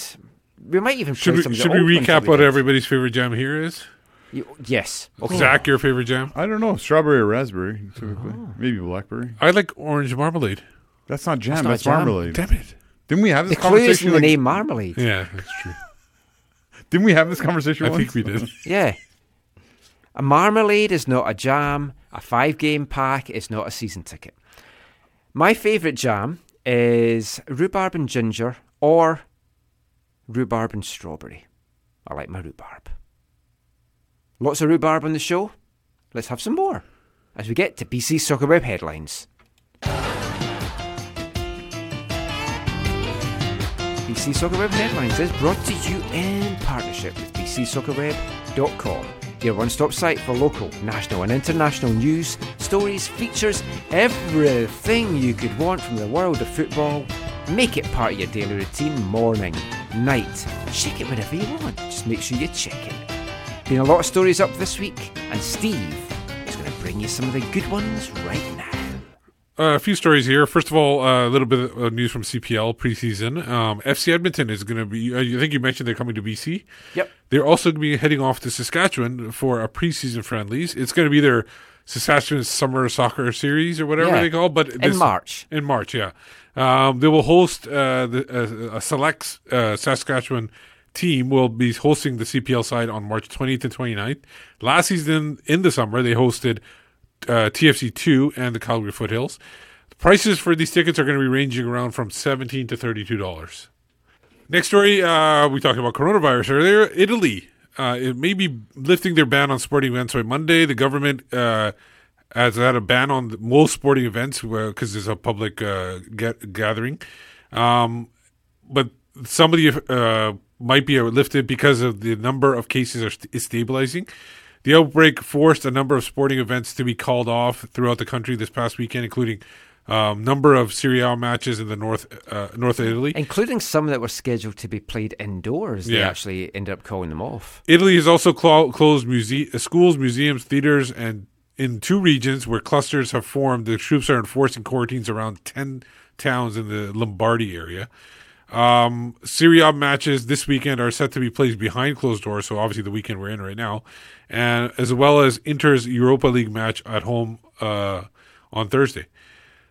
we might even Should play we some of the should we old ones that recap what did. everybody's favorite jam here is? You- yes. Okay. Zach, your favorite jam? I don't know. Strawberry or raspberry, typically. Oh. Maybe blackberry. I like orange marmalade. That's not jam. That's not That's, jam. marmalade. Damn it! Didn't we have The this clue is conversation? in the like- name marmalade. Yeah, that's true. Didn't we have this conversation? I once? think we did. Yeah. A marmalade is not a jam. A five game pack is not a season ticket. My favourite jam is rhubarb and ginger or rhubarb and strawberry. I like my rhubarb. Lots of rhubarb on the show. Let's have some more as we get to BC Soccer Web headlines. BC Soccer Web Headlines is brought to you in partnership with bcsoccerweb.com, your one stop site for local, national, and international news, stories, features, everything you could want from the world of football. Make it part of your daily routine, morning, night. Check it whenever you want, just make sure you check it. Been a lot of stories up this week, and Steve is going to bring you some of the good ones right now. Uh, a few stories here. First of all, uh, a little bit of news from CPL preseason. Um, FC Edmonton is going to be. Uh, I think you mentioned they're coming to BC. Yep. They're also going to be heading off to Saskatchewan for a preseason friendlies. It's going to be their Saskatchewan Summer Soccer Series or whatever Yeah. they call. it, But In this- March. In March, yeah. Um, they will host uh, the, uh, a select uh, Saskatchewan team will be hosting the CPL side on March 20th and 29th. Last season in the summer, they hosted uh, TFC 2 and the Calgary Foothills. The prices for these tickets are going to be ranging around from 17 to $32. Next story, uh, we talked about coronavirus earlier. Italy, uh, it may be lifting their ban on sporting events by Monday. The government uh, has had a ban on most sporting events because there's a public uh, ga- gathering. Um, but some of the uh, might be lifted because of the number of cases are st- is stabilizing. The outbreak forced a number of sporting events to be called off throughout the country this past weekend, including um, number of Serie A matches in the north uh, north of Italy. Including some that were scheduled to be played indoors. They actually ended up calling them off. Italy has also clo- closed muse- uh, schools, museums, theaters, and in two regions where clusters have formed, the troops are enforcing quarantines around 10 towns in the Lombardy area. Um, Serie A matches this weekend are set to be played behind closed doors, so obviously the weekend we're in right now, and as well as Inter's Europa League match at home uh, on Thursday.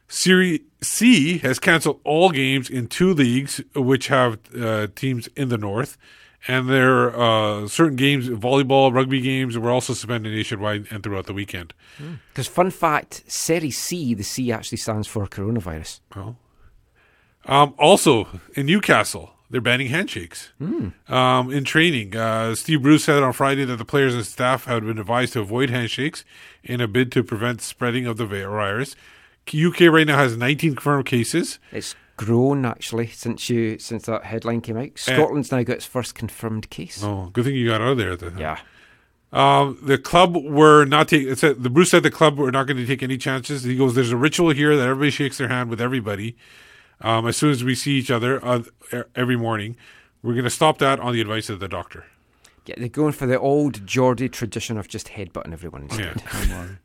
Serie C has canceled all games in two leagues, which have uh, teams in the north, and there are uh, certain games, volleyball, rugby games, were also suspended nationwide and throughout the weekend. Because fun fact, Serie C, the C actually stands for coronavirus. Oh. Um, also, in Newcastle, they're banning handshakes um, in training. Uh, Steve Bruce said on Friday that the players and staff had been advised to avoid handshakes in a bid to prevent spreading of the virus. UK right now has 19 confirmed cases. It's grown actually since you since that headline came out. Scotland's now got its first confirmed case. Oh, good thing you got out of there. Then. Yeah. Um, the club were not taking. The Bruce said the club were not going to take any chances. He goes, "There's a ritual here that everybody shakes their hand with everybody. Um, as soon as we see each other uh, every morning, we're going to stop that on the advice of the doctor." Yeah, they're going for the old Geordie tradition of just headbutting everyone Yeah, instead. on.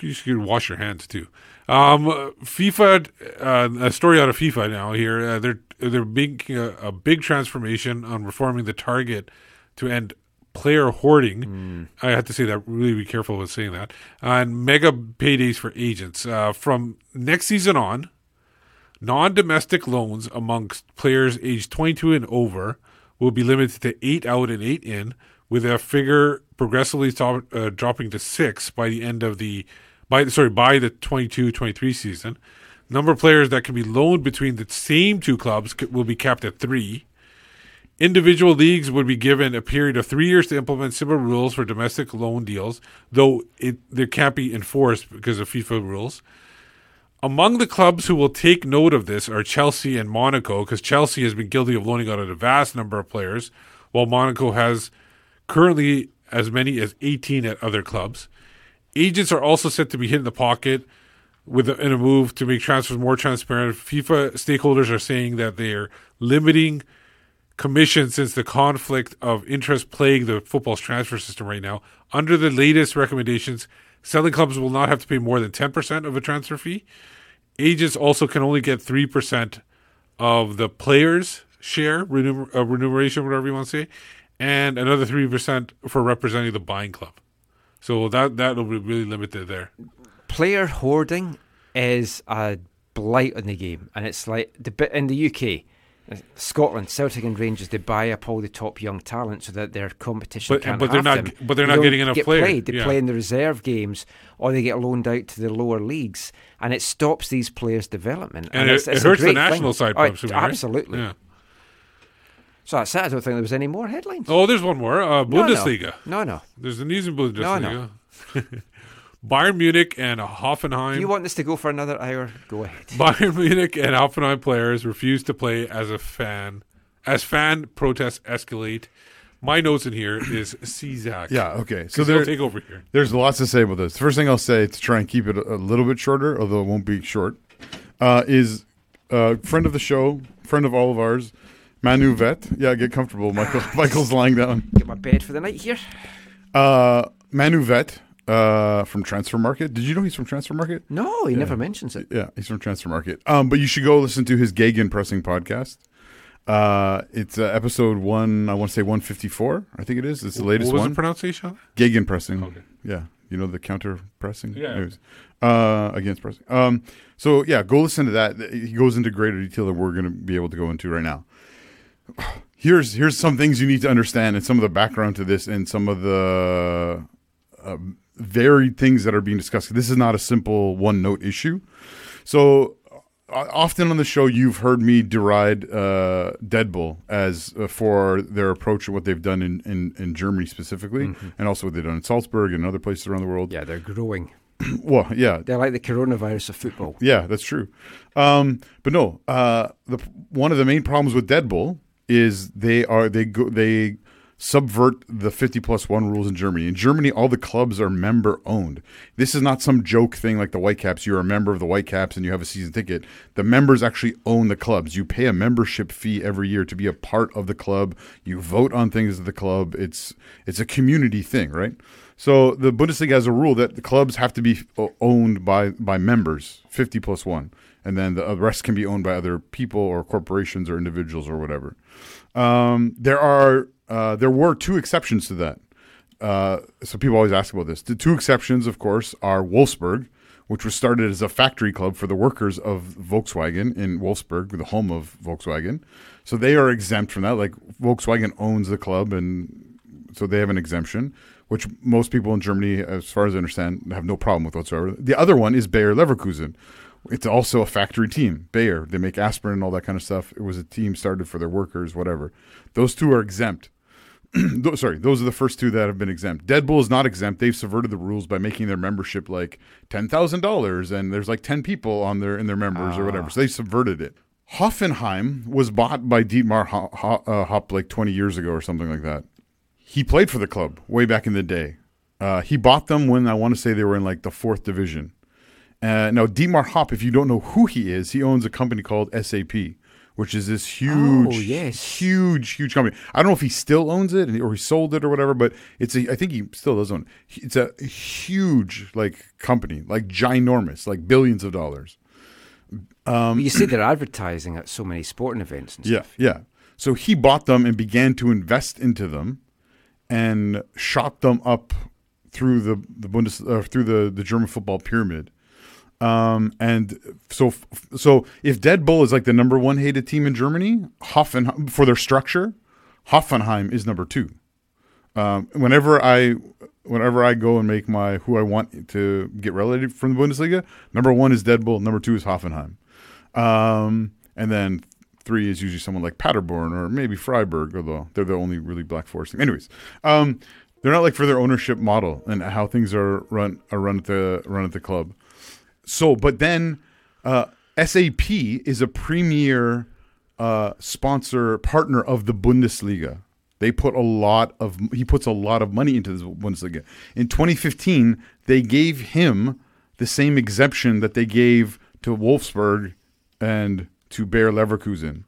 You should wash your hands too. Um, FIFA, uh, a story out of FIFA now here. Uh, they're they're making a, a big transformation on reforming the target to end player hoarding. I have to say that really be careful with saying that. And mega paydays for agents uh, from next season on. Non-domestic loans amongst players aged 22 and over will be limited to eight out and eight in, with a figure progressively uh, dropping to six by the end of the by sorry by the 22-23 season. Number of players that can be loaned between the same two clubs will be capped at three. Individual leagues would be given a period of three years to implement similar rules for domestic loan deals, though it they can't be enforced because of FIFA rules. Among the clubs who will take note of this are Chelsea and Monaco, because Chelsea has been guilty of loaning out a vast number of players, while Monaco has currently as many as 18 at other clubs. Agents are also set to be hit in the pocket with a, in a move to make transfers more transparent. FIFA stakeholders are saying that they are limiting commission since the conflict of interest plague the football's transfer system right now. Under the latest recommendations, selling clubs will not have to pay more than 10% of a transfer fee. Agents also can only get 3% of the player's share, remuner- uh, remuneration, whatever you want to say, and another 3% for representing the buying club. So that that'll be really limited there. Player hoarding is a blight on the game, and it's like the bit in the UK. Scotland, Celtic, and Rangers they buy up all the top young talent so that their competition But- can't but they're not- them. but they're They not getting enough get players, played. They yeah. play in the reserve games, or they get loaned out to the lower leagues, and it stops these players' development. And, it's, it, it's it a hurts the national thing. side, Oh, right? absolutely. Yeah. So that's it. I don't think there was any more headlines. Oh, there's one more. Uh, No, no. Bundesliga. No, no. There's the news in Bundesliga. No, no. Bayern Munich and Hoffenheim. Do you want this to go for another hour? Go ahead. Bayern Munich and Hoffenheim players refuse to play as a fan, as fan protests escalate. My notes in here is CZAC. Yeah, okay. So there- they'll take over here. There's lots to say about this. First thing I'll say to try and keep it a, a little bit shorter, although it won't be short, uh, is uh, friend of the show, friend of all of ours, Manu Veth. Yeah, get comfortable. Michael, Michael's lying down. Get my bed for the night here. Uh, Manu Veth uh, from Transfermarkt. Did you know he's from Transfermarkt? No, he Yeah. never mentions it. Yeah, he's from Transfermarkt. Um, but you should go listen to his Gegen Pressing podcast. Uh, it's uh, episode one. I want to say one fifty four. I think it is. It's the What latest was the one. pronunciation? Gegen pressing. Okay. Yeah, you know the counter pressing. Yeah. Anyways, uh, against pressing. Um, so yeah, go listen to that. He goes into greater detail than we're going to be able to go into right now. Here's here's some things you need to understand and some of the background to this and some of the uh, varied things that are being discussed. This is not a simple one note issue. So uh, often on the show, you've heard me deride uh, Dead Bull as uh, for their approach and what they've done in, in, in Germany specifically, Mhm. and also what they've done in Salzburg and other places around the world. Yeah, they're growing. well, yeah, They're like the coronavirus of football. yeah, that's true. Um, but no, uh, the one of the main problems with Dead Bull is they are they go they subvert the 50 plus 1 rules in Germany. In Germany, all the clubs are member owned. This is not some joke thing like the Whitecaps. You're a member of the Whitecaps and you have a season ticket. The members actually own the clubs. You pay a membership fee every year to be a part of the club. You vote on things at the club. It's it's a community thing, right? So the Bundesliga has a rule that the clubs have to be owned by by members, 50 plus 1. And then the rest can be owned by other people or corporations or individuals or whatever. Um, there are uh, there were two exceptions to that. Uh, so people always ask about this. The two exceptions, of course, are Wolfsburg, which was started as a factory club for the workers of Volkswagen in Wolfsburg, the home of Volkswagen. So they are exempt from that. Like Volkswagen owns the club, and so they have an exemption, which most people in Germany, as far as I understand, have no problem with whatsoever. The other one is Bayer Leverkusen. It's also a factory team. Bayer, they make aspirin and all that kind of stuff. It was a team started for their workers, whatever. Those two are exempt. Sorry, those are the first two that have been exempt. Dead Bull is not exempt. They've subverted the rules by making their membership like ten thousand dollars, and there's like ten people on their in their members or whatever. So they subverted it. Hoffenheim was bought by Dietmar uh, Hopp like twenty years ago or something like that. He played for the club way back in the day. Uh, he bought them when I want to say they were in like the fourth division. Uh, now, Dietmar Hopp, if you don't know who he is, he owns a company called SAP, which is this huge, Oh, yes. huge, huge company. I don't know if he still owns it or he sold it or whatever, but it's a. I think he still does own. it. It's a huge like company, like ginormous, like billions of dollars. Um, you see, they're advertising at so many sporting events and yeah, stuff. yeah. So he bought them and began to invest into them, and shot them up through the the Bundes uh, through the the German football pyramid. Um, and so so if Dead Bull is like the number one hated team in Germany, Hoffenheim for their structure, Hoffenheim is number two. Um, whenever I whenever I go and make my who I want to get relegated from the Bundesliga, number one is Dead Bull, number two is Hoffenheim. Um, and then three is usually someone like Paderborn or maybe Freiburg, although they're the only really black forest team. Anyways, um, they're not like for their ownership model and how things are run are run at the run at the club. So, but then uh, SAP is a premier uh, sponsor partner of the Bundesliga. They put a lot of he puts a lot of money into the Bundesliga. In 2015, they gave him the same exemption that they gave to Wolfsburg and to Bayer Leverkusen.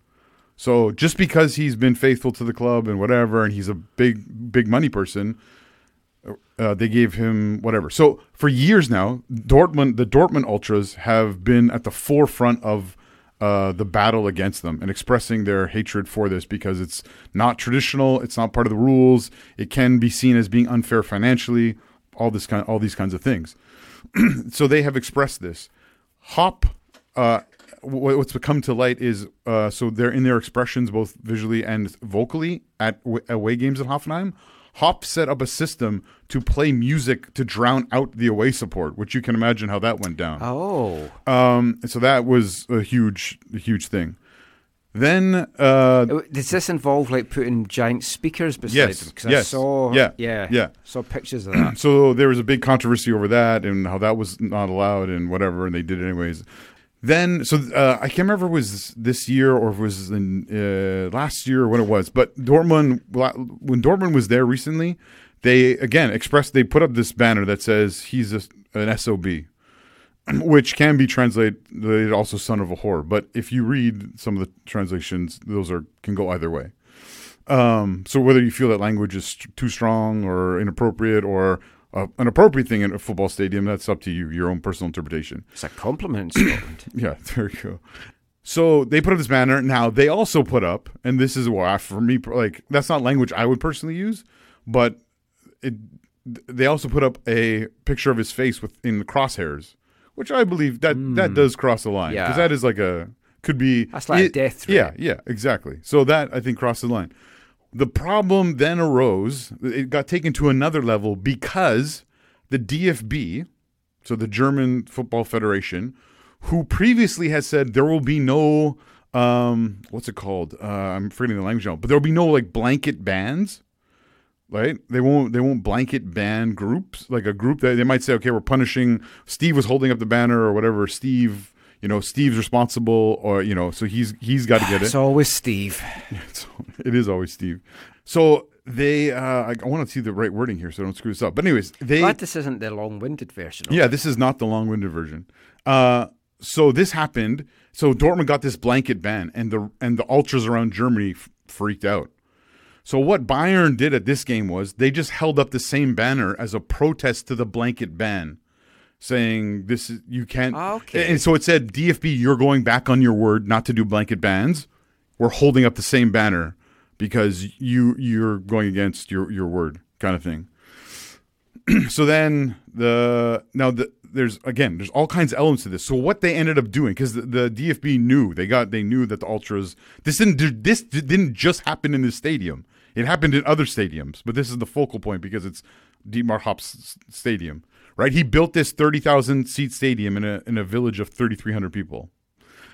So just because he's been faithful to the club and whatever, and he's a big big money person, uh, they gave him whatever. So for years now, Dortmund, the Dortmund ultras have been at the forefront of uh, the battle against them and expressing their hatred for this because it's not traditional, it's not part of the rules, it can be seen as being unfair financially, all this kind, all these kinds of things. so they have expressed this. Hopp, uh, wh- what's come to light is uh, so they're in their expressions both visually and vocally at away games at Hoffenheim. Hopp set up a system to play music to drown out the away support, which you can imagine how that went down. Oh. Um, so that was a huge, a huge thing. Then, uh, Does this involve like putting giant speakers beside yes, them? 'Cause I yes, saw, yeah, yeah, yeah. saw pictures of that. so there was a big controversy over that and how that was not allowed and whatever, and they did it anyways. Then, so uh, I can't remember if it was this year or if it was in, uh, last year or when it was, but Dortmund, when Dortmund was there recently, they again expressed, they put up this banner that says he's a, an SOB, which can be translated also son of a whore. But if you read some of the translations, those are can go either way. Um, so whether you feel that language is too strong or inappropriate or uh, an appropriate thing in a football stadium, that's up to you, your own personal interpretation. It's a compliment Scotland. yeah, there you go. So they put up this banner. Now they also put up, and this is why for me, like that's not language I would personally use, but it. They also put up a picture of his face with in the crosshairs, which I believe that that does cross the line because Yeah. that is like a could be That's like a it- death threat. Yeah, yeah, exactly. So that I think crossed the line. The problem then arose. It got taken to another level because the DFB, so the German Football Federation, who previously has said there will be no um what's it called? Uh, I'm forgetting the language now, but there will be no like blanket bans. Right? They won't they won't blanket ban groups like a group that they might say, okay, we're punishing Steve was holding up the banner or whatever. Steve, you know, Steve's responsible or you know, so he's he's got to get it. It's always Steve. It's- it is always Steve. So they, uh, I, I want to see the right wording here, so I don't screw this up. But anyways, they, Glad this isn't the long-winded version. yeah, this is not the long-winded version. Uh, so this happened. So Dortmund got this blanket ban, and the and the ultras around Germany f- freaked out. So what Bayern did at this game was they just held up the same banner as a protest to the blanket ban, saying this is you can't. Ah, okay. And so it said, DFB, you're going back on your word not to do blanket bans. We're holding up the same banner because you you're going against your your word, kind of thing. so then the now the there's again there's all kinds of elements to this. So what they ended up doing because the, the DFB knew they got they knew that the ultras this didn't this didn't just happen in this stadium. It happened in other stadiums, but this is the focal point because it's Dietmar Hopp's stadium, right? He built this thirty thousand seat stadium in a in a village of thirty three hundred people.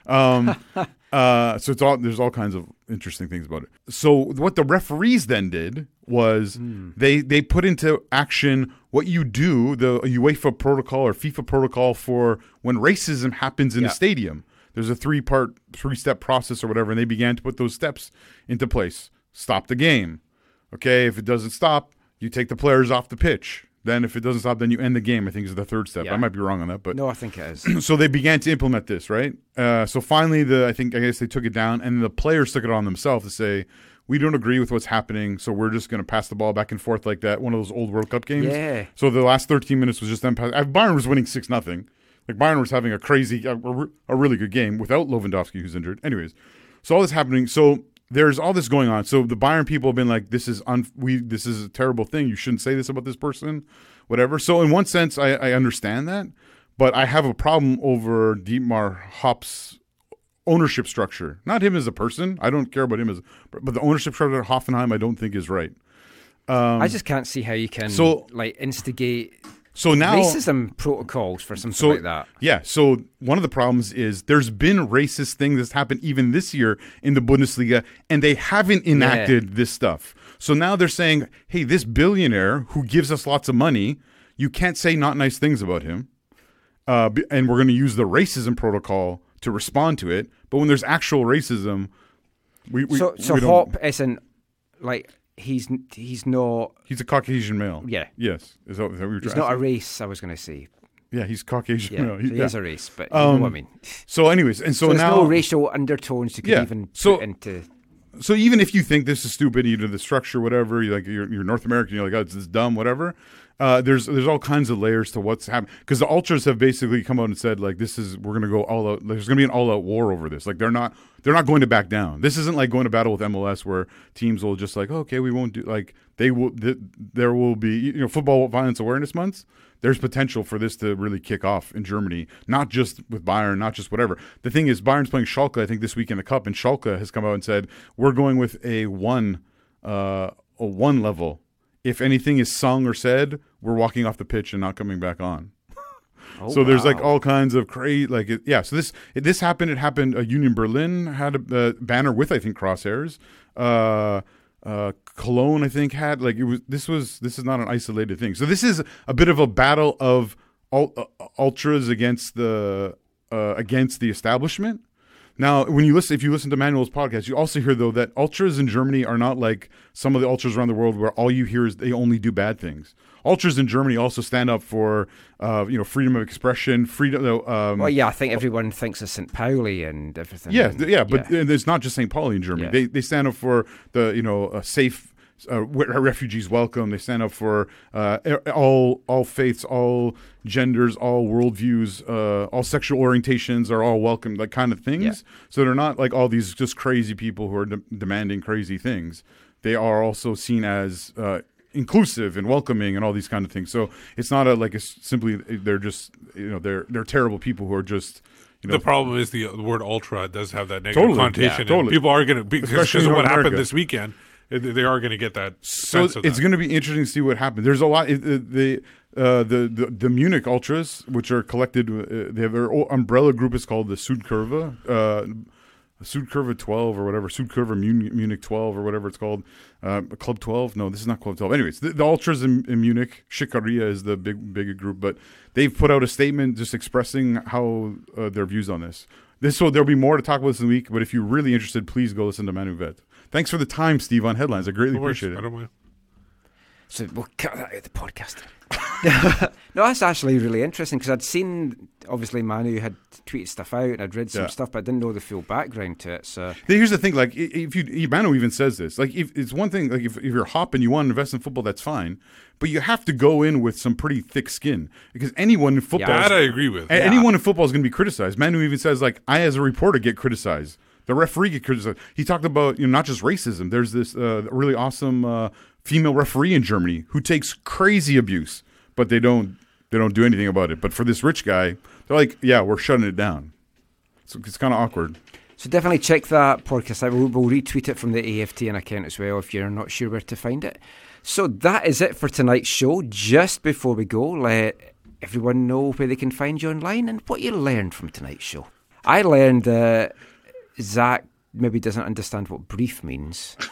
Um, uh, so it's all there's all kinds of interesting things about it. So what the referees then did was they they put into action what you do the UEFA protocol or FIFA protocol for when racism happens in Yeah. a stadium. There's a three part three step process or whatever, and they began to put those steps into place. Stop the game. Okay, if it doesn't stop, you take the players off the pitch. Then if it doesn't stop, then you end the game. I think is the third step. Yeah. I might be wrong on that, but No, I think it is. so they began to implement this, right? Uh, so finally, the I think I guess they took it down, and the players took it on themselves to say, "We don't agree with what's happening, so we're just going to pass the ball back and forth like that." One of those old World Cup games. Yeah. So the last 13 minutes was just them. Pass- uh, Bayern was winning six nothing. Like Bayern was having a crazy, a, a a really good game without Lewandowski, who's injured. Anyways, so all this happening. So there's all this going on. So the Bayern people have been like, "This is un- we. This is a terrible thing. You shouldn't say this about this person, whatever." So in one sense, I, I understand that, but I have a problem over Dietmar Hopp's ownership structure. Not him as a person. I don't care about him as, but the ownership structure at Hoffenheim, I don't think is right. Um, I just can't see how you can so- like instigate so now racism protocols for something so like that. yeah so one of the problems is there's been racist things that's happened even this year in the bundesliga and they haven't enacted this stuff. So now they're saying hey this billionaire who gives us lots of money you can't say not nice things about him uh, and we're going to use the racism protocol to respond to it. But when there's actual racism we, we so so we don't- Hopp isn't like he's he's not he's a caucasian male Yeah. yes is that, is that what you're he's not a race. I was going to say. yeah he's caucasian Yeah, male. so he is a race, but you Um, know what I mean. so anyways and so, there's now no racial undertones to Yeah, even so- put into. So even if you think this is stupid, either the structure, whatever, you're like you're, you're North American, you're like, oh, this is dumb, whatever. Uh, there's there's all kinds of layers to what's happening because the ultras have basically come out and said like this is we're gonna go all out. There's gonna be an all out war over this. Like they're not they're not going to back down. This isn't like going to battle with MLS where teams will just like okay we won't do like they will th- there will be you know football violence awareness months. There's potential for this to really kick off in Germany, not just with Bayern, not just whatever. The thing is, Bayern's playing Schalke, I think, this week in the cup, and Schalke has come out and said we're going with a one, uh, a one level. If anything is sung or said, we're walking off the pitch and not coming back on. Oh, so there's like all kinds of crazy, like it, yeah. So this it, this happened. It happened. Uh, Union Berlin had a uh, banner with I think crosshairs. Uh, uh, Cologne I think had like it was. This was this is not an isolated thing. So this is a bit of a battle of uh, ultras against the uh, against the establishment. Now, when you listen, if you listen to Manuel's podcast, you also hear though that ultras in Germany are not like some of the ultras around the world, where all you hear is they only do bad things. Ultras in Germany also stand up for, uh, you know, freedom of expression, freedom. Um, Well, yeah, I think everyone thinks of St. Pauli and everything. yeah, and- yeah, but it's not just St. Pauli in Germany. Yeah. They they stand up for the you know a safe. Uh, w- refugees welcome. They stand up for uh, all all faiths, all genders, all worldviews, uh, all sexual orientations are all welcome. Like kind of things. So they're not like all these just crazy people who are de- demanding crazy things. They are also seen as uh, inclusive and welcoming and all these kind of things. So it's not a like it's simply they're just you know they're they're terrible people who are just you know the problem is the, the word ultra does have that negative Totally, connotation. yeah, totally. People are going to because Especially of what North happened this weekend. They are going to get that so of it's going to be interesting to see what happens. There's a lot. the uh, the, the the Munich Ultras, which are collected, uh, they have their umbrella group is called the Südkurve, uh, Südkurve 12 or whatever, Südkurve Munich, Munich 12 or whatever it's called, uh, Club 12. No, this is not Club 12. Anyways, the, the Ultras in, in Munich, Schickeria is the big big group, but they've put out a statement just expressing how uh, their views on this. This will there'll be more to talk about this in the week, but if you're really interested, please go listen to Manu Veth. Thanks for the time, Steve, on headlines. I greatly No appreciate it. I don't mind. So we'll cut uh, that out of the podcast. no, that's actually really interesting because I'd seen obviously Manu had tweeted stuff out and I'd read some Yeah. stuff, but I didn't know the full background to it. So Here's the thing: like, if you, Ivano even says this, like, if it's one thing, like, if, if you're Hopp and you want to invest in football, that's fine, but you have to go in with some pretty thick skin because anyone in football, yeah, that I agree with. a- Yeah. anyone in football is going to be criticized. Manu even says, like, I as a reporter get criticized. The referee criticized. He talked about you know not just racism. There's this uh, really awesome uh, female referee in Germany who takes crazy abuse, but they don't They don't do anything about it. But for this rich guy, they're like, yeah, we're shutting it down. So it's kind of awkward. So definitely check that podcast out. We'll, we'll retweet it from the AFTN account as well if you're not sure where to find it. So that is it for tonight's show. Just before we go, let everyone know where they can find you online and what you learned from tonight's show. I learned that Zach maybe doesn't understand what brief means.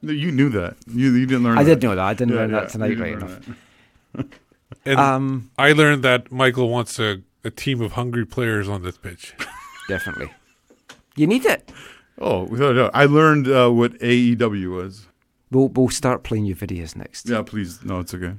No, You knew that. You, you didn't learn. I that. did know that. I didn't Yeah, learn yeah, that tonight right enough. And Um, I learned that Michael wants a, a team of hungry players on this pitch. Definitely. You need it. Oh, without a doubt. I learned uh, what AEW was. We'll, we'll start playing your videos next. Yeah, please. No, it's okay.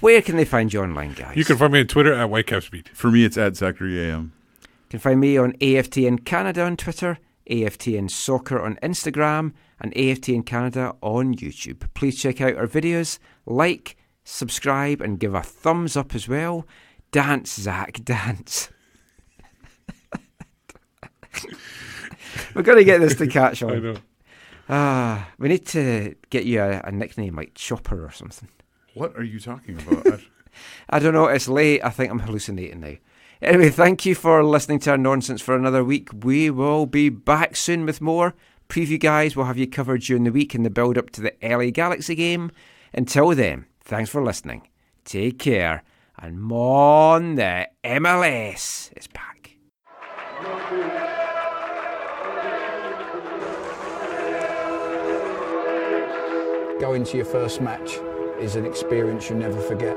Where can they find you online, guys? You can find me on Twitter at WhitecapSpeed. For me, it's at Zachary AM. You can find me on AFTN Canada on Twitter, AFTN Soccer on Instagram, and AFTN Canada on YouTube. Please check out our videos, like, subscribe, and give a thumbs up as well. Dance, Zach, dance. We're going to get this to catch on. I know. Ah, we need to get you a, a nickname like Chopper or something. What are you talking about? I don't know. It's late. I think I'm hallucinating now. Anyway, thank you for listening to our nonsense for another week. We will be back soon with more preview, guys. We'll have you covered during the week in the build up to the LA Galaxy game. Until then, thanks for listening. Take care. And Mon the MLS is back. Going to your first match is an experience you never forget.